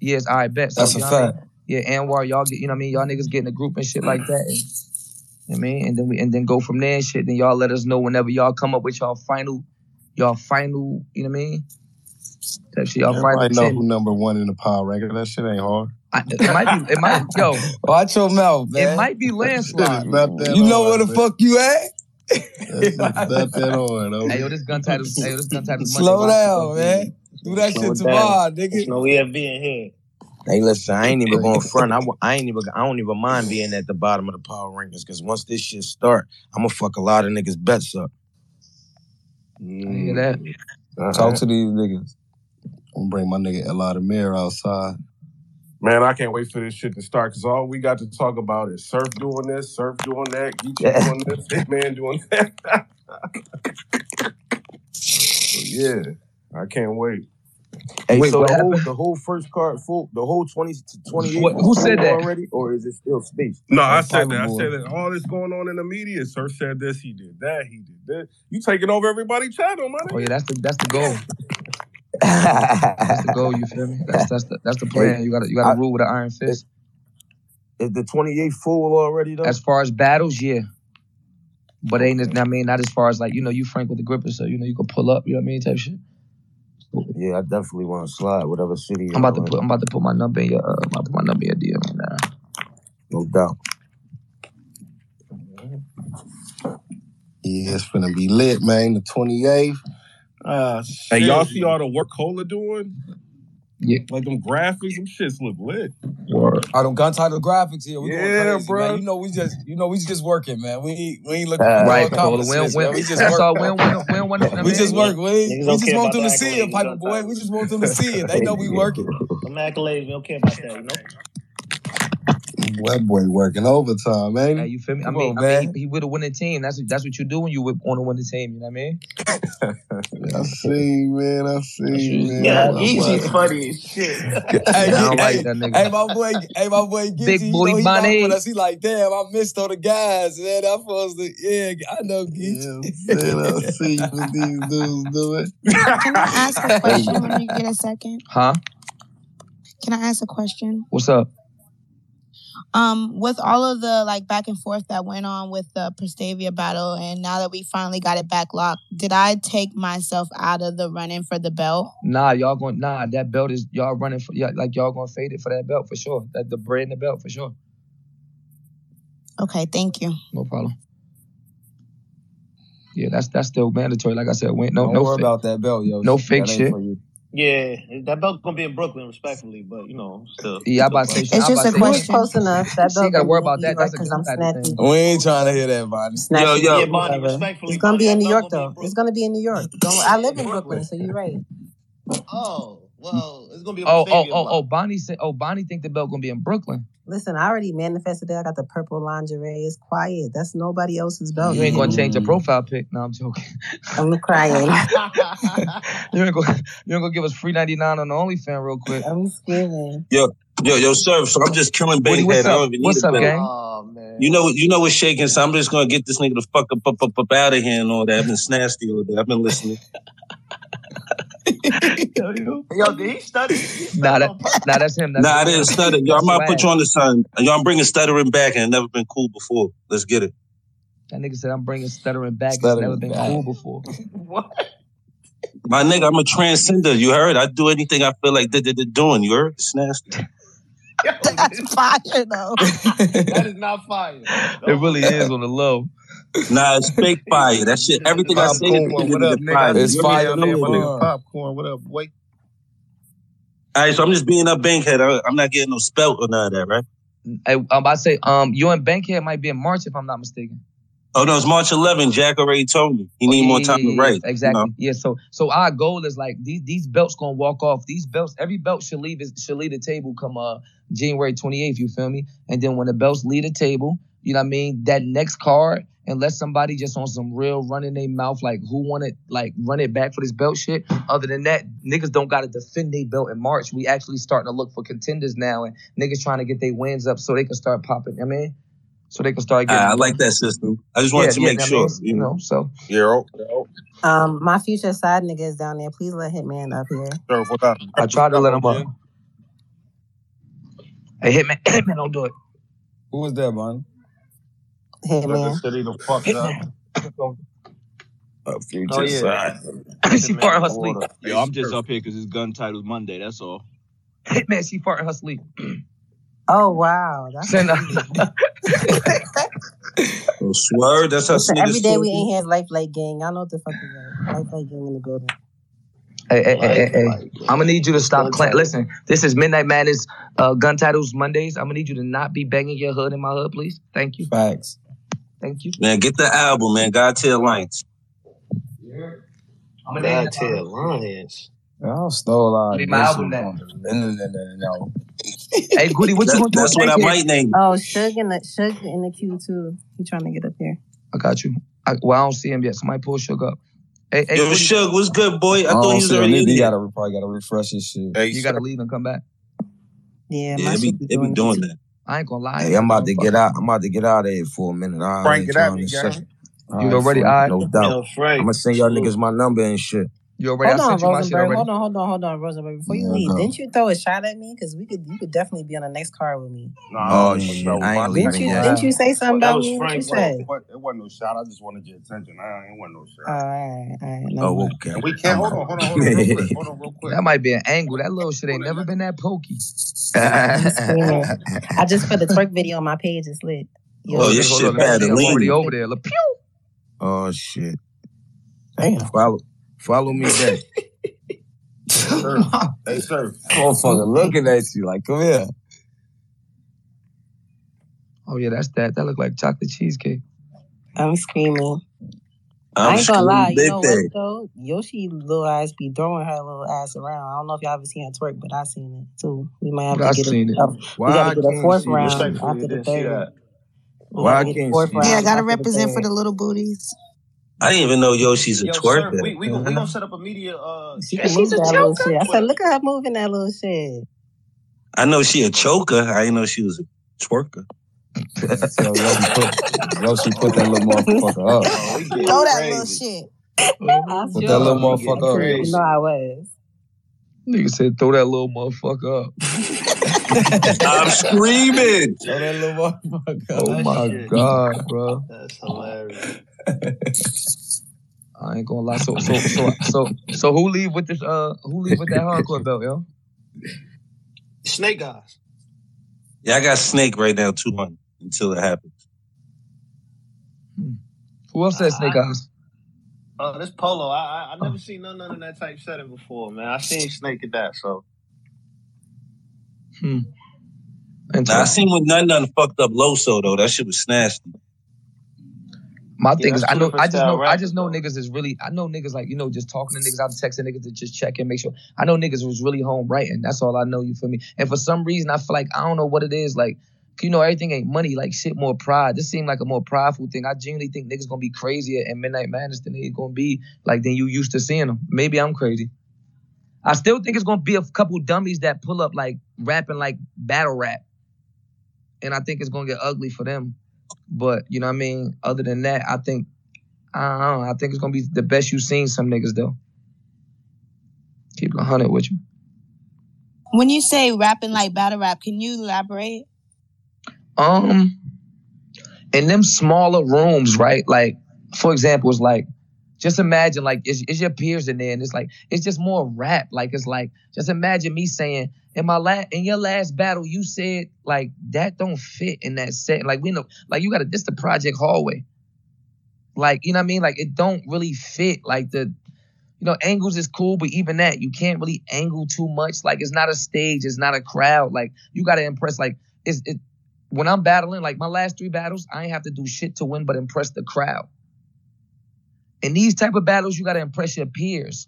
Yes, I bet. So, That's a you know what I mean? fact. Yeah, Anwar, y'all get, you know what I mean? Y'all niggas get in a group and shit like that. And, you know what I mean? And then we and then go from there and shit. Then y'all let us know whenever y'all come up with y'all final, y'all final, you know what I mean? That shit, y'all final Everybody know 10. who number one in the power ranking. That shit ain't hard. I, it might be, it might, yo, Watch your mouth, man. it might be It's landslide. you know where the man. fuck you at? It's not that hard. Hey, yo, this gun title, hey, yo, this gun title. Slow down, man. Do that Slow shit it tomorrow, down. nigga. There's no EFB in here. Hey, listen, I ain't even going front. I, I ain't even. I don't even mind being at the bottom of the power rankings because once this shit start, I'm gonna fuck a lot of niggas bets up. I hear that. All Talk right. to these niggas. I'm gonna bring my nigga Elada Mir outside. Man, I can't wait for this shit to start because all we got to talk about is Surf doing this, Surf doing that, Geechi doing this, Hitman doing that. so, yeah, I can't wait. Hey, Wait, so the whole the whole first card full, the whole twenty to twenty eight. What- who said that? already, or is it still space? No, I said that. I said that all this going on in the media. Surf said this, he did that, he did this. You taking over everybody's channel, man. Oh yeah, that's the that's the goal. That's the goal. You feel me? That's that's the that's the plan. You gotta you gotta I- rule with an iron fist. Is the twenty eight full already though? As far as battles, yeah. But ain't it, I mean, not as far as like, you know, you frank with the gripper, so you know you can pull up, you know what I mean, type shit. yeah, I definitely want to slide whatever city. I'm about to you're in, put I'm about to put my number in your uh, I'm about to put my number in your DM right now. no doubt. Yeah, it's gonna be lit, man. The 28th. Ah, Hey, y'all see all the work Cola doing? Yeah. Like them graphics, them shits look lit. Word. All them gun title graphics here. We Yeah, going crazy, bro. man. You know we just you know we just working, man. We ain't we ain't looking Uh, for no Right, Cola. We don't, accomplishments, we man. don't, We just that's work. all. We don't, we don't, we don't want to, you know We what I just work. We, we just want them the to see it, and Piper boy. We just want them to see it. They know we working. Them accolades, we don't care about that, you know? That boy working overtime, ain't Hey, you feel me? I Come mean, on, I mean, he, he with a winning team. That's that's what you do when you with, on a winning team. You know what I mean? I see, man. I see, man. Yeah, that's Geechi's funny as shit. Hey, I don't like that nigga. hey, my boy, hey, my boy, Gitchy, Big you boy know he rock with us. He like, damn, I missed all the guys, man. I'm supposed to, yeah, I know Gitchy. Yeah, man. I see what these dudes doing. Can I ask a question when you get a second? Huh? Can I ask a question? What's up? Um, with all of the like back and forth that went on with the Prestavia battle, and now that we finally got it back locked, did I take myself out of the running for the belt? Nah, y'all going nah, that belt is y'all running for yeah, like y'all gonna fade it for that belt for sure. That the bread and the belt for sure. Okay, thank you. No problem. Yeah, that's that's still mandatory. Like I said, we no Don't no worry fake, about that belt, yo. no fake That ain't shit. For you. Yeah, that belt's gonna be in Brooklyn, respectfully, but you know, still. Yeah, I still about to say fuck. I It's just a say You was question. close enough. That she ain't belt gotta gonna worry be in about that. That's a because I'm title snatching, thing. We ain't trying to hear that, Bonnie. Yo, yo, Yeah, it, Bonnie, respectfully, It's gonna Bonnie, be in New York gonna be in though. It's gonna be in New York. Don't. I live In in Brooklyn, Brooklyn. so you're right. Oh. Well, it's gonna be Oh, oh, oh, oh, Bonnie said. Oh, Bonnie think the belt gonna be in Brooklyn. Listen, I already manifested that. I got the purple lingerie. It's quiet. That's nobody else's belt. You ain't gonna change Mm. your profile pic. No, I'm joking. I'm crying. you ain't gonna you ain't gonna give us free ninety nine on the OnlyFans real quick. I'm screaming. Yo, yo, yo, sir. So I'm just killing Woody, what's Bankhead. Up? What's up, gang? Oh man. You know, you know what's shaking. So I'm just gonna get this nigga the fuck up, up, up, up out of here and all that. I've been snasty all day. I've been listening. Yo, did he study? He studied Nah, that, nah, that's him. That's nah, I didn't stutter. Yo, I That's might put you on the sun. Yo, I'm bringing stuttering back, and it never been cool before. Let's get it. That nigga said I'm bringing stuttering back. It's never been back. cool before. What? My nigga, I'm a transcender. You heard? I do anything I feel like they, they, they're doing. You heard? It's nasty. That's fire though. that is not fire. It really is on the low. Nah, it's fake fire. That shit. Everything I say is Popcorn, what up, nigga? Fire. just You be already down there, know my it. nigga. Popcorn, what up, boy? All right, so I'm just being a Bankhead. I, I'm not getting no spelt or none of that, right? Hey, I'm about to say, um, you and Bankhead might be in March if I'm not mistaken. Oh no, it's March 11. Jack already told me he Oh, need yeah, more time yeah, to write. Exactly. You know? Yeah. So so our goal is like these these belts gonna walk off. These belts, every belt should leave is should leave the table come uh January 28th. You feel me? And then when the belts leave the table, you know what I mean. That next card, unless somebody just on some real running their mouth like who wanted like run it back for this belt shit. Other than that, niggas don't gotta defend their belt in March. We actually starting to look for contenders now, and niggas trying to get their wins up so they can start popping. I mean, so they can start getting. Ah, I like that system. I just wanted Yeah, to yeah, make I sure. mean, you know, so Yo, Um, my future side nigga is down there. Please let Hitman up here. yo, what? I tried to let him up. Hey, Hitman, Hitman, don't do it. Who was that, man? Hitman. City the fuck up. A future Oh, yeah. side. she farting her sleep. Yo, I'm just up here because it's gun titles Monday. That's all. Hitman, she farting her sleep. Oh wow. That's Send her. Oh, swear, that's how Listen, niggas every day we talking? in here is Life Light Gang. Y'all know what the fuck is that. Life Light Gang in the building. Hey, hey, hey, hey, hey. I'm gonna need you to stop. Cla- Listen, this is Midnight Madness uh, gun titles Mondays. I'm gonna need you to not be banging your hood in my hood, please. Thank you. Facts. Thank you. Man, get the album, man. God Tier Alliance. I'm God tier lions. Y'all stole our Need my album mission now. from the- no, no, no, no, no. Hey, Goody, what you gonna do? that's what I might name. Oh, Suge in the Suge in the queue too. He trying to get up here. I got you. I, well, I don't see him yet. Somebody pull Sugar up. Hey, hey, Yo, Goody, Suge, what's good, boy? I I thought he was already either. He gotta probably gotta refresh his shit. Hey, you gotta leave and come back. Yeah, Yeah, my they be, shit be be doing doing that. That. I ain't gonna lie. Hey, I'm about to get out. I'm about to get out of here for a minute. I Frank, ain't get at trying me, to gang. say. You already, Frank, all right? No Yo, doubt. I'm gonna send y'all niggas my number and shit. You already? Hold I on, sent you my shit Rosenberg. already. Hold on, hold on, hold on, Rosenberg. Before you Yeah, leave, go. didn't you throw a shot at me? Because we could, you could definitely be on the next card with me. Nah, Oh that shit, was I my ain't Didn't leaving you? yet. Didn't you say something That about was me? What you Frank. say? It wasn't, it wasn't no shot. I just wanted your attention. I ain't want no shot. all right, all right. Never Oh, mind. okay. And we can't. Hold on, hold on, hold on, real quick. Hold on, real quick. That might be an angle. That little shit ain't never been that pokey. I'm screaming. I just put the twerk video on my page. It's lit. Yo, Oh, Hold your on, hold shit bad. me already over there. Look, pew. oh shit. Damn. Follow, follow me back. Sir. Hey, sir. Motherfucker looking at you like, come here. Oh yeah, that's that. That look like chocolate cheesecake. I'm screaming. I I'm ain't gonna lie. screaming You big know what thing. though? Yoshi little ass be throwing her little ass around. I don't know if y'all ever seen her twerk, but I seen it too. We might have I to get seen a, it. a we gotta I get a fourth round after the third. that. Why I gotta get a can't fourth see Yeah, I gotta after the represent for the little booties. I didn't even know Yoshi's a Yo, sir, twerker. we we gonna we gonna set up a media. Uh, She chat can move with that little shit. I said, look at her moving that little shit. I know she a choker. I didn't know she was a twerker. So Yoshi put Yoshi put that little motherfucker up. Oh, we getting Throw that little crazy. shit. I Put that sure little We getting motherfucker up. you crazy. know I was. Nigga said, throw that little motherfucker up. I'm screaming. Throw that little motherfucker up. Oh up. my Shit. god, bro. That's hilarious. I ain't gonna lie. So so so so so who leave with this uh who leave with that hardcore belt, yo? Snake guys. Yeah, I got Snake right now, 200 until it happens. Who else said Snake Eyes? Uh, this polo. I I, I never seen none none of that type setting before, man. I seen Snake at that. So Hmm. Now, I seen when None None fucked up Loso, though. That shit was nasty. My thing is, I know, I just know, I just know though. niggas is really, I know niggas like, you know, just talking to niggas, I'm texting niggas to just check and make sure. I know niggas was really home writing. That's all I know. You feel me? And for some reason, I feel like I don't know what it is. Like, you know, everything ain't money. Like shit, more pride. This seemed like a more prideful thing. I genuinely think niggas gonna be crazier in Midnight Madness than they gonna be like than you used to seeing them. Maybe I'm crazy. I still think it's gonna be a couple dummies that pull up like rapping like battle rap, and I think it's gonna get ugly for them. But you know what I mean. Other than that, I think I don't know. I think it's gonna be the best you've seen some niggas though. Keep it hundred with you. When you say rapping like battle rap, can you elaborate? Um, in them smaller rooms, right? Like, for example, it's like, just imagine like it's, it's your peers in there, and it's like it's just more rap. Like it's like just imagine me saying in my last in your last battle, you said like that don't fit in that set. Like we know, like you got to this the project hallway. Like you know what I mean? Like it don't really fit. Like the you know, angles is cool, but even that, you can't really angle too much. Like it's not a stage, it's not a crowd. Like you gotta impress. Like it's it when I'm battling, like my last three battles, I ain't have to do shit to win but impress the crowd. In these type of battles, you gotta impress your peers.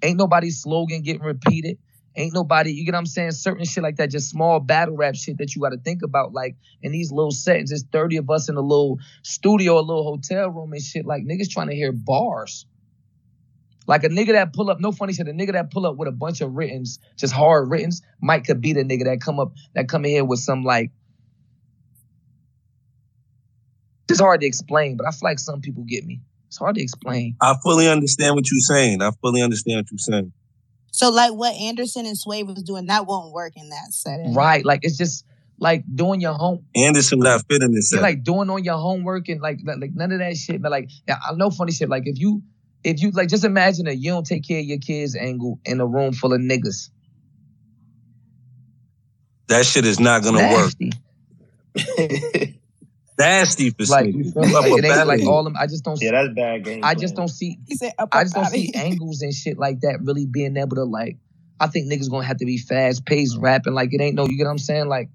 Ain't nobody's slogan getting repeated. Ain't nobody, you get what I'm saying? Certain shit like that, just small battle rap shit that you gotta think about. Like in these little settings, there's 30 of us in a little studio, a little hotel room and shit. Like niggas trying to hear bars. Like a nigga that pull up, no funny shit, a nigga that pull up with a bunch of writtens, just hard writtens, might could be the nigga that come up, that come in here with some like, it's hard to explain, but I feel like some people get me. It's hard to explain. I fully understand what you're saying. I fully understand what you're saying. So like what Anderson and Sway was doing, that won't work in that setting. Right. Like it's just like doing your home. Anderson not fit in this Yeah, set. like doing on your homework and like, like like none of that shit. But like I know funny shit. Like if you if you like just imagine that you don't take care of your kids angle in a room full of niggas. that shit is not gonna Nasty. work. Nasty for Like, you feel Like, it ain't like all them. I just don't. See. Yeah, that's bad game. I just don't see. He said I just don't outta see angles and shit like that really being able to like. I think niggas gonna have to be fast paced rapping. Like it ain't no. You get what I'm saying? Like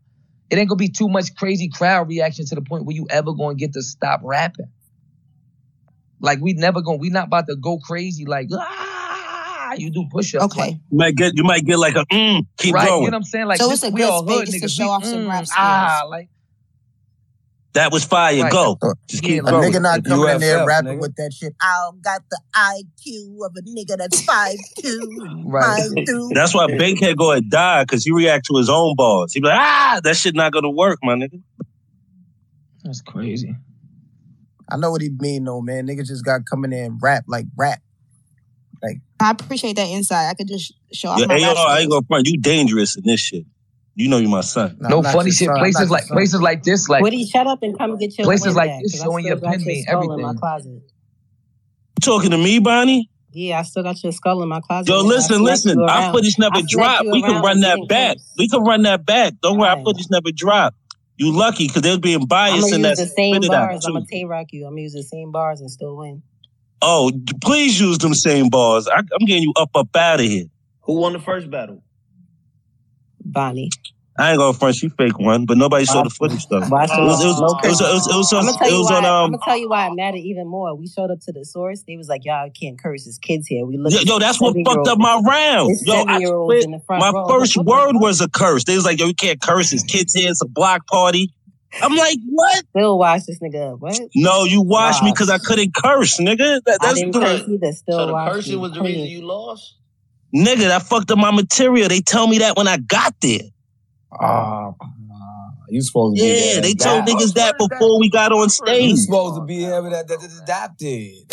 it ain't gonna be too much crazy crowd reaction to the point where you ever gonna get to stop rapping. Like we never gonna. We not about to go crazy. Like ah, you do push ups. Okay. You might get you might get like a mm, keep right. going. You know what I'm saying? Like So this, it's a we good all hood to niggas. show we, off some mm, rap Ah, like that was fire. Right. Go. Just A keep nigga going. not coming in there rapping nigga. with that shit. I got the IQ of a nigga that's five two. Right. through. That's why Bankhead go and die because he react to his own balls. He be like, ah, that shit not gonna work, my nigga. That's crazy. I know what he mean though, man. Niggas just got coming in and rap like rap. Like I appreciate that insight. I could just show off Yeah, my hey, yo, I ain't gonna front. You dangerous in this shit. You know you my son. nah, No funny shit. son. Places like son. places like this. Like Woody, shut up and come get your Places pen like back, this 'cause showing still your got pen your mean skull in my everything. closet. You talking to me, Bonnie? Yeah, I still got your skull in my closet. Yo, nigga. I listen, smacked listen. you Our around. footage never I dropped. We can run that back. curse. We can run that back. Don't worry, our Alright. footage never dropped. You lucky because they was being I'm biased gonna in use that the same spit it out bars. I'm too. gonna Tay Roc you. I'm gonna use the same bars and still win. Oh, please use them same bars. I, I'm getting you up up out of here. Who won the first battle? Bonnie. I ain't gonna front. She fake one, but nobody saw the footage though. Watch It was it was No it was it was, I'm gonna tell you why. I'm um. gonna tell you why it mattered even more. We showed up to the source. They was like, "Y'all can't curse. His kids here." We looked. Yo, yo, that's what fucked up my round. Yo, I seven year olds in the front My row. first What the word was a curse. They was like, "Yo, you can't curse. His kids here. It's a block party." I'm like, "What?" Still watch this nigga. What? No, you watched me because I couldn't curse, nigga. That, I that's didn't the curse either. Still So the watch cursing was the reason you lost? Nigga that fucked up my material. They tell me that when I got there. Ah, you supposed to be Yeah, they to told adapt. niggas that before we got on stage. You supposed to be able to that, that, that adapted.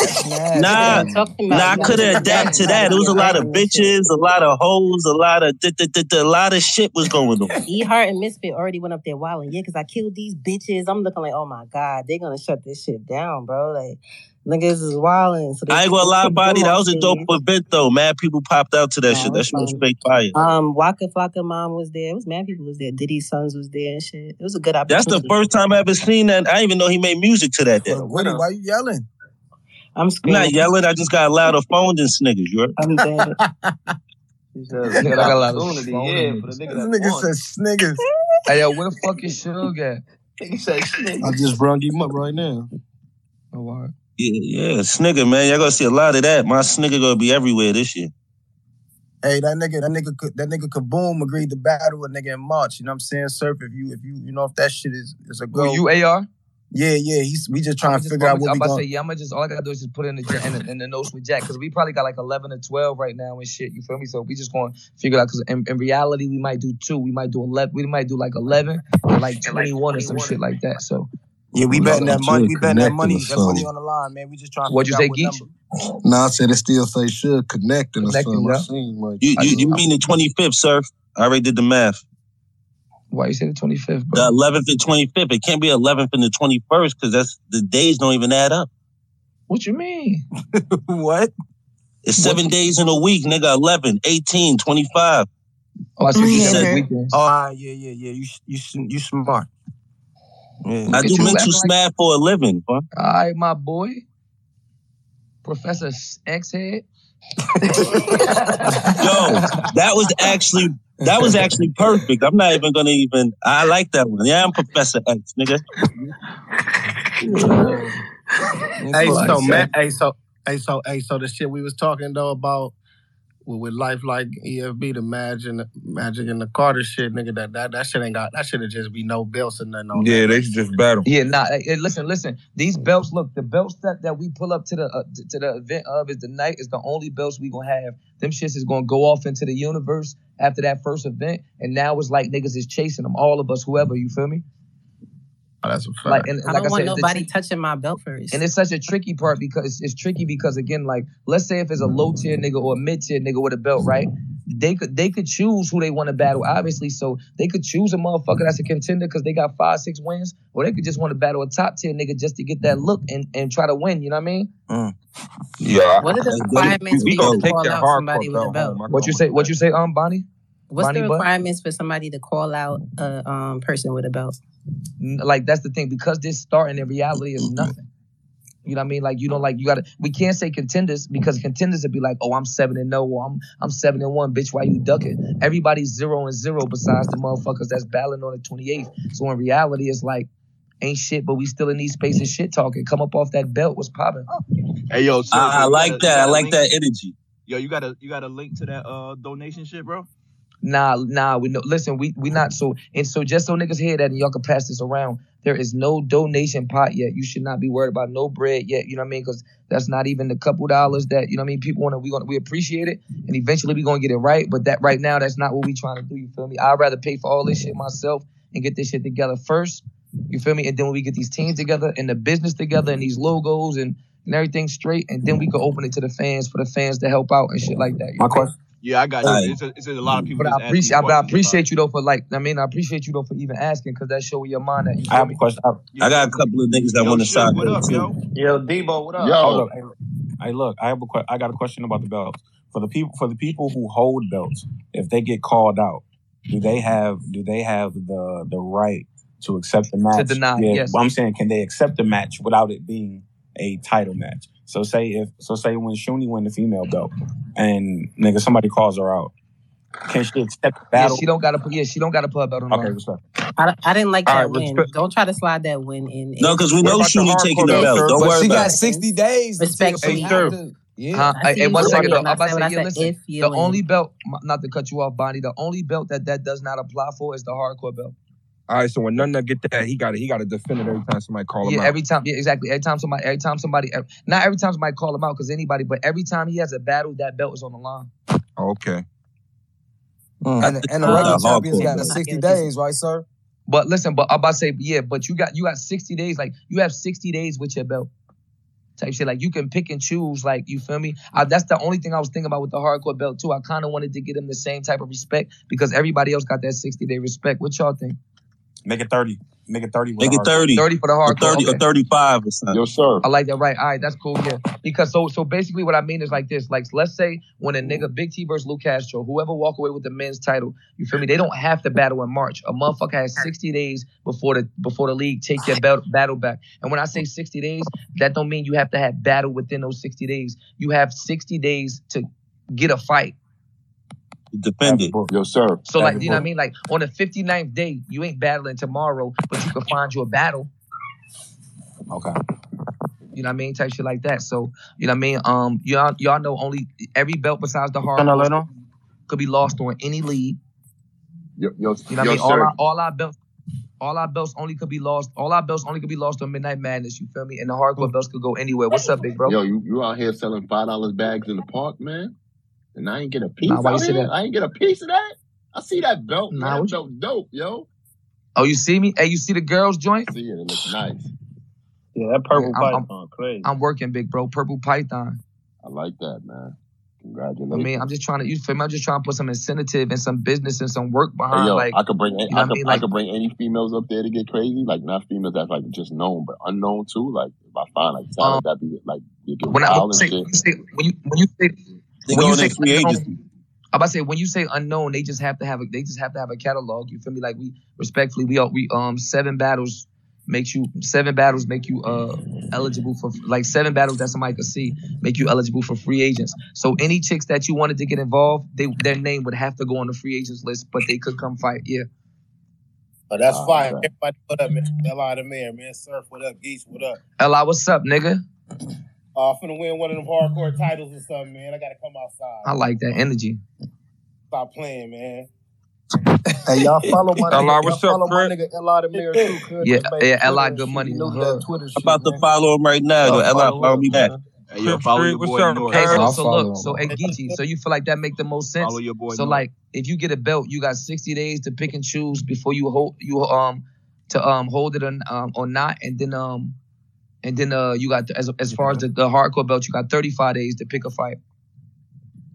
Nah, What you talking about? nah, I couldn't adapt to that. It was a lot of writing this shit. bitches, a lot of hoes, a lot of d- d- d- d- a lot of shit was going on. E Heart and Misfit already went up there wilding. Yeah, because I killed these bitches. I'm looking like, oh my god, they're gonna shut this shit down, bro. Like niggas is wilding. So I ain't gonna lie, kicked body. them That off was a dope stage. event though. Mad people popped out to that Nah, shit. That shit was fun. fake fire. Um, Waka Flocka mom was there. It was mad people was there. Diddy's sons was there and shit. It was a good opportunity. That's the first time I ever seen that. I didn't even know he made music to that day. But Woody, why you yelling? I'm I'm not yelling. I just got a louder phone than Snickers. You heard? I'm dead. He said, Nigga, I got a lot of opportunity, phone yeah, for the niggas. nigga This nigga said sniggers. Hey yo, where the fuck is Suge at? He said snake. I just brung him up right now. Oh, wow. Yeah, yeah, snigger, man. Y'all gonna see a lot of that. My snigger gonna be everywhere this year. Hey, that nigga, that nigga, that nigga Kaboom agreed to battle a nigga in March. You know what I'm saying, Surf? If you, if you, you know, if that shit is is a go. Who, you AR? Yeah, yeah. He's we just trying I'ma figure out I'ma- what I'm we about to say, yeah, I'm gonna just all I gotta do is just put in the ja- in the, in the notes with Jack because we probably got like 11 or 12 right now and shit. You feel me? So we just gonna figure it out because in, in reality we might do two, we might do 11, we might do like 11 or like 21 or some shit like that. So Yeah, we Yeah, betting that money. We betting that money. or That money on the line, man. We just trying to What'd you figure say, out Geach? what number. No, I said it still say should connecting or Connecting, something. yeah. Like You you, you mean the 25th, sir? I already did the math. Why you say the 25th, The 11th and 25th. It can't be 11th and the 21st because that's the days don't even add up. What you mean? what? It's seven days in a week, nigga. 11, 18, 25. Oh, I see what you said Yeah. Oh, ah, yeah, yeah, yeah. You you you smart. Yeah. I do mental math for a living, bro. All right, my boy. Professor X head. Yo, that was actually that was actually perfect. I'm not even gonna even. I like that one. Yeah, I'm Professor X, nigga. Hey, so man, hey, so hey, so hey, so the shit we was talking though about with, with life like EFB, the Magic, Magic and the Carter shit, nigga. That that that shit ain't got. That should have just be no belts and nothing on. Yeah, that. they should just battle. Yeah, nah. Hey, hey, listen, listen. These belts, look, the belts that, that we pull up to the uh, to the event of is the night is the only belts we gonna have. Them shits is gonna go off into the universe after that first event, and now it's like niggas is chasing them, all of us, whoever. You feel me? Oh, that's a fact. Like, and, and I like don't I want said, the nobody tri- touching my belt first. and it's such a tricky part because it's, it's tricky because again, like let's say if it's a low tier nigga or a mid tier nigga with a belt, right? They could they could choose who they want to battle, obviously. So they could choose a motherfucker that's a contender because they got five six wins, or they could just want to battle a top tier nigga just to get that look and, and try to win. You know what I mean? Yeah. What are the requirements we for gonna you take call that out somebody with a belt belt? home. I What you say? What you say, um, Bonnie? What's Bonnie the Butt? requirements for somebody to call out a um, person with a belt? N- Like that's the thing because this starting in reality is nothing. You know what I mean? Like you don't like you gotta. We can't say contenders because contenders would be like, oh, I'm seven and no, or I'm I'm seven and one, bitch. Why you ducking? Everybody's zero and zero besides the motherfuckers that's battling on the 28th. So in reality, it's like ain't shit, but we still in these spaces shit talking. Come up off that belt, what's popping? Hey yo, sir, I, I like got a- you that. I like link? that energy. Yo, you got a you got a link to that uh donation shit, bro? Nah, nah, we know. Listen, we we not so and so. Just so niggas hear that, and y'all can pass this around. There is no donation pot yet. You should not be worried about no bread yet. You know what I mean? Because that's not even the couple dollars that you know what I mean. People want to we gonna we appreciate it, and eventually we gonna get it right. But that right now, that's not what we trying to do. You feel me? I'd rather pay for all this shit myself and get this shit together first. You feel me? And then when we get these teams together and the business together and these logos and and everything straight, and then we can open it to the fans for the fans to help out and shit like that. You know what I mean? Yeah, I got Alright. you. It's a, it's a lot of mm, people But just I asking appreciate, me but I appreciate you though for like, I mean, I appreciate you though for even asking because that show your mind at. You I have me? a question. I got a couple of niggas that want to side what up, too. yo? Yo, Debo, what up? Hold up. Hey, hey, look, I have a que- I got a question about the belts. For the people for the people who hold belts, if they get called out, do they have do they have the the right to accept the match? To deny, Yeah, yes. well, I'm saying can they accept the match without it being a title match? So say if so say when Shuni win the female belt and nigga somebody calls her out, can she accept the Yeah, she don't gotta put. Yeah, she don't gotta put a belt on. Okay, her. respect. I, I didn't like All that right, win. respect- Don't try to slide that win in. No, because we know about the Shuni taking the belt? belt. Don't But worry she about got it. 60 days to take Hey, sir. Yeah. Huh? I Hey, see hey, you one doing second it, though. I'm about to say, yeah, listen. if The only belt, not to cut you off, Bonnie. The only belt that that does not apply for is the hardcore belt. All right, so when none of get that, he got to he got to defend it every time somebody call him Yeah, out. every time. Yeah, exactly. Every time somebody, every time somebody, ev- not every time somebody call him out because anybody, but every time he has a battle, that belt is on the line. Okay. And, the- and the Uh, regular hardcore champions got belt. 60 days, right, sir? But listen, but I'm about to say, yeah, but you got you got 60 days. Like you have 60 days with your belt. Type shit. Like you can pick and choose. Like you feel me? I, that's the only thing I was thinking about with the hardcore belt too. I kind of wanted to get him the same type of respect because everybody else got that 60 day respect. What y'all think? Make it 30. Make it 30 Make it 30. 30 for the Or hardcore. 30 or 35 or something. Yo, sir. I like that. Right. All right. That's cool. Yeah. Because so so basically what I mean is like this. Like let's say when a nigga Big T versus Luke Castro, whoever walk away with the men's title, you feel me? They don't have to battle in March. A motherfucker has 60 days before the before the league take your belt, battle back. And when I say 60 days, that don't mean you have to have battle within those 60 days. You have 60 days to get a fight. To defend it. Yo, sir. So like, you know what I mean? Like on the 59th day, you ain't battling tomorrow, but you can find you a battle. Okay. You know what I mean? Type shit like that. So, you know what I mean? Um, y'all y'all know only every belt besides the hard Turn that light on. could be lost on any league. Yo, yo, You know what I yo, mean? All sir. our all our belts all our belts only could be lost. All our belts only could be lost on Midnight Madness. You feel me? And the hardcore belts could go anywhere. What's up, big bro? Yo, you, you out here selling five dollars bags in the park, man? And I ain't get a piece Nah, why you that? I ain't get a piece of that. I see that belt, Nah. That belt dope, yo. Oh, you see me? Hey, you see the girls joint? See it, it looks nice. Yeah, that purple Yeah, I'm- python, crazy. I'm working, big bro. Purple Python. I like that, man. Congratulations. I mean, I'm just trying to. You feel me? I'm just trying to put some incentive and some business and some work Hey, behind. yo, like, I could bring you know I what I could mean? I could bring any females up there to get crazy. Like not females that's like just known, but unknown too. Like if I find like talent that'd be like you get Um, when I wild when and say, shit. when you say when you when you say They when you say free unknown, agency. I'm about to say when you say unknown, they just have to have a they just have to have a catalog. You feel me? Like we respectfully, we are we um seven battles makes you seven battles make you uh eligible for like seven battles that somebody could see make you eligible for free agents. So any chicks that you wanted to get involved, they their name would have to go on the free agents list, but they could come fight. Yeah. Oh, that's fine. okay. Everybody, what up, man? L.I. the mayor, man. Surf, what up? Geese, what up? Ella, what's up, nigga? Uh, finna win one of them hardcore titles or something, man. I gotta come outside. I like that energy. Stop playing, man. Hey, y'all follow my Ella, nigga. Y'all what's up, follow my nigga L.I. the mayor too. Cause Yeah, yeah, Twitter Ella, and good money He in new to that. Twitter I'm shit, about to follow him right now. Y'all follow follow me back. man. Hey, yo, Crip follow Street, your what's boy up, North. Hey, so so look, so him. hey Geechi, so you feel like that make the most sense? Follow your boy So North. like if you get a belt, you got 60 days to pick and choose before you hold you um to um hold it or, um, or not, and then um and then uh you got as as far as the, the hardcore belt, you got 35 days to pick a fight.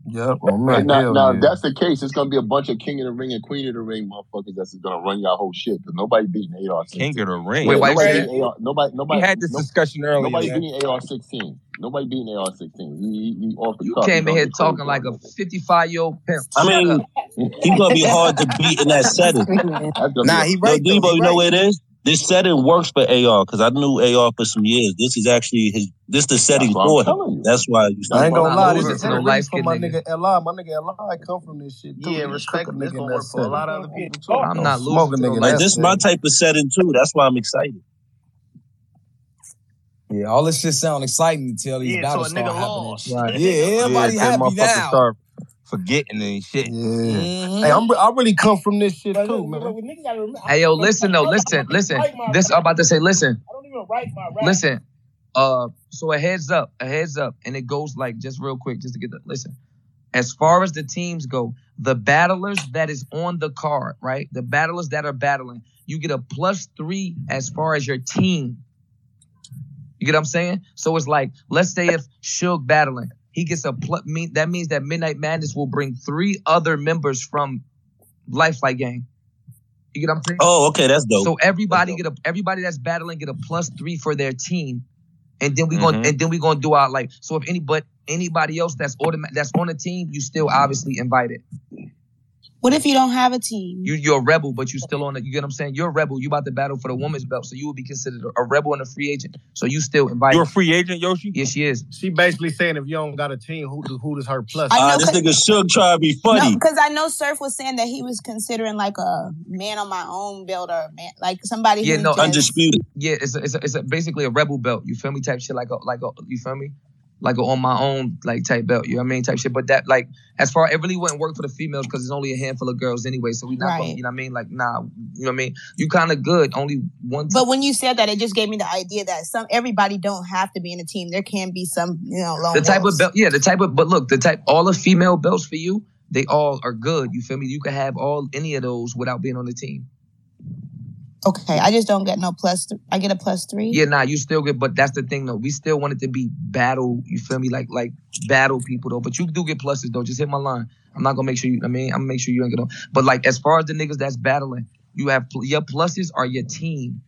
Yep. Oh Hey, man, now, hell now yeah. if that's the case, it's gonna be a bunch of king of the ring and queen of the ring motherfuckers that's gonna run y'all whole shit because nobody beating AR King of the ring. Wait, Yeah, why nobody beating AR. Nobody, We had this no, discussion earlier, nobody man. beating AR sixteen. Nobody beating AR sixteen. He, he, he off the You cuff. Came in here talking like a 55 year old pimp. I mean, he's gonna be hard to beat in that setting. Nah, he right though. Debo, He you know right. what it is? This setting works for AR because I knew AR for some years. This is actually his. This the setting That's for him. you. That's why you That's. I ain't gonna lie, telling this losing is to no really light for my nigga. nigga L.I. My nigga L.I. come from this shit too. Yeah, He a respect. This nigga gonna work for a lot of other people too. I'm Don't not smoke losing a to no nigga Like light this, skinned my type of setting too. That's why I'm excited. Yeah, all this shit sound exciting until these Yeah, so a battles start nigga happening. lost. Yeah, Yeah, everybody till happy motherfuckers now. start forgetting and shit. Yeah. Mm-hmm. Hey, I'm, I really come from this shit But too, man. niggas gotta remember. I Hey yo, listen though, listen, listen. This I'm about to say, listen. I don't even write my rap. Listen, uh, so a heads up, a heads up, and it goes like just real quick, just to get the listen. As far as the teams go, the battlers that is on the card, right? The battlers that are battling, you get a plus three as far as your team. You get what I'm saying? So it's like, let's say if Suge battling, he gets a plus. Mean that means that Midnight Madness will bring three other members from Lifelight Gang. You get what I'm saying? Oh, okay, that's dope. So everybody dope. get a everybody that's battling get a plus three for their team, and then we going Mhm. and then we gonna do our like. So if any but anybody else that's automatic that's on the team, you still obviously invited. What if you don't have a team? You you're a rebel, but you still on it. You get what I'm saying? You're a rebel. You about to battle for the women's belt, so you will be considered a rebel and a free agent. So you still invited. You're a free agent, Yoshi? Yes, she is. She basically saying if you don't got a team, who who does her plus? I Ah, know this 'cause- nigga Suge try to be funny. because I know Surf was saying that he was considering like a man on my own builder, man, like somebody Yeah, who no, just Undisputed. Yeah, it's a, it's a, it's a basically a rebel belt. You feel me? Type shit like a like a you feel me? Like on my own like type belt. You know what I mean? Type shit. But that like as far it really wouldn't work for the females because there's only a handful of girls anyway. So we not gonna, you know what I mean? Like nah, you know what I mean? You kind of good. Only one. But when you said that, it just gave me the idea that some everybody don't have to be in a team. There can be some, you know, the type wolves. of belt, yeah, the type of. But look, the type all the female belts for you, they all are good. You feel me? You can have all any of those without being on the team. Okay, I just don't get no plus. Th- I get a plus three. Yeah, nah, you still get, but that's the thing though. We still want it to be battle. You feel me? Like like battle people though. But you do get pluses though. Just hit my line. I'm not gonna make sure you. I mean, I'm gonna make sure you ain't gonna. But like as far as the niggas that's battling, you have pl- your pluses are your team.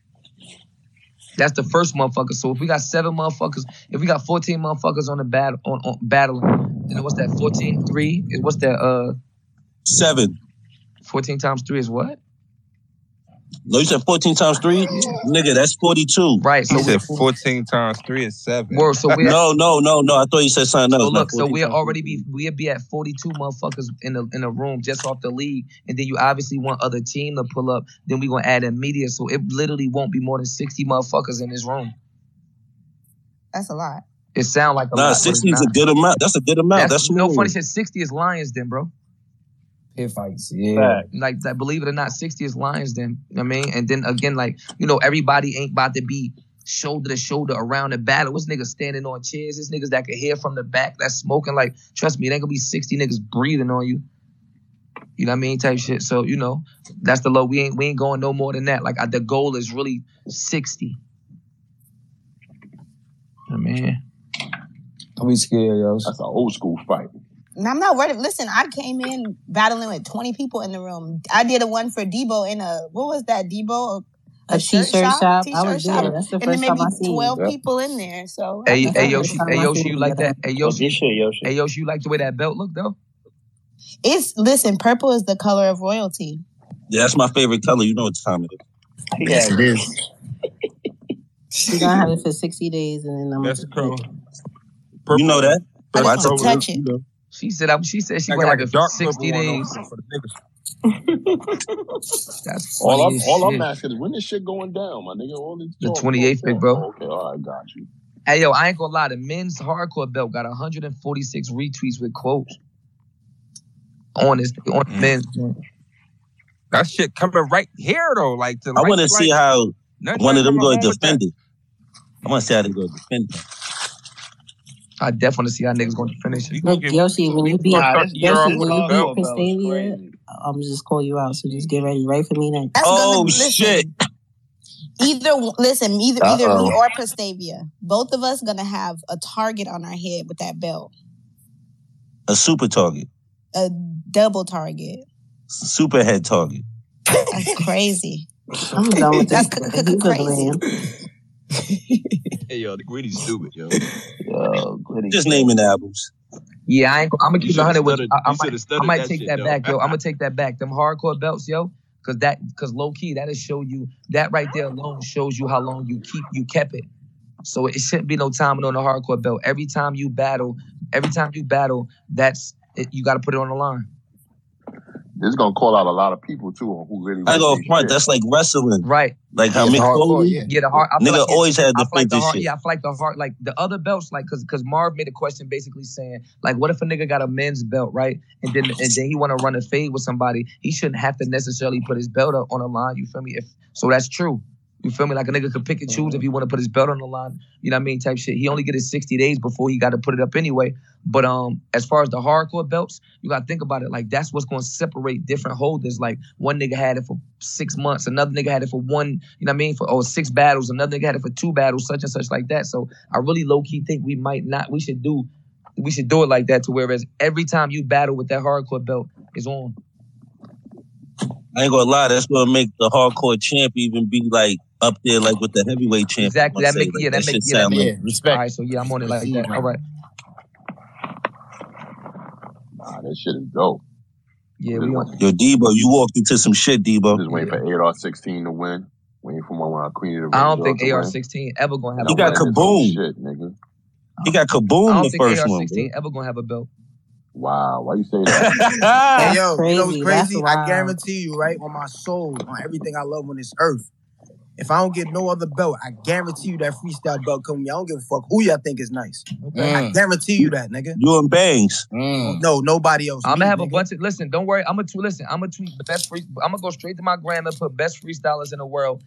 That's the first motherfucker. So if we got seven motherfuckers, if we got 14 motherfuckers on the battle on, on battling, then what's that? 14 3 is what's that? Uh, Seven. 14 times three is what? No, you said 14 times three? Nigga, that's 42. Right. He said 14 times 3 is 7. Word, so we no, no, no, no. I thought you said something else. So look, so we'll already be we'll be at 42 motherfuckers in the in the room just off the league, and then you obviously want other team to pull up. Then we're gonna add in media, so it literally won't be more than 60 motherfuckers in this room. That's a lot. It sound like a Nah, lot, but 60 is a good amount. That's a good amount. That's, That's, no funny shit. 60 is Lions then, bro. Pit fights, yeah. Like that, believe it or not, 60 is Lions then. You know what I mean? And then again, like, you know, everybody ain't about to be shoulder to shoulder around the battle. This niggas standing on chairs. This niggas that can hear from the back that's smoking. Like, trust me, it ain't gonna be 60 niggas breathing on you. You know what I mean? Type shit. So, you know, that's the low. We ain't we ain't going no more than that. Like uh, the goal is really 60. I mean, Don't be scared, yo. That's an old school fight. And I'm not worried. Listen, I came in battling with 20 people in the room. I did a one for Debo in a what was that? Debo A t-shirt shop? I T-shirt was shop. there. That's the and first then time maybe I seen 12 it. people in there. So Hey, that's hey the Yoshi, first time hey I Yoshi, seen you it like together. that? Hey Yoshi, hey Yoshi, you like the way that belt look though? It's listen, purple is the color of royalty. Yeah, that's my favorite color. You know what time it is. Yes, it is. She's gonna have it for 60 days and then I'm That's gonna You know that? I That's just want to purple. touch it. You know. She said I, she said she I gonna got have like a for dark 60 days. on for the niggas. That's All funny I'm as all I'm shit. asking is when this shit going down, my nigga. All this The 28th talk, pick, bro. Oh, okay, all right, got you. Hey yo, I ain't gonna lie. The men's hardcore belt got 146 retweets with quotes on this on the mm. men's. That shit coming right here though. Like to I like, want to see like, how one of them coming go defend it. I want to see how they go defend it. I definitely wanna see how niggas gonna finish it. Look, Yoshi, when you beat Gonna start the year off Yoshi, when a you belt. beat Prestavia, I'm just call you out. So just get ready, right for me next. That's Oh gonna listen. shit! Either listen, either either me or Prestavia, both of us gonna have a target on our head with that belt, A super target, a double target. super head target. That's crazy. I'm done with That's this. c- c- crazy. Crazy. Hey yo, the gritty's stupid, yo. Yo, Gritty. Just naming albums. Yeah, I ain't. I'm gonna keep it 100 with you. I, I you might, I might that take shit, that though. back, yo. I'm gonna take that back. Them hardcore belts, yo, because that, because low key, that'll show you that right there alone shows you how long you keep you kept it. So it shouldn't be no timing on the hardcore belt. Every time you battle, every time you battle, that's it, you got to put it on the line. This is gonna call out a lot of people too on who really. I go they front. shit. That's like wrestling. Right. Like how Yeah, Mick the hardcore, Foley. yeah. Yeah, the hard. I Nigga like, always had to feel like the this hard. shit. Yeah, I feel like the hard. Like the other belts, like because because Marv made a question basically saying like, what if a nigga got a men's belt, right? And then and then he want to run a fade with somebody. He shouldn't have to necessarily put his belt up on the line. You feel me? If so, that's true. You feel me? Like a nigga could pick and choose if he want to put his belt on the line. You know what I mean? Type shit. He only get his 60 days before he got to put it up anyway. But um, as far as the hardcore belts, you gotta think about it. Like that's what's gonna separate different holders. Like one nigga had it for six months, another nigga had it for one, you know what I mean, for oh six battles, another nigga had it for two battles, such and such like that. So I really low key think we might not, we should do, we should do it like that to whereas every time you battle with that hardcore belt is on. I ain't gonna lie. That's gonna make the hardcore champ even be like up there, like with the heavyweight champ. Exactly. That say. make Like, yeah, that shit make yeah, that sound make like- All right, so yeah, I'm on it like that. All right. Nah, that shit is dope. Yeah, we on. Yo, Debo, you walked into some shit, Debo. Just waiting for AR 16 to win. Waiting for one of Queen of the I don't think girls to win. AR-16 ever gonna have You a I'm got winning this whole Kaboom. Shit, nigga. He got I kaboom don't the think first one. AR-16 ever gonna have a belt. Wow, why you say that? Hey yo, you know what's crazy. That's? I wild. guarantee you, right, on my soul, on everything I love on this earth. If I don't get no other belt, I guarantee you that freestyle belt coming. I don't give a fuck who y'all think is nice. I guarantee you that, nigga. You and Bangs. No, nobody else. I'm gonna have a bunch of listen. Don't worry. I'm gonna tweet. Listen, I'm gonna tweet the best free. I'm gonna go straight to my gram and put best freestylers in the world.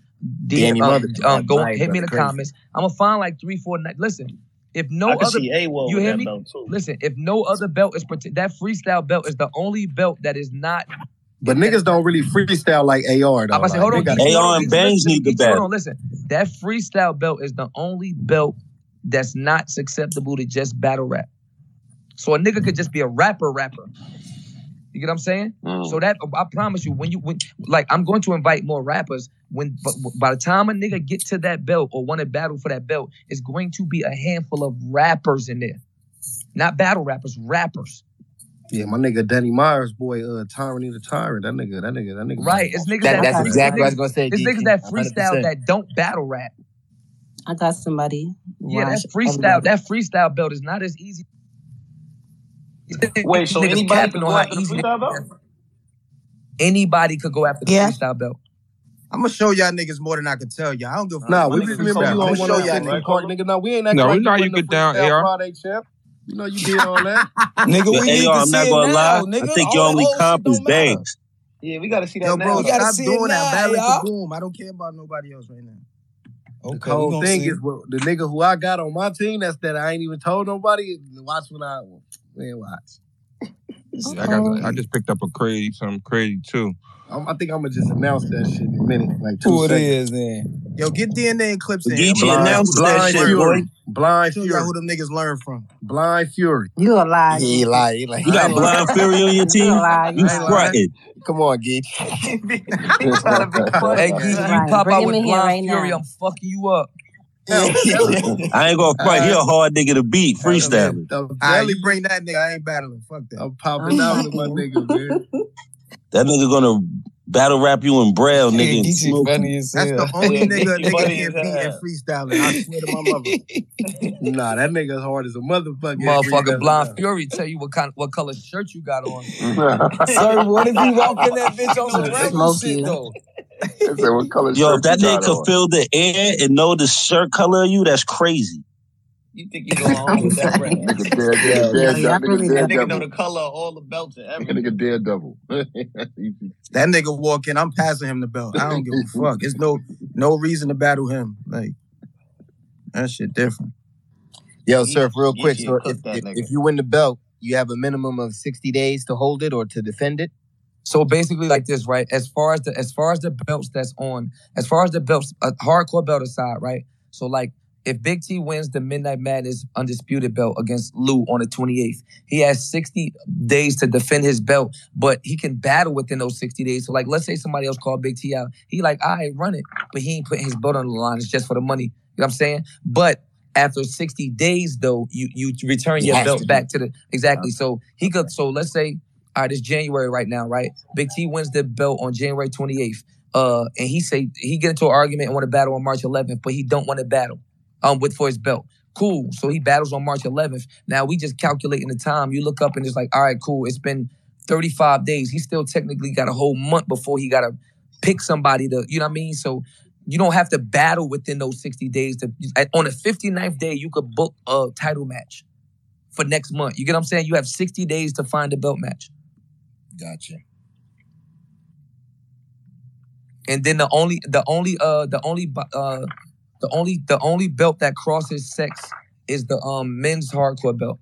D, Danny um, Mother- um, go Right, hit me in the crazy. comments. I'm gonna find like three, four. ni- Listen, if no I can other, see A-Wall you with hear that me? belt, too. Listen, if no other belt is prote- that freestyle belt is the only belt that is not. But niggas don't really freestyle like AR though. I'm about say, hold on, gotta- Geechi, hold AR and Geechi, Bangs need to Geechi, Hold on, listen. That freestyle belt is the only belt that's not susceptible to just battle rap. So a nigga could just be a rapper, rapper. You get what I'm saying? Mm. So that I promise you, when you when like I'm going to invite more rappers. When but by the time a nigga get to that belt or want to battle for that belt, it's going to be a handful of rappers in there, not battle rappers, rappers. Yeah, my nigga Danny Myers, boy, uh, Tyranny the Tyrant. That nigga, that nigga, that nigga. Right, it's niggas That- that, that's it's exactly what I was gonna say, It's DT, niggas that 100%. freestyle that don't battle rap. I got somebody. Yeah, that freestyle, everybody. that freestyle belt is not as easy. Wait, so anybody capping can on go after the freestyle belt? Anybody could go after the Yeah. freestyle belt. I'm gonna show y'all niggas more than I can tell y'all. I don't give a Nah, fuck. we Niggas remember freestyle. you on I'ma show y'all 150 niggas. Park, nigga. No, we ain't that No, we crazy. know how you wasn't get down, freestyle AR. Friday, champ. You know you did all that. Nigga, Yo, we need AR, to I'm see not gonna now, lie. nigga. I think All your only comp is don't. Banks. Yeah, we gotta see that Yo, now. bro, We gotta stop see doing that. now, Battle y'all. boom. I don't care about nobody else right now. The Okay, we cold gonna thing is, well, the nigga who I got on my team, that's that I ain't even told nobody. Watch when I, man, watch. Yeah, I got. I just picked up a crazy, something crazy too. I'm, I think I'm gonna just announce that shit in a minute, like two Who it seconds. is then? Yo, get DNA and clips in. Geechi Blind- announced that shit, Fury. boy. Blind Show Fury. who them niggas learn from. Blind Fury. You a lie. He lied. He lied. You got Blind Fury on your You a team? lie. You You lying. fronted. Come on, Geech. He trying to be funny. Hey, Geek, You you lying. pop Bring out with Blind right Fury, now. I'm fucking you up. I ain't gonna front. He a uh, hard nigga to beat, freestyling. I'm I telling ain't you, bring that nigga. I ain't battling. Fuck that. I'm popping out with my nigga, man. That nigga gonna battle rap you in braille, nigga, and Geechi smoke you. funny as That's hell. the only nigga Geechi nigga can't beat in freestyling. I swear to my mother. Nah, that nigga's hard as a motherfucker. Motherfucker, Blind Fury, tell you what kind, what color shirt you got on. Sir, what if he walk in that bitch on some rebel shit though? They said, what color Yo, if that you nigga got could on? feel the air and know the shirt color of you, that's crazy. You think you going home with that rap? Nigga dead, Yeah, nigga Yo, dead, really dead That nigga know the color of all the belts and Nigga, everything. nigga dead devil. That nigga walk in, I'm passing him the belt. I don't give a fuck. It's no no reason to battle him. Like that shit different. Yo, Geechi- Surf, real quick. So if, if, if you win the belt, you have a minimum of 60 days to hold it or to defend it. So basically, like this, right? As far as the as far as the belts that's on, as far as the belts, uh, hardcore belt aside, right? So like, if Big T wins the Midnight Madness undisputed belt against Lou on the 28th, he has 60 days to defend his belt, but he can battle within those 60 days. So like, let's say somebody else called Big T out, he like, I right, run it, but he ain't putting his belt on the line. It's just for the money. You know what I'm saying? But after 60 days, though, you you return your belt back to the exactly. So he could. So let's say all right, it's January right now, right? Big T wins the belt on January 28th. Uh, and he say he get into an argument and want to battle on March 11th, but he don't want to battle um with for his belt. Cool. So he battles on March 11th. Now we just calculating the time. You look up and it's like, all right, cool. It's been 35 days. He still technically got a whole month before he got to pick somebody to, you know what I mean? So you don't have to battle within those 60 days. To on the 59th day, you could book a title match for next month. You get what I'm saying? You have 60 days to find a belt match. Gotcha. and then the only the only uh the only uh the only the only belt that crosses sex is the um men's hardcore belt.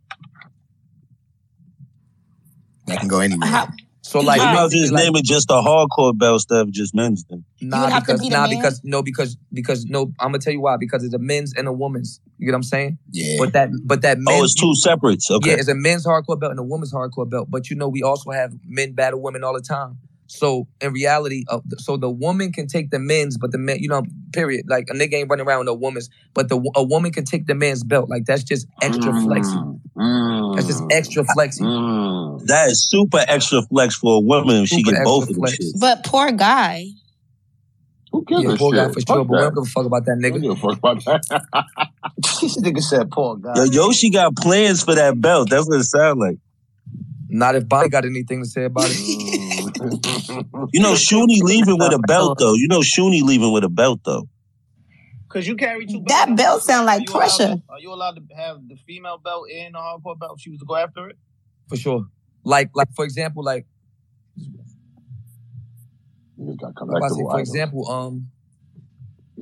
That can go anywhere. So like you might as well just like- name it just the hardcore belt stuff, just men's thing. Nah, because be nah, man? because no, because because no, I'm gonna tell you why. Because it's a men's and a woman's. You get what I'm saying? Yeah. But that but that Oh, it's two separates. Okay. Yeah, it's a men's hardcore belt and a woman's hardcore belt. But you know, we also have men battle women all the time. So in reality, uh, so the woman can take the men's, but the men, you know, period. Like a nigga ain't running around with no woman's, but the a woman can take the man's belt. Like that's just extra mm, flexing. That's just mm, extra flexing. Mm. That is super extra flex for a woman if she Super get both extra of them shit. But poor guy. Who gives Yeah, a poor shit? guy for Fuck sure, but we don't give a fuck about that I don't nigga. give a fuck about that. this nigga said, poor guy. Yo, Yoshi got plans for that belt. That's what it sounds like. Not if Bobby got anything to say about it. You know, Shuni leaving with a belt though. You know, Shuni leaving with a belt though. Cause you carry two belts. That belt sound like Are you allowed to- pressure. Are you allowed to have the female belt and the hardcore belt? if She was to go after it. For sure. Like, like for example, like Niggas got I'm about to say, for example, um,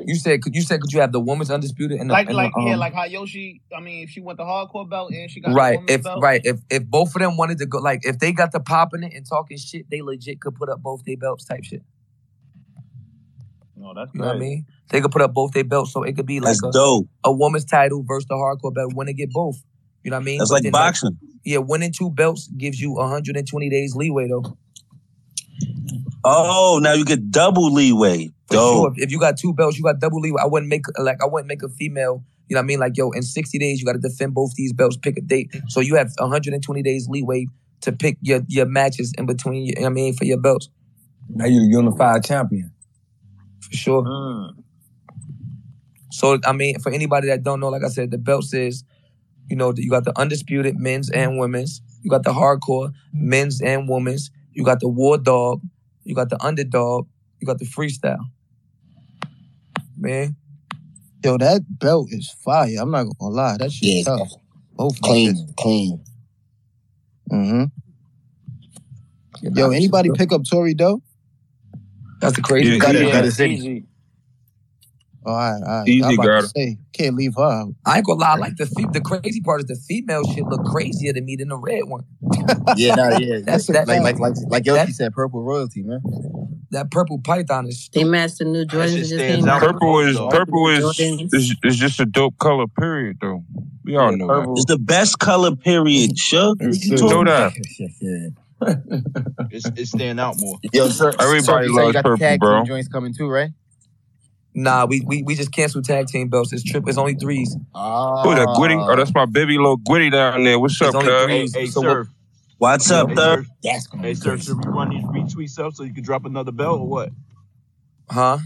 you said could you said could you have the woman's undisputed and the, Like, and like, the, um, yeah, like how Yoshi. I mean, if she went the hardcore belt and she got right woman's if belt, right if if both of them wanted to go like if they got the popping it and talking shit they legit could put up both their belts type shit No, that's you know what I mean they could put up both their belts so it could be like That's a, dope. a woman's title versus the hardcore belt when they get both you know what I mean That's But like then, boxing. yeah winning two belts gives you 120 days leeway though Oh, now you get double leeway. For sure. If, you got two belts, you got double leeway. I wouldn't make like I wouldn't make a female. You know what I mean? Like yo, in sixty days, you got to defend both these belts. Pick a date. So you have one hundred and twenty days leeway to pick your your matches in between. You know what I mean, for your belts. Now you're the unified champion. For sure. Mm. So I mean, for anybody that don't know, like I said, the belts is, you know, you got the undisputed men's and women's. You got the hardcore men's and women's. You got the war dog. You got the underdog. You got the freestyle. Man, Yo, that belt is fire. I'm not gonna lie. That shit Yeah, tough. Both clean, clean. Mm-hmm. Yo, anybody pick up Tori Doe? That's the crazy Yeah, part. yeah, Yeah, easy. Easy. Oh, all right, all right. Easy, I'm about girl. to say, can't leave her. I ain't gonna lie. Like the fe- the crazy part is the female shit look crazier to me than the red one. Yeah, nah, yeah. That's That's that. like like like like Yoshi that, said, purple royalty, man. that purple python is. They matched the new Jordans that just came out. Purple is purple is, Jordans. is is just a dope color. Period, though. We all know that. It's the best color, period. Sure. You know that. It's it's stand out more. Yo, sir, Everybody so you say you loves got the purple, tag bro. team joints coming too, right? Nah, we we, we just canceled tag team belts. It's trip. It's only threes. Who that Gwitty? Oh, that's my baby little Gwitty down there. What's up, It's only cuz? threes. Hey, So sir. What's up, Hey, third? sir. That's Hey, sir, should we run these retweets up so you can drop another belt or what? Huh?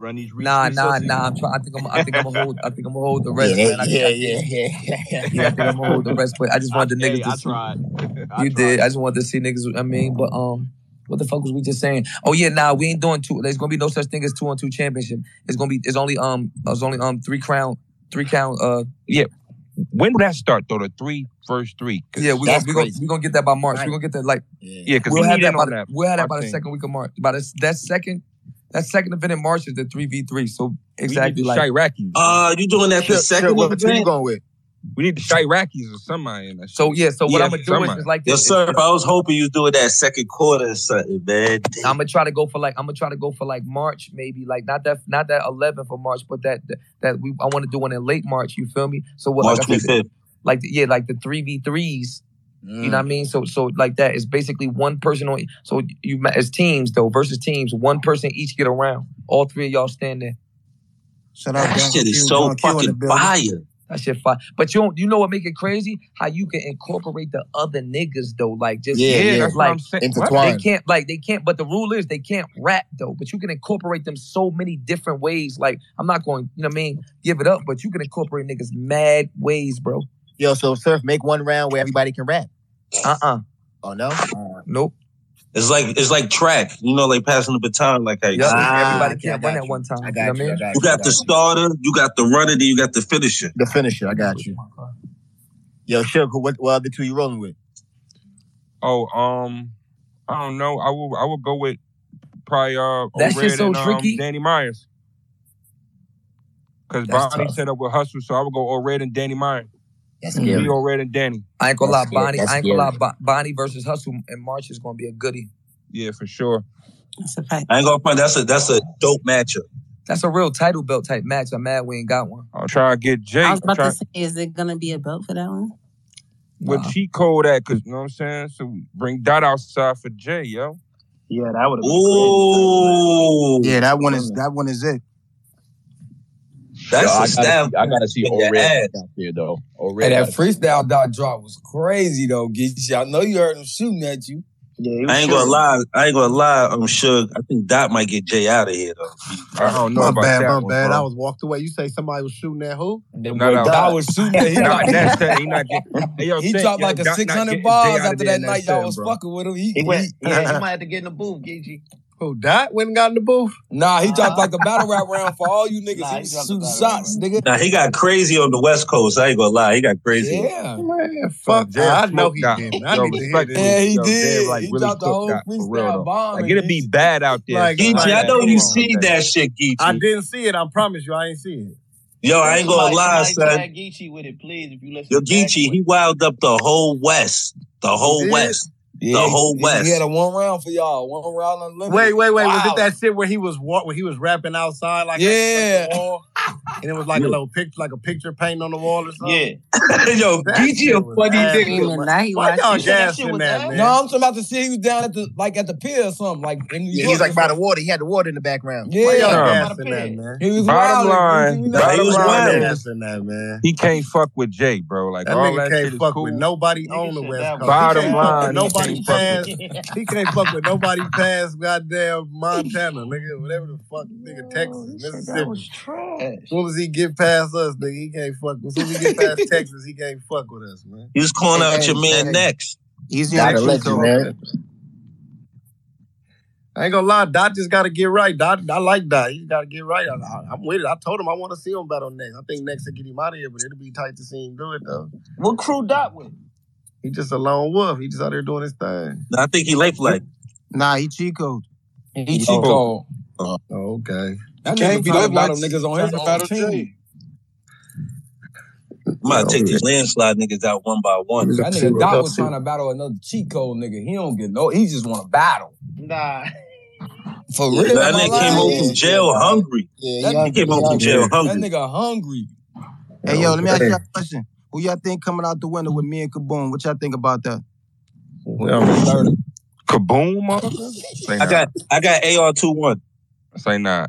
Run these retweets Nah, up nah, so you nah. I'm trying. I think I'm. I think I'm gonna hold. I think I'm gonna hold the rest. Yeah, man. I, yeah, I, yeah, yeah, yeah, yeah. I think I'm gonna hold the rest. But I just wanted the niggas Hey, to I see. tried. You did. I just wanted to see niggas. I mean, but um, what the fuck was we just saying? Oh yeah, nah, we ain't doing two. There's gonna be no such thing as two on two championship. It's gonna be. It's only um. It's only um three crown. Three count. Uh. Yeah. When did that start though? The three first three. Yeah, we gonna, we gonna we gonna get that by March. Right. We gonna get that like. Yeah, because we'll we have that by on the, that. we'll have that I by the second week of March. By this, that second. That second event in March is the three v three. So exactly like Chirac-Is. Uh, you doing that the second sure, what- event? you going with? We need the Chirac-Is or somebody in that. So yeah, so what Yeah, I'm gonna do is, somebody. is like this. Yes, sir. If I was hoping you was doing that second quarter or something, man. I'm gonna try to go for like I'm gonna try to go for like March, maybe like not that not that 11 for March, but that that we I want to do one in late March. You feel me? So what? March like I said, like yeah, like the three v threes. You Mm. know what I mean? So so like that is basically one person on. So you as teams though versus teams, one person each get around. All three of y'all stand there. Shout That shit is so fucking fire. That shit fire. But you don't, you know what make it crazy? How you can incorporate the other niggas though, like just Yeah, yeah, that's what like I'm saying. What? They can't like they can't. But the rule is they can't rap though. But you can incorporate them so many different ways. Like I'm not going, you know what I mean? Give it up, but you can incorporate niggas mad ways, bro. Yo, so Surf, make one round where everybody can rap. Uh uh Oh no? Nope. It's like it's like track, you know, like passing the baton, like how you Yep. say. Everybody can't run at one time. I you got know what I you. I got You got the starter, you got the runner, then you got the finisher. The finisher, I got you. Yo, Sugar, what, what other two you rolling with? Oh, um, I don't know. I will I will go with probably uh That shit Red so and um. Danny Myers. Cause That's Bonnie tough. set up with Hustle, so I would go Red and Danny Myers. That's scary. Me Red and Danny. I ain't gonna lie, Bonnie. That's I ain't gonna lie. Bo- Bonnie versus Hustle in March is gonna be a goodie. Yeah, for sure. That's a fact. I ain't gonna front. That's a that's a dope matchup. That's a real title belt type match. I'm mad we ain't got one. I'm trying to get Jay. I was about trying, to say, is it gonna be a belt for that one? What cheat code at? Cause you know what I'm saying. So bring that outside for Jay, yo. Yeah, that would have Ooh. Yeah, that one is that one is it. That's Yo, a I gotta stab. I gotta see in your O'Red out there though. Hey, O'Red that freestyle dot drop was crazy though, Geezy. I know you heard him shooting at you. Yeah, I ain't gonna lie. I ain't gonna lie. Um, I'm sure. I think Dot might get Jay out of here though. I don't know My about bad, that my one, bad. bro. I was walked away. You say somebody was shooting at who? No, no. I was shooting at him. Nah, that's that. He not getting. Hey, yo, he Saint, dropped yo, like a Doc six hundred bars Jay out of after that night y'all was bro. fucking with him. He, He went. he- Yeah, he might have to get in the booth, Gigi. Who Dot went and got in the booth? Nah, he dropped like a battle rap round for all you niggas. Nah, he he was dropped shooting a battle shots, nigga. Now he got crazy on the West Coast. I ain't gonna lie. He got crazy. Yeah. Man, fuck. Jay I know he that. didn't. I Yo, need to hear this. Yeah, he Yo, Jay, did. like, he really dropped the whole that, for real, freestyle though. bomb. Like and it'd be bad out there. Like, Geechi, like, I know come you on, see man. that shit, Geechi. I didn't see it. I promise you, I ain't see it. Yo, I ain't gonna lie, somebody son. Tag Geechi with it, please. If you listen. Yo, back Geechi, he it. wilded up the whole West. The whole yeah, the whole West. He had a one round for y'all. One round unlimited. Wait, wait, wait. Wow. Was it that shit where he was where he was rapping outside like yeah, and it was like a little picture, like a picture painting on the wall or something? Yeah. Yo, BG a funny nigga. Now he Why y'all gassing that, that, man? No, I'm talking about to see he was down at the like at the pier or something like. In yeah, he's like by the water. He had the water in the background. Yeah, Why y'all gassing that, man? He was bottom line. Bottom he was line. gassing that, man. He can't fuck with Jay, bro. Like that all nigga that can't fuck with nobody on the West Coast. Bottom line, nobody nobody. He can't fuck with nobody past goddamn Montana, nigga. Whatever the fuck, nigga, Texas, Mississippi. Was trash. What was he get past us, nigga? He can't fuck. As soon as he get past Texas, he can't fuck with us, man. He's calling hey, out hey, your man hey. next. He's the Gotta let you, man. I ain't gonna lie, Dot just gotta get right. Dot, I like Dot. He gotta get right. I, am with it. I told him I want to see him battle next. I think next to get him out of here, but it'll be tight to see him do it though. What crew Dot with? He just a lone wolf. He just out there doing his thing. I think he late flat. Nah, he Chico. He Chico. Oh, okay. That Can't nigga be like about niggas on his own team. team. I'm about to take these landslide niggas out one by one. That nigga Dot was trying to battle another Chico nigga. He don't get no. He just want to battle. Nah. For real, that nigga came home from jail hungry. Yeah, that, he, he came home from jail hungry. That nigga hungry. Hey yo, let me ask you a question. Who y'all think coming out the window with me and Kaboom? What y'all think about that? Kaboom, motherfucker. I got I got AR two one. Say nah.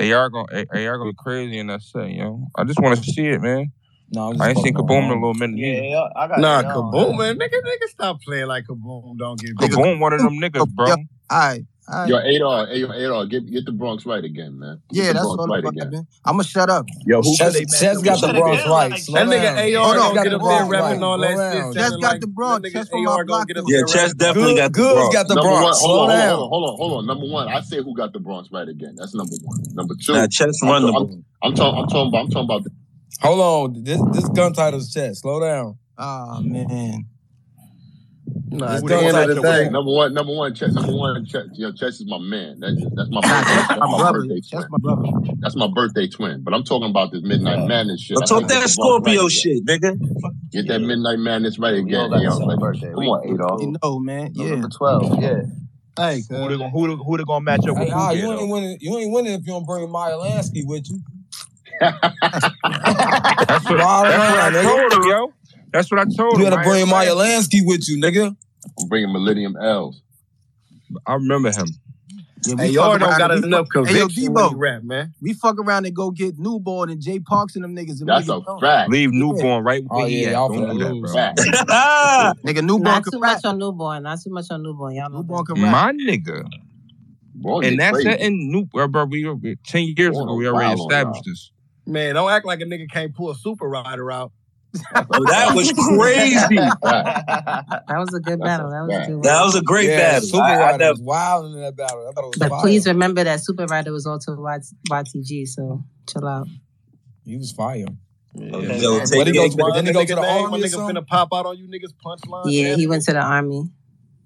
AR gonna AR gonna be crazy in that set, yo. I just want to see it, man. No, I, ain't seen Kaboom in a little minute. Yeah, I got nah, Kaboom, man. Nigga, nigga, stop playing like Kaboom. Don't get Kaboom, one of them niggas, bro. All right. Right. Yo, Adar, yo, Adar, get get the Bronx right again, man. Get yeah, that's Bronx what I'm right I'm gonna shut up. Yo, who Chez, Chez got the Bronx right. Like, that nigga AR hold on, get up there rapping all that shit. Chez got the Bronx. Chez from my block. Yeah, Chez definitely got the Bronx. got the Bronx. Hold on, hold on, hold on. Number one, I say who got the Bronx right again. That's number one. Number two, nah, Chez run the. I'm talking. I'm talking about. I'm talking about. Hold on, this this gun title's Chez. Slow down. Ah man. No, at the end of the day, number one, number one, Chess, number one, Chess. Yo, Chess is my man. That, that's my, that's my, my brother. Twin. That's my brother. That's my birthday twin. But I'm talking about this midnight yeah. madness shit. Talk that Scorpio right shit, yet. nigga. Get that yeah. midnight madness right again. Come on, Adolf. You know, man. Yeah. November 12. Yeah. Hey, who they gonna who they, who they gonna match up hey, with? Ah, you ain't winning. You ain't winning if you don't bring Maya Lansky with you. that's what, that's what I told him, yo. That's what I told you. You gotta bring Maya Lansky with you, nigga. I'm bringing Millennium L's. I remember him. Yeah, hey, y'all don't got enough conviction hey, yo, Debo, rap, man. We fuck around and go get Newborn and Jay Parks and them niggas. And That's a fact. Leave Newborn oh, yeah. right where oh, yeah, Y'all don't do that, bro. nigga, Newborn Not too rap. much on Newborn. Not too much on Newborn. Y'all Newborn can rap. My nigga. Boy, and that's crazy. in new, bro, bro, we, 10 years Boy, ago, we already established this. Man, don't act like a nigga can't pull a super rider out Oh, that was crazy. that was a good battle. That was a, good that was a great yeah, battle. Super I, Rider I was wild in that battle. That but wild. please remember that Super Rider was also YTG, so chill out. He was fire. Yeah. Okay. Yeah. Then he goes to the army. Nigga finna pop out on you niggas punchline. Yeah, he went to the army.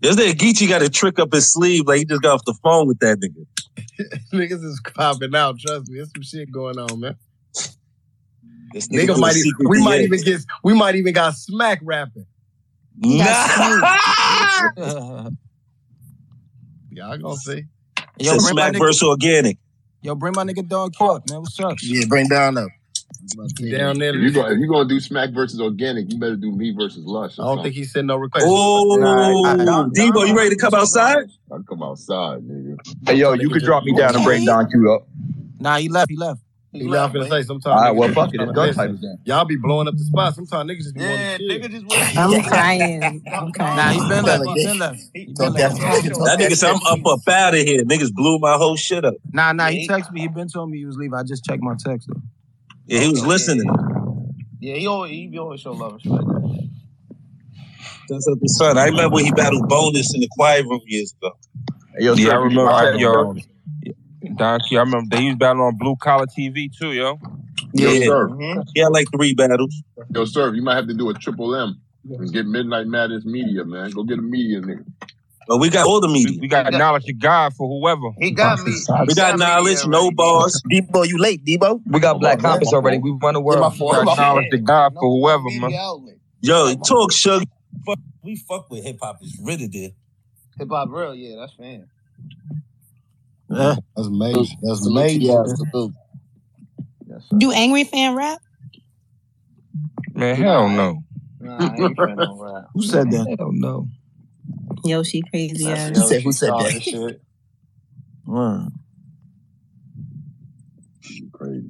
This nigga Geechi got a trick up his sleeve, like he just got off the phone with that nigga. niggas is popping out. Trust me, there's some shit going on, man. This nigga, might, even, we might even get we might even got smack rapping. Nah. Y'all gonna see. Yo, bring smack versus organic. Yo, bring my nigga dog Q up, man. What's up? Yeah, bring down up. Down there, you go, if you're gonna do smack versus organic, you better do me versus lush. I don't think he said no request. Oh, Debo, you ready to come outside? I come outside, nigga. Hey, yo, you could drop me down and bring Don Q up. Nah, he left. He left. You know what I'm gonna say? Sometimes. All right, well, fuck it. It's gun type again. Y'all be blowing up the spot. Sometimes niggas just be yeah, wanting just I'm crying. I'm crying. Nah, he's been left. He's been. That nigga said, I'm up, up out of here. Niggas blew my whole shit up. Nah, nah, he texted me. He been telling me he was leaving. I just checked my text, though. Yeah, he was listening. Yeah, he always, he always show love. That's up his son. I remember when he battled Bonus in the Quiet Room years ago. Yo, yeah, I remember. Yo, Donkey, I remember they used battle on Blue Collar TV too, yo. Yeah, yo, sir. Mm-hmm. Like three battles. Yo, sir, you might have to do a triple M and get Midnight Madness Media, man. Go get a media nigga. But we got all the media. We, we got, got knowledge of God for whoever. He got me. We got knowledge, no boss. Debo, you late, Debo? We got oh, Black Compass already. We run the world. We got knowledge of God for whoever, man. Yo, talk, Shug. Fuck, we fuck with hip hop. It's really there. Hip hop real, yeah, that's fan. Yeah, that's major. That's Salute to major. y'all, salute. Do angry fan rap? Man, hell no. Nah, I ain't fan no rap. Who said that? Hell no. Yoshi crazy That's ass. Yoshi started shit. Word.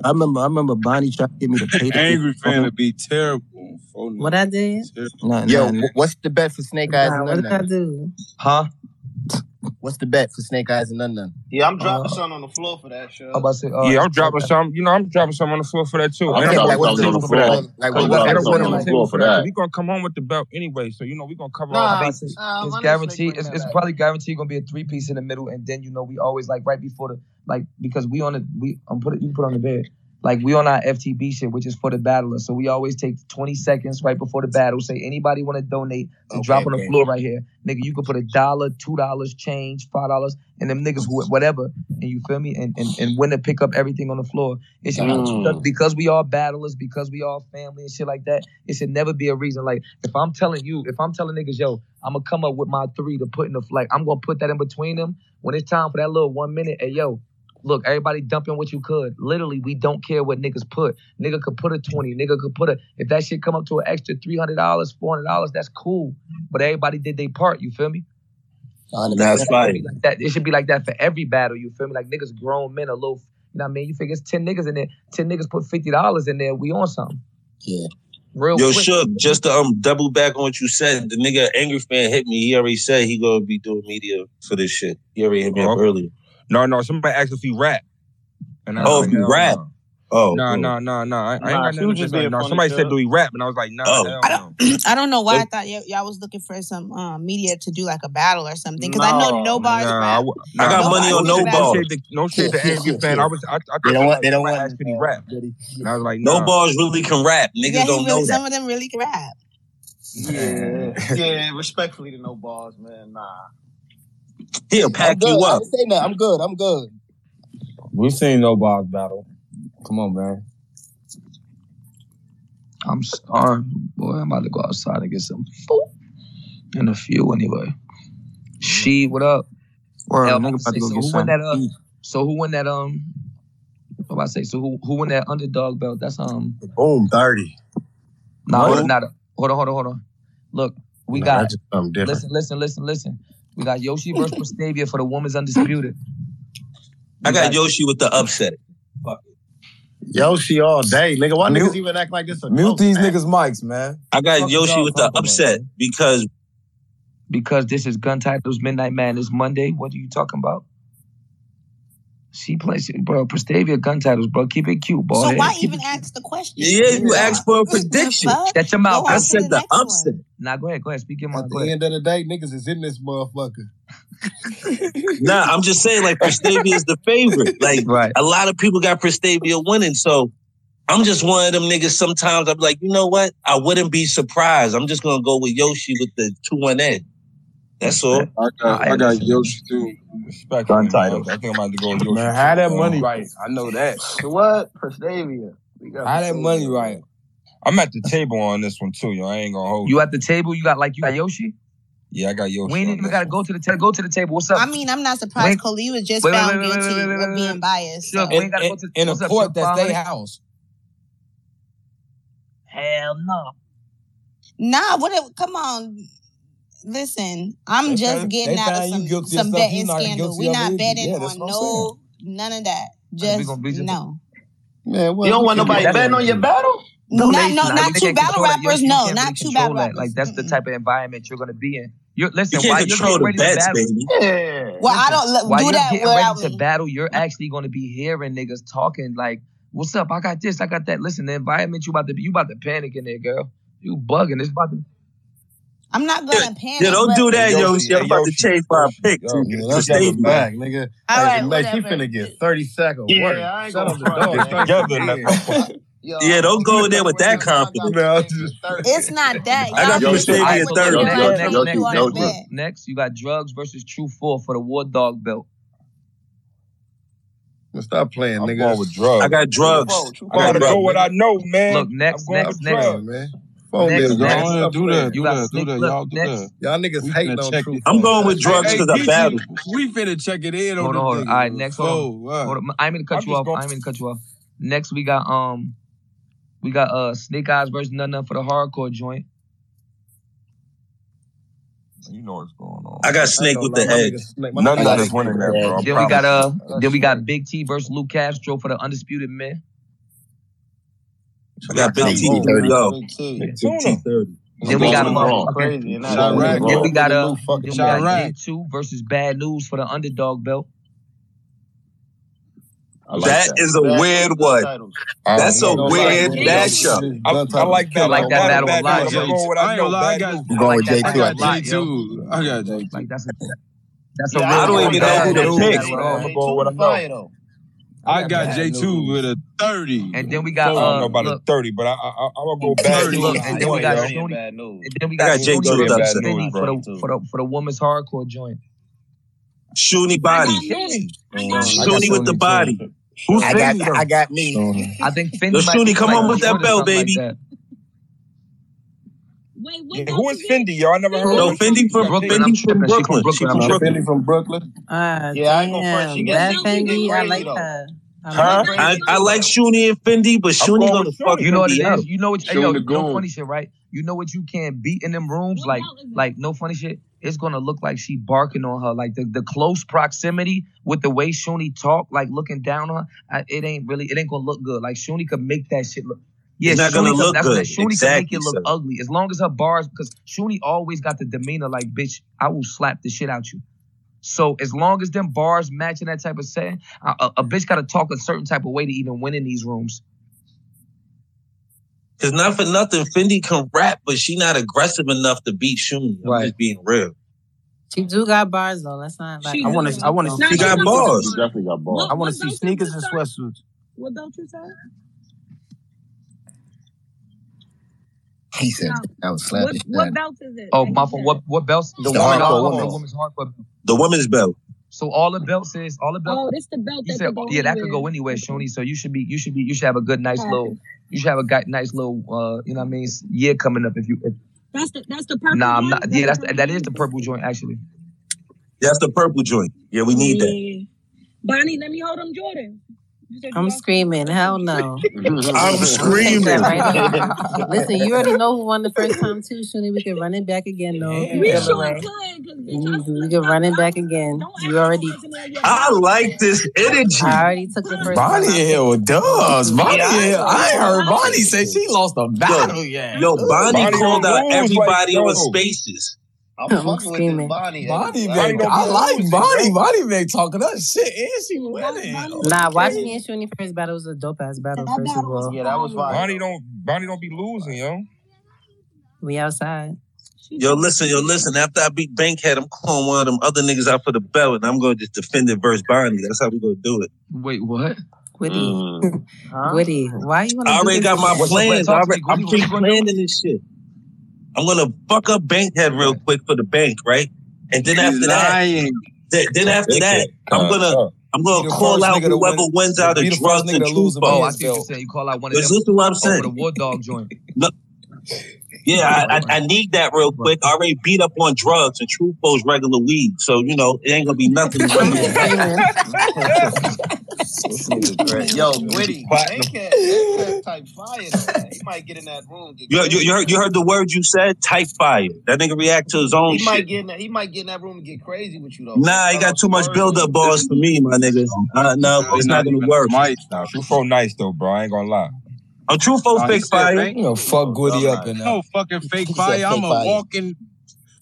I remember. I remember Bonnie tried to get me to pay. the- Angry fan would be terrible. on phone What I did? Nah, Yo, nah, nah. wh- what's the bet for Snake Eyes Nah, what did I None? do? Huh? What's the bet for Snake Eyes and None None? Yeah, I'm dropping something on the floor for that shit. I'm about to say, uh, yeah, I'm dropping something. You know, I'm dropping something on the floor for that too. Okay, And I'm like, gonna what's put the- table for that. like, Like, what- and what- I'm what's putting on on the the floor for for that. that? We gonna come home with the belt anyway, so you know we're gonna cover Nah, all the it's, bases. Uh, it's guaranteed. It's, it's probably guaranteed gonna be a three piece in the middle, and then you know we always like right before the like because we on the we I'm put it you put on the bed like we on our FTB shit, which is for the battler. So we always take 20 seconds right before the battle. Say anybody want to donate to Okay, drop on the floor right here, nigga. You can put a dollar, two dollars, change, five dollars, and them niggas who whatever, and you feel me, and and and when to pick up everything on the floor. It should Mm. because we all battlers, because we all family and shit like that. It should never be a reason. Like if I'm telling you, if I'm telling niggas, yo, I'm gonna come up with my three to put in the like, I'm gonna put that in between them. When it's time for that little one minute, hey yo, look, everybody dumping what you could. Literally, we don't care what niggas put. Nigga could put a 20, nigga could put a if that shit come up to an extra three hundred dollars, four hundred dollars, that's cool. But everybody did their part, you feel me? That's It should fire. like that. It should be like that for every battle, you feel me? Like niggas grown men a little you know what I mean? You figure it's 10 niggas in there, 10 niggas put fifty dollars in there, we on something. Yeah. Real Yo, quick. Shook, just to um double back on what you said, the nigga Angry Fan hit me. He already said he gonna be doing media for this shit. He already hit me up Oh. earlier. No, no, somebody asked if he rap. And I Oh, was if like, you hell rap? no. Oh, no, no, no, no. I, I ain't got nothing to just No, funny, somebody said, "Do he rap?" And I was like, "Nah, Oh. hell no." I don't know why I thought y- y'all was looking for some um, media to do like a battle or something. Because I know No. no bars Nah, I, rap. w- I got nah, money on shit- no no ball. shade to- No shade to Angry fan. I was, I, I They thought don't want. somebody, They don't want. asked, "Could he rap?" And I was like, No "Nah." balls really can rap. Niggas Yeah, don't know that. some of them really can rap. Yeah, yeah. Respectfully to no balls, man. Nah. He'll I'm pack good. you I up. didn't say nothing. I'm good. I'm good. We've seen no bars battle. Come on, man. I'm starving, boy. I'm about to go outside and get some food. And a few anyway. She, what up? Word, Hey, I'm nigga about to about say, to go so get who won that? something. Uh, so who won that? Um, I'm about to say, so who who won that underdog belt? That's um, Boom, 30. nah, hold What? on, not hold on, hold on, hold on. Look, we Nah, got just something listen, listen, listen, listen. We got Yoshi versus Prestavia for the women's undisputed. I got got Yoshi with the upset. Yoshi all day, nigga. Why Mute- niggas even act like this a Mute these match? niggas' mics, man. I got Fuck Yoshi with the upset man? because because this is Gun Titles Midnight Madness Monday. What are you talking about? She plays, bro. Prestavia Gun Titles, bro. Keep it cute, boy. So why even ask the question? yeah, you asked for a prediction. fuck? Shut your mouth. I said the the next one. Upset. Nah, go ahead, go ahead. Speak your mind. At the end of the day, niggas is in this motherfucker. Nah, I'm just saying, like Prestavia is the favorite. Like Right. a lot of people got Prestavia winning, so I'm just one of them niggas. Sometimes I'm like, you know what? I wouldn't be surprised. I'm just gonna go with Yoshi with the two one N. That's all. I got, I got Yoshi too. Respect. Gun man. titles. I think I'm about to go with Yoshi. Man, have that money right. I know that. So what? Prestavia. We got Have that money right. I'm at the table on this one too, yo. I ain't gonna hold you. You at the table? You got like you got Yoshi? Yeah, I got Yoshi. We ain't on even gotta one. go to the table. Go to the table. What's up? I mean, I'm not surprised. Wait. Khalid was just Wait, wait, found wait, wait, guilty of being biased. So- In, in, to in a what's up, court Shook? that's their house. Hell no. Nah, what? It, come on. Listen, I'm They just find- getting out of some some betting scandal. We of not betting Yeah, on what I'm saying. no none of that. Just gonna be just no. Man, what? You don't want nobody betting on your battle? Not Donation. no, Nah, not two battle control that. rappers. You No, can't not really two battle that. rappers. Like that's the type of environment you're gonna be in. You're listen. You While can't you're getting the ready to bets, battle, baby. Yeah. Well, I don't let- while do you're that getting without ready to me. battle, you're actually gonna be hearing niggas talking like, "What's up? I got this. I got that." Listen, the environment you about to be, you about to panic in there, girl. You bugging. It's about to. I'm not gonna panic. Yeah, don't do that, yo. Yoshi, Yoshi. I'm hey, about to Yoshi. change my pick Yo, to Yeah, let's let's get get them him back. back, nigga. All hey, right, Mace, you whatever. finna get 30 seconds Yeah, work. I ain't Shut gonna up the front. door. Together, from nigga. here. Yo, yeah, don't go in there with that confidence. It's not that. I got you stay at thirty. Next, next, next, next, you got drugs versus true four for the war dog belt. Stop playing, I'm nigga. with drugs. I got drugs. I gotta go what I know, man. Look, next, next, next, drugs, man. Phone next, next, next, do that, do that, do that. Y'all do that. Y'all niggas hating on truth. I'm going with drugs because hey, I battled. We finna check it in hold on. Hold on, hold on. All right, next. one. I'm gonna cut you off. I'm gonna cut you off. Next, we got um we got uh Snake Eyes versus None None for the hardcore joint. You know what's going on. I got Snake I with the head. None that is winning that, bro. Then we got uh, then we got Big T versus Luke Castro for the undisputed men. I got Big T thirty. Yo, Big T thirty. Then we got. Uh, Crazy. Uh, then we got uh, then we got Two versus Bad News for the underdog belt. Like that, that is a bad weird one. Titles. That's a weird matchup. I, I like that. I like that battle a lot. I'm going with J two. I got J2. I got J2. Like that's a that's yeah, a I don't even know who to pick. I'm going with I know. I got J two with a thirty, and then we got. I uh, don't uh, know about a thirty, but I I'm gonna go back. And, and then we got Stoney, and then we got, J two for the for the for the woman's hardcore joint. Shuni body, Shuni with the body. Who's I got, I got me. I think Fendi. Shuni, come on with that bell, baby. Wait, yeah, who is Fendi? Y'all never heard no, of Fendi from, Brooklyn. Fendi from Brooklyn. She from Brooklyn. Fendi from Brooklyn. Uh, yeah, I ain't gonna front. She got Fendi. I like her. Huh? I, I like Shuni and Fendi, but Shuni gonna fuck you know what it is. You know what? Hey, yo, no funny shit, right? You know what you can't beat in them rooms, like like no funny shit it's gonna look like she barking on her. Like the, the close proximity with the way Shuni talk, like looking down on her, I, it ain't really it ain't gonna look good. Like Shuni could make that shit look. Yeah, it's not Shuni gonna look that's good. That Shuni exactly can make it look so. ugly as long as her bars, because Shuni always got the demeanor like, bitch, I will slap the shit out you. So as long as them bars matching that type of setting, a, a, a bitch got to talk a certain type of way to even win in these rooms. Cause not for nothing, Fendi can rap, but she not aggressive enough to beat Shuni. I'm just being real. She do got bars though. That's not like I want to. I want to. She, she got bars. She definitely got bars. What, I want to see sneakers and sweatsuits. What don't you say? He said no. that was slapping. What, what, belt is it? Oh, my. What what belt? The, the, the, woman's hard. The women's belt. So all the belt says all the belts. Oh, this the belt. You that said, yeah, that could go anywhere, Shoni. So you should be you should be you should have a good nice yeah. little you should have a guy, nice little, uh, you know what I mean, year coming up if you. If, that's the that's the purple. Nah, I'm not. Yeah, that's the, that is the purple joint actually. That's the purple joint. Yeah, we need yeah. that. Bonnie, let me hold him, Jordan. I'm screaming. Hell no. I'm screaming. Listen, you already know who won the first time too, Shuni. We can run it back again, though. Mm-hmm. We sure could. We can run it back again. You already. I like this energy. I already took the first. Bonnie in here with does. Bonnie yeah. I heard Bonnie say she lost a battle. Yo, yeah. Yo, Bonnie, Bonnie called out everybody on spaces. I'm, I'm fucking with Bonnie. Bonnie, Bonnie Mac. I like Bonnie. Bonnie Mac talking that shit, and she winning. Nah, okay. watching me and shooting first battle was a dope ass battle. That first of all, yeah, that was fine. Bonnie don't Bonnie don't be losing, yo. We outside. Yo, listen, yo, listen. After I beat Bankhead, I'm calling one of them other niggas out for the belt, and I'm gonna just defend it versus Bonnie. That's how we gonna do it. Wait, what? Witty, mm. Witty, why you wanna? I already got my plans. I already, I'm pre-planning this shit. I'm gonna fuck up Bankhead real quick for the bank, right? And then after that, then after that, I'm gonna uh, uh. I'm gonna call out whoever win, wins out of drugs and truth. Oh, I see what you're saying. you call out one of them. Listen to what I'm saying. The war dog joint. Yeah, I, I, I, need that real quick. I already beat up on drugs and true foes regular weed. So, you know, it ain't gonna be nothing. Yo, Gritty. Type fire. He might get in that room. You, you, heard, the word you said? Type fire. That nigga react to his own he shit. Might get in that, he might get in that room and get crazy with you, though. Nah, he got too much build up balls for me, my nigga. Uh, no, it's, not, gonna work. Nice, now. True foe nice, though, bro. I ain't gonna lie. I'm truthful, Nah, he fake said fire. fake. You know, fuck Goody up in No fucking fake He fire. I'm fake a fire. walking.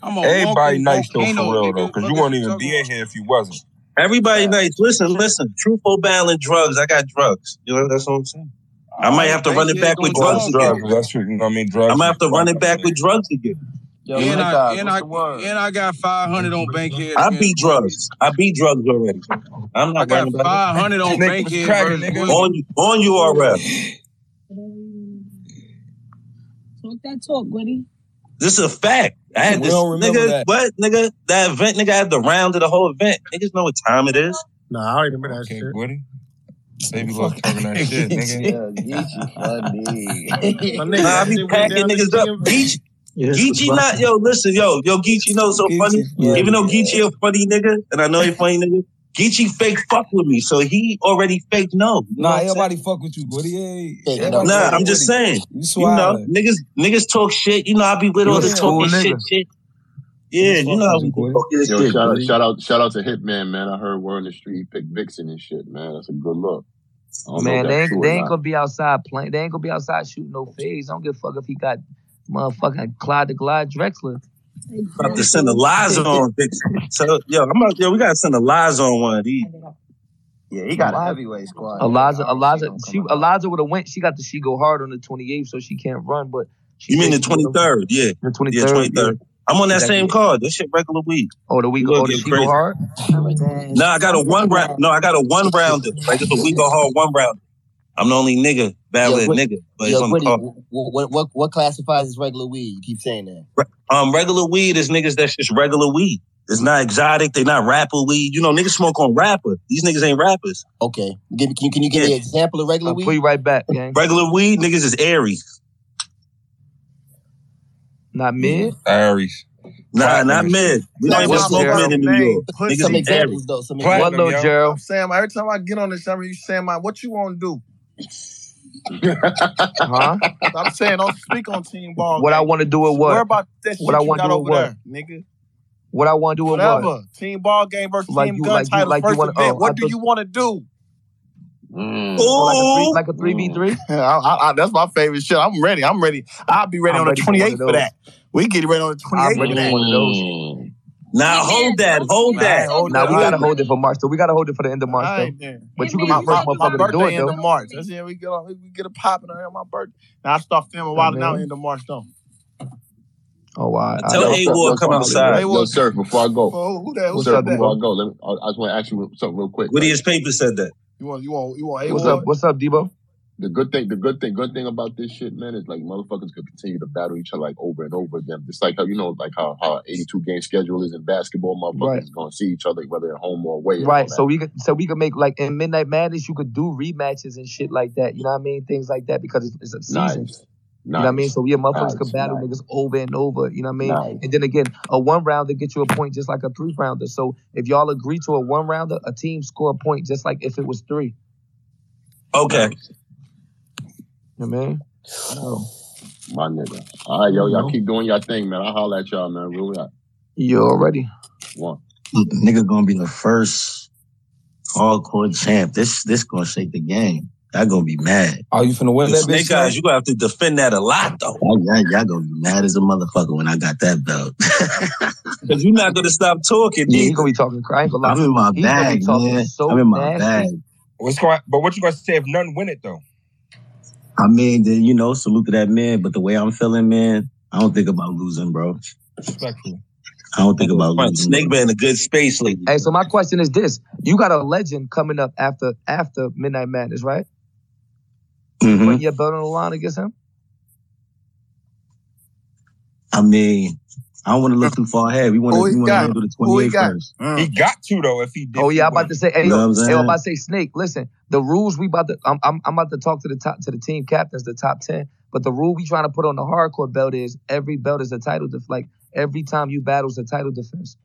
I'm a Everybody walking nice though for volcano, real though, because you Fuck won't even be in here if you wasn't. Everybody nice. Listen, listen. Truthful battling drugs. I got drugs. You know, that's what I'm saying. I might have to run it back with drugs Drugs, drugs. again. That's what you know what I mean. Drugs. I might have to run it back with drugs again. and I and I and I got five hundred on Bankhead. I beat drugs. I beat drugs already. I'm I not got running back. five hundred on Nigga was Bankhead cracking, versus nigga. On on URL. Talk that talk, Woody. This is a fact. I had this don't remember nigga. that. What nigga? That event nigga had the round of the whole event. Niggas know what time it is. Nah, I don't remember that Okay, shit. Woody. Baby love talking that shit, nigga. Nah, I be packing niggas up. Geechi, Geechi not yo. Listen, yo, yo, Geechi, you know so funny. Even though Geechi a funny nigga, and I know he funny nigga, Geechi fake fuck with me, so he already fake no. You know Nah, what saying? everybody fuck with you, Woody. Hey, everybody Nah, I'm with just saying. You You know, niggas, niggas talk shit. You know, I be with You all the talking shit, nigga. shit. Yeah, you know how we do talking Yo, shit. shout out, shout out, shout out to Hitman, man. I heard word in the street he picked Vixen and shit, man. That's a good look. I Man, they ain't, they ain't gonna be outside playing. They ain't gonna be outside shooting no fades. I don't give a fuck if he got motherfucking Clyde the Glide Drexler. About to send a lies on Vixen. So, yo, I'm about, yo, we gotta send a lies on one of these. Yeah, he got a heavyweight squad. Eliza, Eliza, she Eliza would have went. She got the she go hard on the 28th, so she can't run. But she You mean the said she would've- 23rd? Yeah. The 23rd. Yeah, 23rd. I'm on that Exactly. same card. This shit regular week. Oh, the week. We gonna Oh, the get she go crazy. hard. No, I got a one round. No, I got a one rounder. Like it's a week or hard one round. I'm the only nigga battling Yo, nigga, but it's yo, on the Woody, what, what, what, what classifies as regular weed? You keep saying that. Um, regular weed is niggas that's just regular weed. It's not exotic. They not rapper weed. You know, niggas smoke on rapper. These niggas ain't rappers. Okay. Give, can, you, can you give me an example of regular I'll weed? put you right back, gang. Regular weed niggas is Aries. Not mid. Aries. Nah, not mid. We don't even smoke saying. mid in New Name. York. Put Niggas some examples, Aries. though. Some What though, Gerald? I'm saying, every time I get on this show, you saying, man, what you want to do? Huh? I'm saying, don't speak on team ball. What I want to do with Worry what? about that shit What I want to do over with what? there, nigga. What I want to do with Whatever. what? Team ball game versus Like team you- gun like you- like first wanna- event. oh, I what do thought- you want to do? Oh, like a three, like a three v three. I, I, I, that's my favorite shit. I'm ready. I'm ready. I'll be ready I'm on ready the 28th of for that. We get ready on the 28th I'm for ready that. for one of those. Mm. Now hold that, hold that. hold Now that. we gotta right, hold it for March. So we gotta hold it for the end of March, right. But you can be the first my, my motherfucker to do birthday it, end though. of March. That's it. We get on, we get a popping on my birthday. Now I start filming while now man. end of March though. Oh wow. Tell I- A Ward come outside. Yo, sir, before I go, Oh, who that? Who sir, up, said that? before I go, let me, I, I just want to ask you something real quick. Woody his paper said that. You want you want you want A What's up? What's up, Debo? The good thing, the good thing, good thing about this shit, man, is like motherfuckers could continue to battle each other like over and over again. Just like how you know, like how how 82 game schedule is in basketball, motherfuckers Right. is gonna see each other whether at home or away. and all Right. that. So we could so we could make like in Midnight Madness, you could do rematches and shit like that. You know what I mean? Things like that because it's, it's a season. Nice. You know what I mean? Nice. So yeah, motherfuckers could Nice, battle nice. niggas over and over. You know what I mean? Nice. And then again, a one rounder get you a point just like a three rounder. So if y'all agree to a one rounder, a team score a point just like if it was three. Okay. You know what mean? Oh. My nigga. All right, yo, You y'all keep doing your thing, man. I'll holler at y'all, man. Real rap. You already. One. Nigga gonna be the first hardcore champ. This this gonna shake the game. Y'all gonna be mad. Are you finna win that Snake bitch? eyes, you gonna have to defend that a lot though. Y'all, y'all, y'all gonna be mad as a motherfucker when I got that belt. Cause you're not gonna stop talking. Yeah, he gonna be talking cry. I ain't gonna lie. I'm in my He bag, man. so I'm in my nasty. bag. What's going? But what you gonna say if none win it though? I mean, then you know, salute to that man. But the way I'm feeling, man, I don't think about losing, bro. Respectful. I don't think about losing. Snake been in a good space lately. Hey, so my question is this: You got a legend coming up after after Midnight Madness, right? Mhm. Putting your belt on the line against him. I mean, I don't want to look too far ahead. We want to Who he we want to got? handle the Who he 28th got? He mm. got to though if he did. Oh yeah, I'm about to say. Hey, You know what I'm hey, I'm about to say, Snake. Listen, the rules we about to. I'm, I'm I'm about to talk to the top to the team captains, the top ten. But the rule we trying to put on the hardcore belt is every belt is a title def. Like every time you battle is a title defense.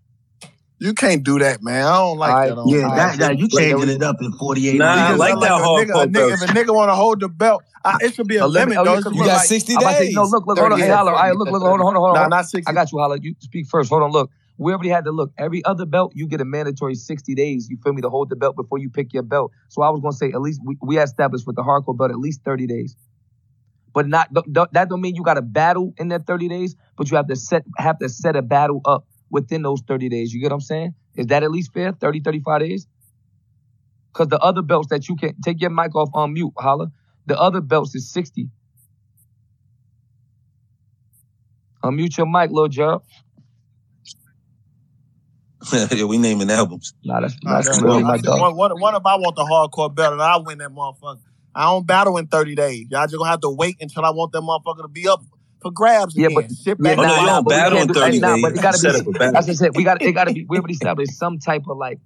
You can't do that, man. I don't like All right. that. On Yeah, All that, that you There changing we it up in 48 Nah, I minutes. like I like that a nigga, a nigga, if a nigga want to hold the belt, I, it should be a, A limit. limit, Oh, though. you It could should You got like 60 I'm about to say, days. no, look, look, hold on. Hey, 38. holla. All right, look, look, hold on, hold on, hold on. Nah, not 60. I got you, holla. You speak first. Hold on, look. We already had to look. Every other belt, you get a mandatory 60 days, you feel me, to hold the belt before you pick your belt. So I was gonna say at least we, we established with the hardcore belt at least 30 days. But not th- th- that don't mean you gotta battle in that 30 days, but you have to set have to set a battle up within those 30 days. You get what I'm saying? Is that at least fair? 30, 35 days? Because the other belts that you can take your mic off on mute, holla. The other belts is 60. Unmute your mic, Lil Gerald. yeah, we naming albums. Nah, that's Nah, that's that's really what, my I, dog. what, what, what if I want the hardcore belt and I win that motherfucker? I don't battle in 30 days. Y'all just gonna have to wait until I want that motherfucker to be up for grabs Yeah, again. but Sit yeah, back oh, no, nah, you nah, don't but battle can't in 30 nah, days. but it You gotta set be. up a battle. That's what I said. We got it. Got to be. We already established some type of like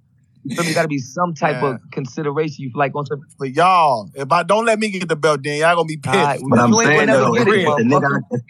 You feel? Got to be some type of consideration. You feel like on some. But y'all, if I don't let me get the belt, then y'all gonna be pissed. Alright, But I'm you ain't saying gonna though, if, it, the nigga, if,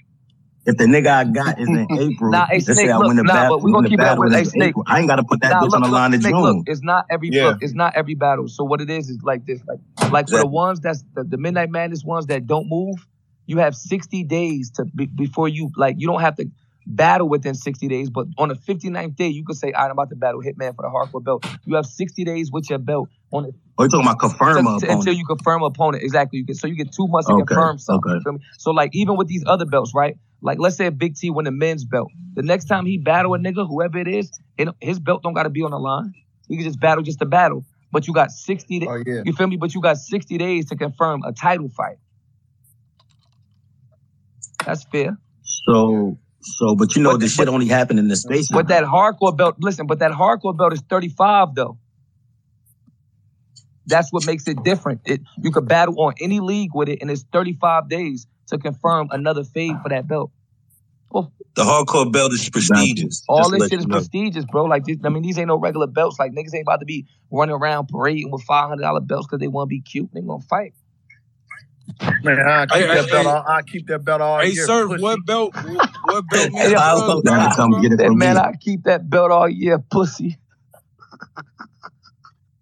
if the nigga I got is in April, Nah, hey, let's Snake, say I win the nah, battle, but we gonna keep it battle with- in hey, Snake. April. I ain't got to put that Nah, bitch look, on the line of Snake, June. Look, it's not every Yeah. look, it's not every battle. So what it is is like this, like like for the ones that's the, the Midnight Madness ones that don't move, you have 60 days to be, before you like you don't have to battle within 60 days, but on the 59th day you could say, "All right, I'm about to battle Hitman for the hardcore belt." You have 60 days with your belt on it. Oh, you talking about confirm to- a to- until you confirm opponent. Exactly. You get so you get two months to Okay, confirm something. okay. You feel me? So like even with these other belts, right? Like let's say a Big T win the men's belt. The next time he battle a nigga, whoever it is, it, his belt don't gotta be on the line. He can just battle just to battle. But you got 60 days. Oh, yeah. You feel me? But you got 60 days to confirm a title fight. That's fair. So, so, but you know, this shit only happened in the space. But that hardcore belt, listen, but that hardcore belt is 35 though. That's what makes it different. It you could battle on any league with it, and it's 35 days to confirm another fade for that belt. The hardcore belt is prestigious. All Just this shit is know. prestigious, bro. Like, this, I mean, these ain't no regular belts. Like, niggas ain't about to be running around parading with five hundred dollar belts because they want to be cute. They gonna fight. Man, I keep Hey, that hey, belt. hey. all, I keep that belt all Hey, year. sir, pussy. what belt? What belt? Hey, man, I bro? Gotta come get it That man, me. I keep that belt all year, pussy.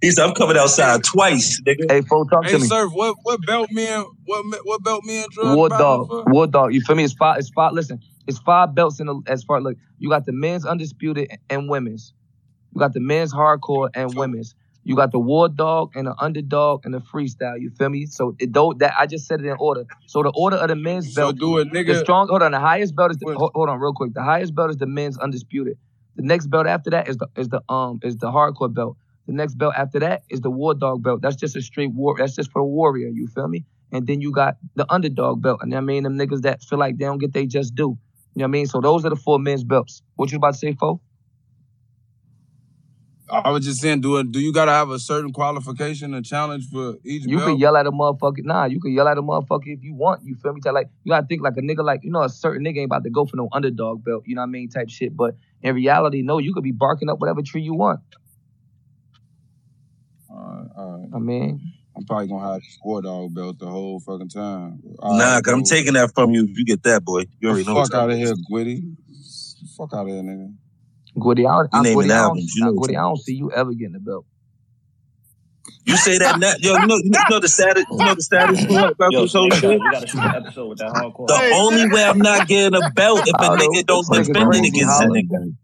He said, I'm coming outside twice, nigga. Hey, folks, talk Hey, to me. Hey, sir, what what belt man? What what belt man? Drug War dog, for? war dog. You feel me? It's five. It's five. Listen, it's five belts in the as far look. You got the men's undisputed and women's. You got the men's hardcore and women's. You got the war dog and the underdog and the freestyle. You feel me? So it don't that I just said it in order. So the order of the men's So belt. do it, nigga. The strong. Hold on. The highest belt is the, hold, hold on real quick. The highest belt is the men's undisputed. The next belt after that is the is the um is the hardcore belt. The next belt after that is the war dog belt. That's just a straight war. That's just for the warrior. You feel me? And then you got the underdog belt. And I mean them niggas that feel like they don't get they just do. You know what I mean? So those are the four men's belts. What you about to say, Fo? I was just saying, do it. Do you gotta have a certain qualification and challenge for each You belt? can yell at a motherfucker. Nah, you can yell at a motherfucker if you want. You feel me? Tell like you gotta think like a nigga like you know a certain nigga ain't about to go for no underdog belt. You know what I mean? Type shit. But in reality, no, you could be barking up whatever tree you want. Alright, alright. I mean, I'm probably gonna have this war dog belt the whole fucking time. Nah, cause I'm taking that from you if you get that, boy. You already know. Fuck out of here, Gwitty. Fuck out of here, nigga. Goody, I don't, You I, naming Goody, I don't, you know what Goody, I don't see you ever getting the belt. You say that now, yo. You know, you know the status. You know the status about Yo, this whole we gotta, shit. we gotta shoot an episode with that hardcore. The only way I'm not getting a belt if a nigga don't defend it against that nigga.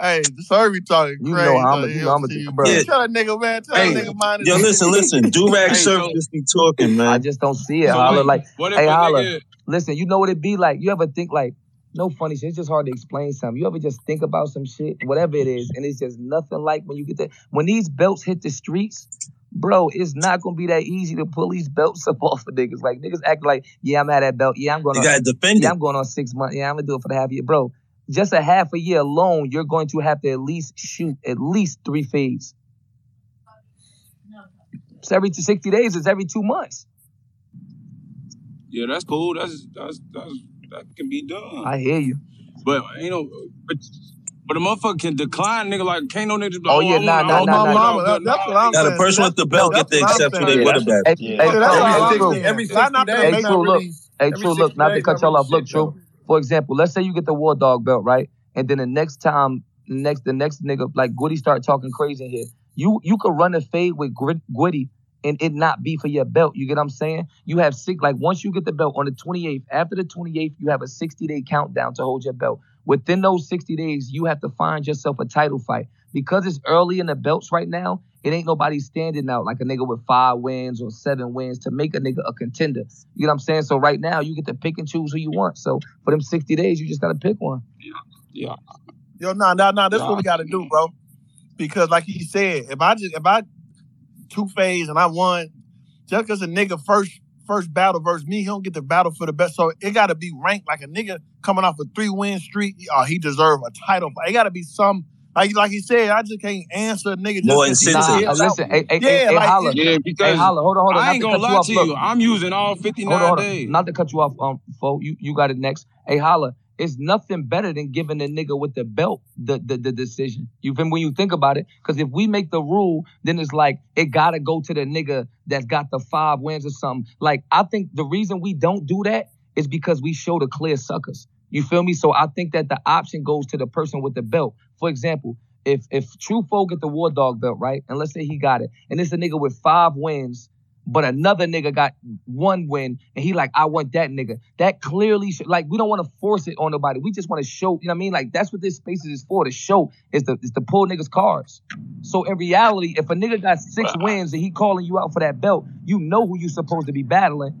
Hey, sir, be talking crazy. You know I'ma- you know I'ma bro. Man, Tell that nigga, man. Tell Hey, that nigga mind yo, listen, listen. Durag Hey, Surf just be talking, man. I just don't see it. So holla what- like, what hey, a holla. Listen, you know what it be like. You ever think like, no funny shit. It's just hard to explain something. You ever just think about some shit, whatever it is, and it's just nothing like when you get there. When these belts hit the streets, bro, it's not gonna be that easy to pull these belts up off of niggas. Like niggas act like, yeah, I'm at that belt. Yeah, I'm going. You on, gotta defend yeah, it. I'm going on six months. Yeah, I'm gonna do it for the half year, bro. Just a half a year alone, you're going to have to at least shoot at least three fades. It's every 60 days. It's every two months. Yeah, that's cool. That's that's that's that can be done. I hear you. But you know, but but a motherfucker can decline, nigga. Like can't no nigga. Just be Oh, like, yeah, oh, nah, oh, nah, oh, nah, nah, dog nah. That's what I'm Now the person with the belt get the what I'm exception. They would have Hey, bet. hey, Yeah, Flo, that's hey, all I'm True. Every 60 days, the Hey, not True, look. really. Hey, True, look. Not to cut not y'all off. Look, True. For example, let's say you get the War Dog belt, right? And then the next time, the next the next nigga like Gwitty start talking crazy here. You you could run a fade with Grit- Gwitty and it not be for your belt. You get what I'm saying? You have six like once you get the belt on the 28th. After the 28th, you have a 60 day countdown to hold your belt. Within those 60 days, you have to find yourself a title fight because it's early in the belts right now. It ain't nobody standing out like a nigga with five wins or seven wins to make a nigga a contender. You know what I'm saying? So right now, you get to pick and choose who you want. So for them 60 days, you just gotta pick one. Yeah. Yeah. Yo, nah, nah, nah. That's Yeah. what we got to do, bro. Because, like he said, if I just if I two phase and I won, just because a nigga first first battle versus me, he don't get the battle for the best. So it got to be ranked like a nigga coming off a three win streak. Oh, he deserve a title. It got to be some like like he said. I just can't answer a nigga just More 'cause he incentive. Nah, gives listen, hey, hey, Yeah, hey, hey, like, holla. it- Yeah, Hey, because holla, hold on, hold on. I ain't gonna cut you lie off. to Look, you. I'm using all 59 hold on, hold on. days. Not to cut you off, um, Fo. You you got it next. Hey, holla. It's nothing better than giving the nigga with the belt the the, the decision. You when you think about it? Because if we make the rule, then it's like it gotta go to the nigga that's got the five wins or something. Like I think the reason we don't do that is because we show the clear suckers. You feel me? So I think that the option goes to the person with the belt. For example, if if True Foe get the War Dog belt, right? And let's say he got it, and it's a nigga with five wins, but another nigga got one win, and he like, I want that nigga. That clearly, sh- like, we don't want to force it on nobody. We just want to show, you know what I mean? Like, that's what this space is for. To show is to is to pull niggas cards. So in reality, if a nigga got six wins and he calling you out for that belt, you know who you supposed to be battling.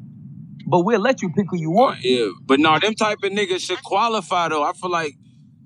But we'll let you pick who you want. Yeah, but no, them type of niggas should qualify though. I feel like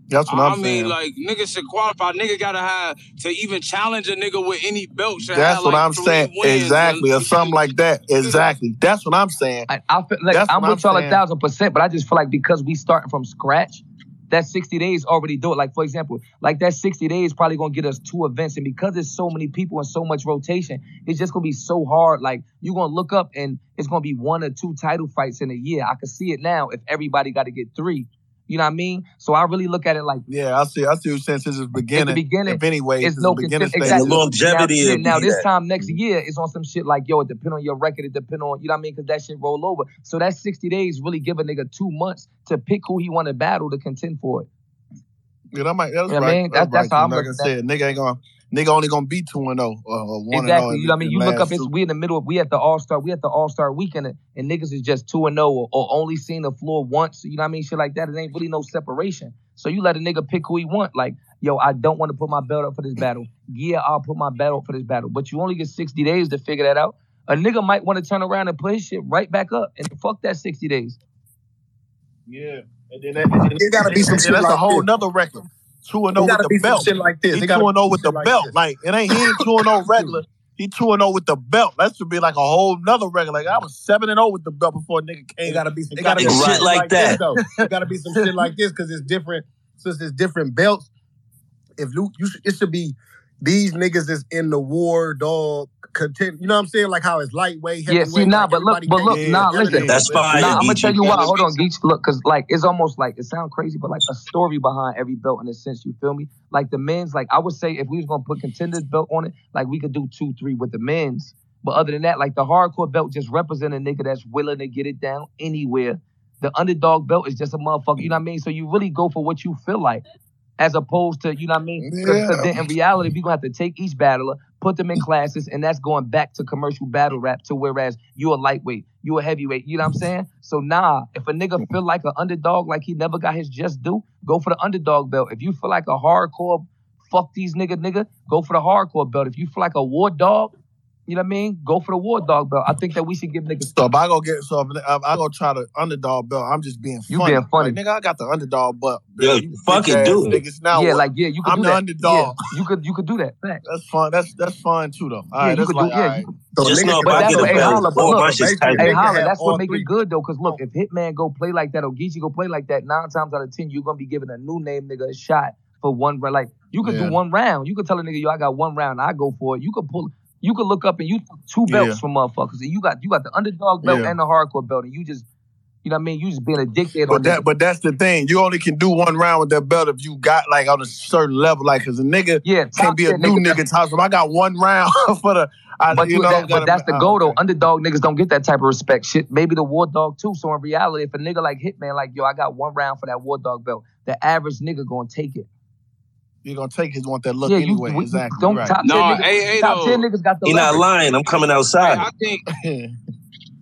That's what I I'm mean, saying. like niggas should qualify. Nigga gotta have to even challenge a nigga with any belt. Should That's have, what like, I'm three saying. wins, Exactly, or something like that. Exactly. That's what I'm saying. I, I feel like That's I'm what with I'm y'all a saying. thousand percent, but I just feel like because we starting from scratch, that 60 days already do it. Like for example, like that 60 days probably gonna get us two events, and because there's so many people and so much rotation, it's just gonna be so hard. Like you're gonna look up and it's gonna be one or two title fights in a year. I can see it now if everybody got to get three. You know what I mean? So I really look at it like Yeah, I see. I see what you're saying. Since it's beginning, beginning, if anyway, it's it's no the beginning consent- stage. exactly. Now, yeah, now this time next mm-hmm. year it's on some shit like yo, it depend on your record, it depend on you know what I mean, because that shit roll over. So that 60 days really give a nigga two months to pick who he want to battle to contend for it. Yeah, that might, that's You know what I right. mean? That's, That- that's right. how I'm like I looking at said, nigga ain't gonna, nigga only gonna be two and zero or or one and oh Exactly. zero. You know what I mean? You look up, it's, we in the middle. Of, we at the All Star. We at the All Star weekend, and, and niggas is just two and zero, or, or only seen the floor once. You know what I mean? Shit like that. It ain't really no separation. So you let a nigga pick who he want. Like, yo, I don't want to put my belt up for this battle. Yeah, I'll put my belt up for this battle. But you only get sixty days to figure that out. A nigga might want to turn around and put his shit right back up, and fuck that sixty days. Yeah, and then that, and then, It gotta be some and shit That's a whole this. nother record. Two and oh It zero with the belt. shit like this. He It two and oh be zero with the like belt. this. Like it ain't he ain't two and oh zero regular. He two and zero with the belt. That should be like a whole nother regular. Like I was seven and zero with the belt before nigga came. It gotta be. It It gotta be some right. shit like, this though. It gotta be some shit like this because it's different. Since it's different belts, if Luke, you should, it should be these niggas is in the war dog content. You know what I'm saying? Like how it's lightweight, Yeah, heavyweight. see, nah, like but look, but can't look, get nah, together listen. there. Nah, I'm gonna tell you why. Hold on, Geach. Look, cause like it's almost like it sounds crazy, but like a story behind every belt in a sense. You feel me? Like the men's, like I would say, if we was gonna put contenders belt on it, like we could do two, three with the men's. But other than that, like the hardcore belt just represent a nigga that's willing to get it down anywhere. The underdog belt is just a motherfucker. You know what I mean? So you really go for what you feel like, as opposed to you know what I mean? Because then in reality, we gonna have to take each battler, put them in classes, and that's going back to commercial battle rap. To whereas you a lightweight, you a heavyweight. You know what I'm saying? So nah, if a nigga feel like an underdog, like he never got his just due, go for the underdog belt. If you feel like a hardcore, fuck these nigga nigga, go for the hardcore belt. If you feel like a war dog, you know what I mean? Go for the war dog belt. I think that we should give niggas. So if I go get, so if I, I go try the underdog belt, I'm just being You funny. being funny. Like, nigga, I got the underdog belt. Yo, You fuck bitch it, ass do it. Niggas, now yeah, what? like yeah, you could I'm do the that. underdog. Yeah, you could you could do that. Facts. That's fun. That's that's fun too, though. All Yeah, right, you that's could like, do. Yeah, all you could. So Just nigga know can if But I that's get a what, hey, belt, holla, but look, my shit's tight. hey, holla, that's what all make three. it good though, cause look, if Hitman go play like that or Geechi go play like that, nine times out of ten, you're gonna be giving a new name nigga a shot for one round. Like you could Yeah. do one round. You could tell a nigga, yo, I got one round, I go for it. You could pull you could look up and you took two belts Yeah. from motherfuckers. And you got you got the underdog belt Yeah. and the hardcore belt, and you just you know what I mean, you just being a dickhead But on that, niggas. but that's the thing. You only can do one round with that belt if you got like on a certain level. Like, cause a nigga Yeah, can't be a new niggas. nigga. Top, so I got one round for the, I, But you know, that, but that's the oh, goal though. Underdog niggas don't get that type of respect. Shit, maybe the war dog too. So in reality, if a nigga like Hitman, like yo, I got one round for that war dog belt, the average nigga gonna take it. You're gonna take his want that look Yeah, you anyway. we, exactly. don't right. top ten No, niggas. hey, hey, top ten niggas got the He not lying. I'm coming Hey, outside. I think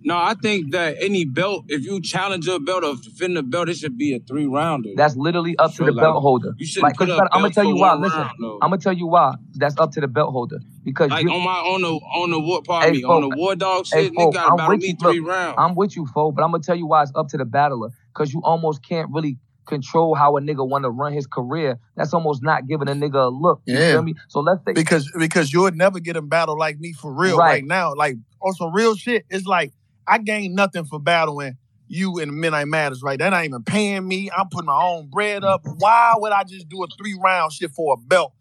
no, I think that any belt, if you challenge a belt or defend a belt, it should be a three rounder. That's literally up to So the like, belt holder. you shouldn't Like, put cause up I'm gonna tell you why. one Listen, round though. I'm gonna tell you why. That's up to the belt holder because Like you. on my on the on the war pardon Hey, me on the war dog Hey, shit, nigga gotta I'm battle with me you. three Look, rounds. I'm with you, folk. But I'm gonna tell you why it's up to the battler because you almost can't really control how a nigga want to run his career. That's almost not giving a nigga a look. You Yeah. feel me? So let's say because because you would never get him battle like me for real Right. right, now. Like on some real shit, it's like I gain nothing for battling you in Midnight Madness, right? They're not even paying me. I'm putting my own bread up. Why would I just do a three round shit for a belt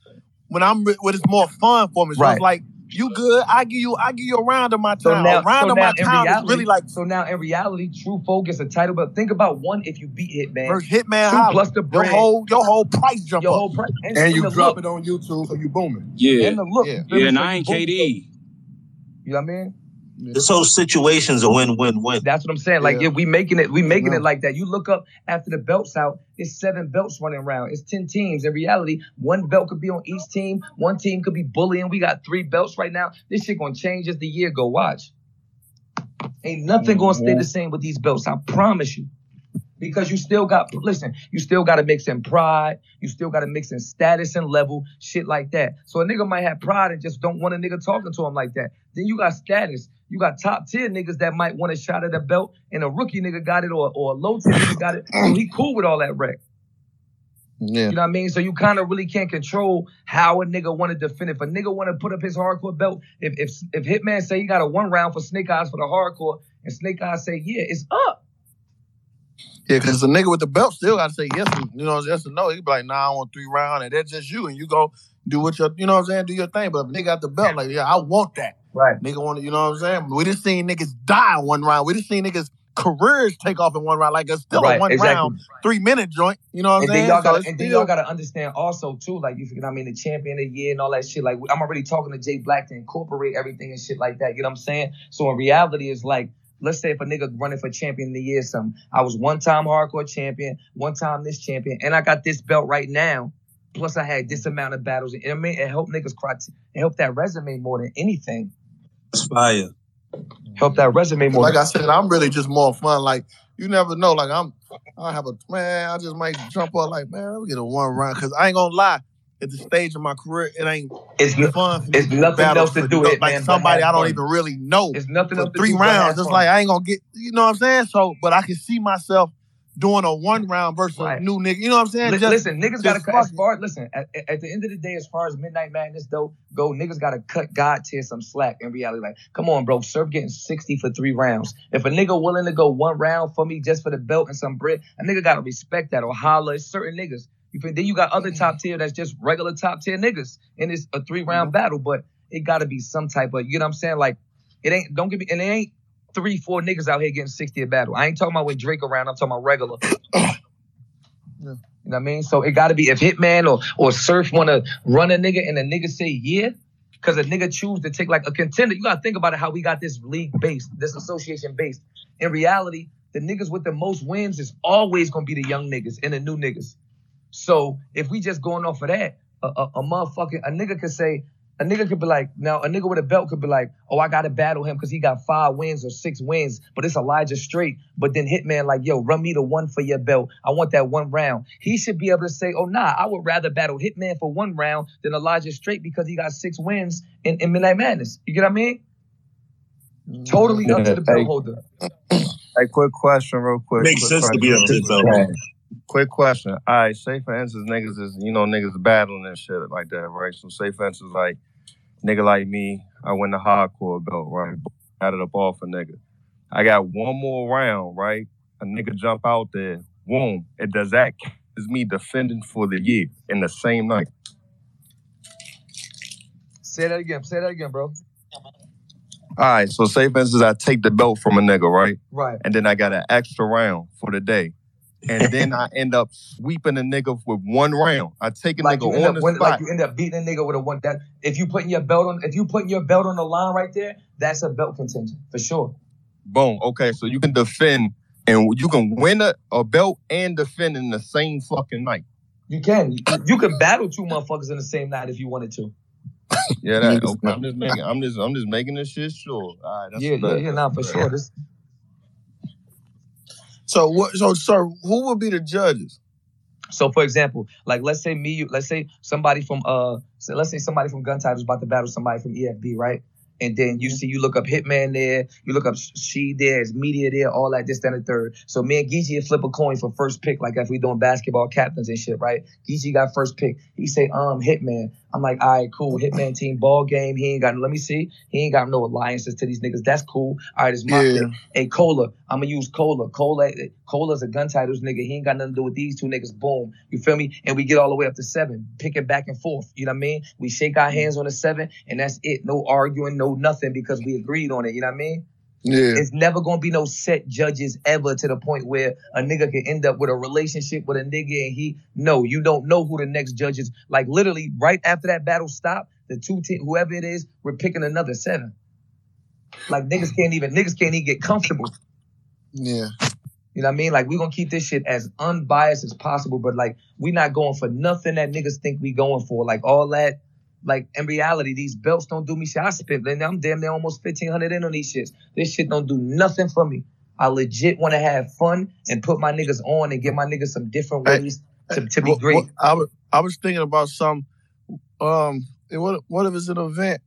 when I'm when it's more fun for me? So Right. it's like you good. I give you I give you a round of my So town. now, a round so of now my in town is really like so now in reality, True Folk gets a title. But think about one if you beat Hitman, versus Hitman two Holla. plus the Your whole your whole price jump your up. whole price, and, And and you drop look, it on YouTube, so you booming. Yeah. and the look. Yeah. You feel Yeah, me? and So I you ain't boom. KD. You know what I mean? This whole situation's a win-win-win. That's what I'm saying. Like Yeah. if we making it, we making it like that. You look up after the belts out, it's seven belts running around. It's ten teams. In reality, one belt could be on each team. One team could be bullying. We got three belts right now. This shit gonna change as the year go. Watch. Ain't nothing gonna stay the mm-hmm. same with these belts. I promise you. Because you still got listen, you still gotta mix in pride, you still gotta mix in status and level, shit like that. So a nigga might have pride and just don't want a nigga talking to him like that. Then you got status. You got top tier niggas that might want a shot at the belt, and a rookie nigga got it, or, or a low tier nigga got it. So he cool with all that wreck. Yeah. You know what I mean? So you kind of really can't control how a nigga want to defend. If a nigga want to put up his hardcore belt, if if if Hitman say he got a one round for Snake Eyes for the hardcore, and Snake Eyes say yeah, it's up. Yeah, because the nigga with the belt still got to say yes, you know, yes or no. He'd be like, nah, I want three round, and that's just you, and you go do what your, you know what I'm saying, do your thing. But if nigga got the belt, like, yeah, I want that. Right. Nigga want to, you know what I'm saying? We just seen niggas die in one round. We just seen niggas careers take off in one round. Like it's still Right, a one exactly. round, three minute joint. You know what I'm and saying? then y'all gotta it's and then still- y'all gotta understand also too, like you know I mean, the champion of the year and all that shit. Like I'm already talking to Jay Black to incorporate everything and shit like that. You know what I'm saying? So in reality, it's like let's say if a nigga running for champion of the year, something. I was one time hardcore champion, one time this champion, and I got this belt right now. Plus, I had this amount of battles. And I mean, it helped niggas cry. It helped that resume more than anything. That's fire. Help that resume more. like I said, I'm really just more fun. Like you never know. Like I'm, I have a man. I just might jump up. Like man, let me get a one round because I ain't gonna lie. At the stage of my career, it ain't It's fun. It's nothing else to do no- it, like man, somebody I don't fun. even really know. It's nothing for else to three do rounds. It's fun. like I ain't gonna get. You know what I'm saying? So, but I can see myself doing a one round versus a new nigga. You know what I'm saying? Li- Just- listen, niggas just gotta cut fuck as far. Listen, at, at- at the end of the day, as far as Midnight Madness though go, niggas gotta cut God tier some slack in reality. Like, come on, bro, Surf getting sixty for three rounds. If a nigga willing to go one round for me just for the belt and some bread, a nigga gotta respect that or holler. It's certain niggas. You feel? Then you got other mm. top tier that's just regular top tier niggas, and it's a three round mm-hmm. battle. But it gotta be some type of, you know what I'm saying? Like, it ain't. Don't give me, and it ain't three, four niggas out here getting sixty a battle. I ain't talking about with Drake around. I'm talking about regular. You know what I mean? So it got to be if Hitman or or Surf want to run a nigga and a nigga say yeah, because a nigga choose to take like a contender. You got to think about it how we got this league based, this association based. In reality, the niggas with the most wins is always gonna be the young niggas and the new niggas. So if we just going off of that, a, a, a motherfucking a nigga could say. A nigga could be like, now a nigga with a belt could be like, oh, I gotta battle him because he got five wins or six wins, but it's Elijah Straight. But then Hitman like, yo, run me the one for your belt. I want that one round. He should be able to say, oh, nah, I would rather battle Hitman for one round than Elijah Straight because he got six wins in, in Midnight Madness. You get what I mean? Totally up to the belt hey. holder. Hey, quick question, real quick. Makes quick sense to be up to the quick. belt. Quick question. All right, Safe instance, niggas is you know niggas battling and shit like that, right? So Safe instance, like nigga like me, I win the hardcore belt, right? Added up off a nigga. I got one more round, right? A nigga jump out there, boom. It does that is me defending for the year in the same night. Say that again. Say that again, bro. All right, so say for instance, I take the belt from a nigga, right? Right. And then I got an extra round for the day. And then I end up sweeping a nigga with one round. I take a Like nigga on up, the win- spot. like you end up beating a nigga with a one. That if you putting your belt on, if you putting your belt on the line right there, that's a belt contention for sure. Boom. Okay, so you can defend and you can win a, a belt and defend in the same fucking night. You can. You, you can battle two motherfuckers in the same night if you wanted to. Yeah, that. Okay, I'm just making. I'm just. I'm just making this shit sure. All right. That's yeah, yeah, better. yeah, nah, for sure. This So what? So sir, who would be the judges? So, for example, like let's say me, you, let's say somebody from uh, so let's say somebody from Gun Title's about to battle somebody from EFB, right? And then you see, you look up Hitman there, you look up She there, is Media there, all that, this, that, and the third. So me and Geechi flip a coin for first pick, like if we doing basketball captains and shit, right? Geechi got first pick. He say, um, Hitman, I'm like, all right, cool. Hitman team ball game. He ain't got. Let me see. He ain't got no alliances to these niggas. That's cool. All right, it's my Yeah. thing. Hey, Cola. I'm gonna use Cola. Cola. Cola's a gun titles nigga. He ain't got nothing to do with these two niggas. Boom. You feel me? And we get all the way up to seven, picking back and forth. You know what I mean? We shake our hands on the seven, and that's it. No arguing, no nothing because we agreed on it. You know what I mean? Yeah. It's never gonna be no set judges ever to the point where a nigga can end up with a relationship with a nigga and he no, you don't know who the next judge is. Like literally, right after that battle stopped, the two team, whoever it is, we're picking another seven. Like niggas can't even niggas can't even get comfortable. Yeah. You know what I mean? Like we're gonna keep this shit as unbiased as possible, but like we not going for nothing that niggas think we going for. Like all that. Like in reality, these belts don't do me shit. I spent, I'm damn near almost fifteen hundred in on these shits. This shit don't do nothing for me. I legit want to have fun and put my niggas on and give my niggas some different ways to, to be great. what- I was I was thinking about some. Um, it- what what if it's an event,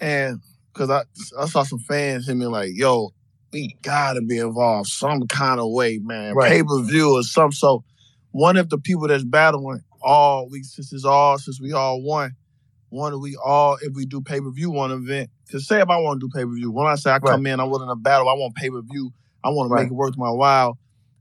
and because I I saw some fans hit me like, "Yo, we gotta be involved some kind of way, man. Right. Pay per view or something." So, one of the people that's battling all we since it's all since we all won, one of we all if we do pay per view one event. Cause say if I want to do pay per view, when I say I come in, I'm willing to battle. I want pay per view. I want to make it worth my while.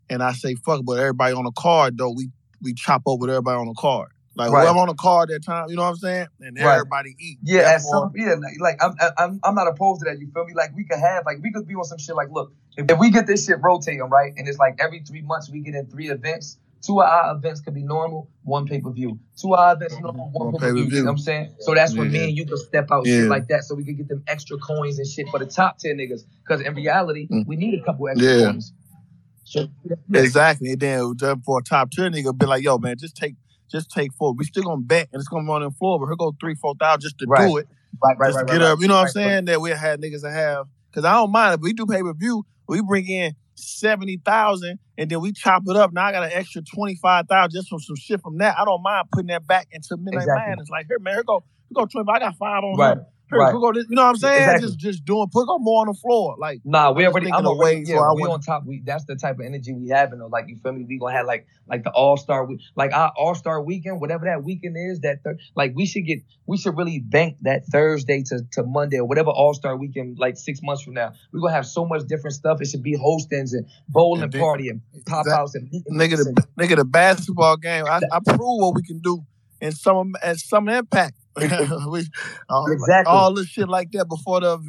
And I say fuck, but everybody on the card though, we we chop up with everybody on the card. Like Right. whoever on the card that time, you know what I'm saying? And Right. everybody eat. Yeah, some yeah, like, like I'm I'm I'm not opposed to that. You feel me? Like we could have like we could be on some shit. Like look, if, if we get this shit rotating right, and it's like every three months we get in three events. Two of our events could be normal, one pay per view. Two of our events normal, one pay per view. You know what I'm saying? So that's when me and you could step out Yeah. shit like that, so we could get them extra coins and shit for the top tier niggas. Because in reality, we need a couple extra Mm. Yeah. coins. So, Exactly. And then for a top tier nigga, be like, yo, man, just take just take four. We still gonna bet and it's gonna run on the floor, but here go three, four thousand just to Right. do it. Right, right, just right, get right, up. You know what I'm saying? That we had niggas that have because I don't mind if we do pay per view, we bring in seventy thousand and then we chop it up. Now I got an extra twenty five thousand just from some shit from that. I don't mind putting that back into midnight Exactly. man. It's like here, man, here go, here go twenty. I got five on Right. Right. here go this. You know what I'm saying? Exactly. Just just doing put go more on the floor. Like Nah, we already. I'm ways Yeah, I we want- on top. We that's the type of energy we having. Though, like you feel me? We gonna have like like the All Star week, like our All Star weekend, whatever that weekend is. That thir- like we should get. We should really bank that Thursday to, to Monday or whatever All Star weekend. Like six months from now, we gonna have so much different stuff. It should be hostings and bowling And party and pop That- outs and nigga the nigga the basketball game. I, I prove what we can do in some and some impact. we, uh, Exactly. all this shit like that before the event.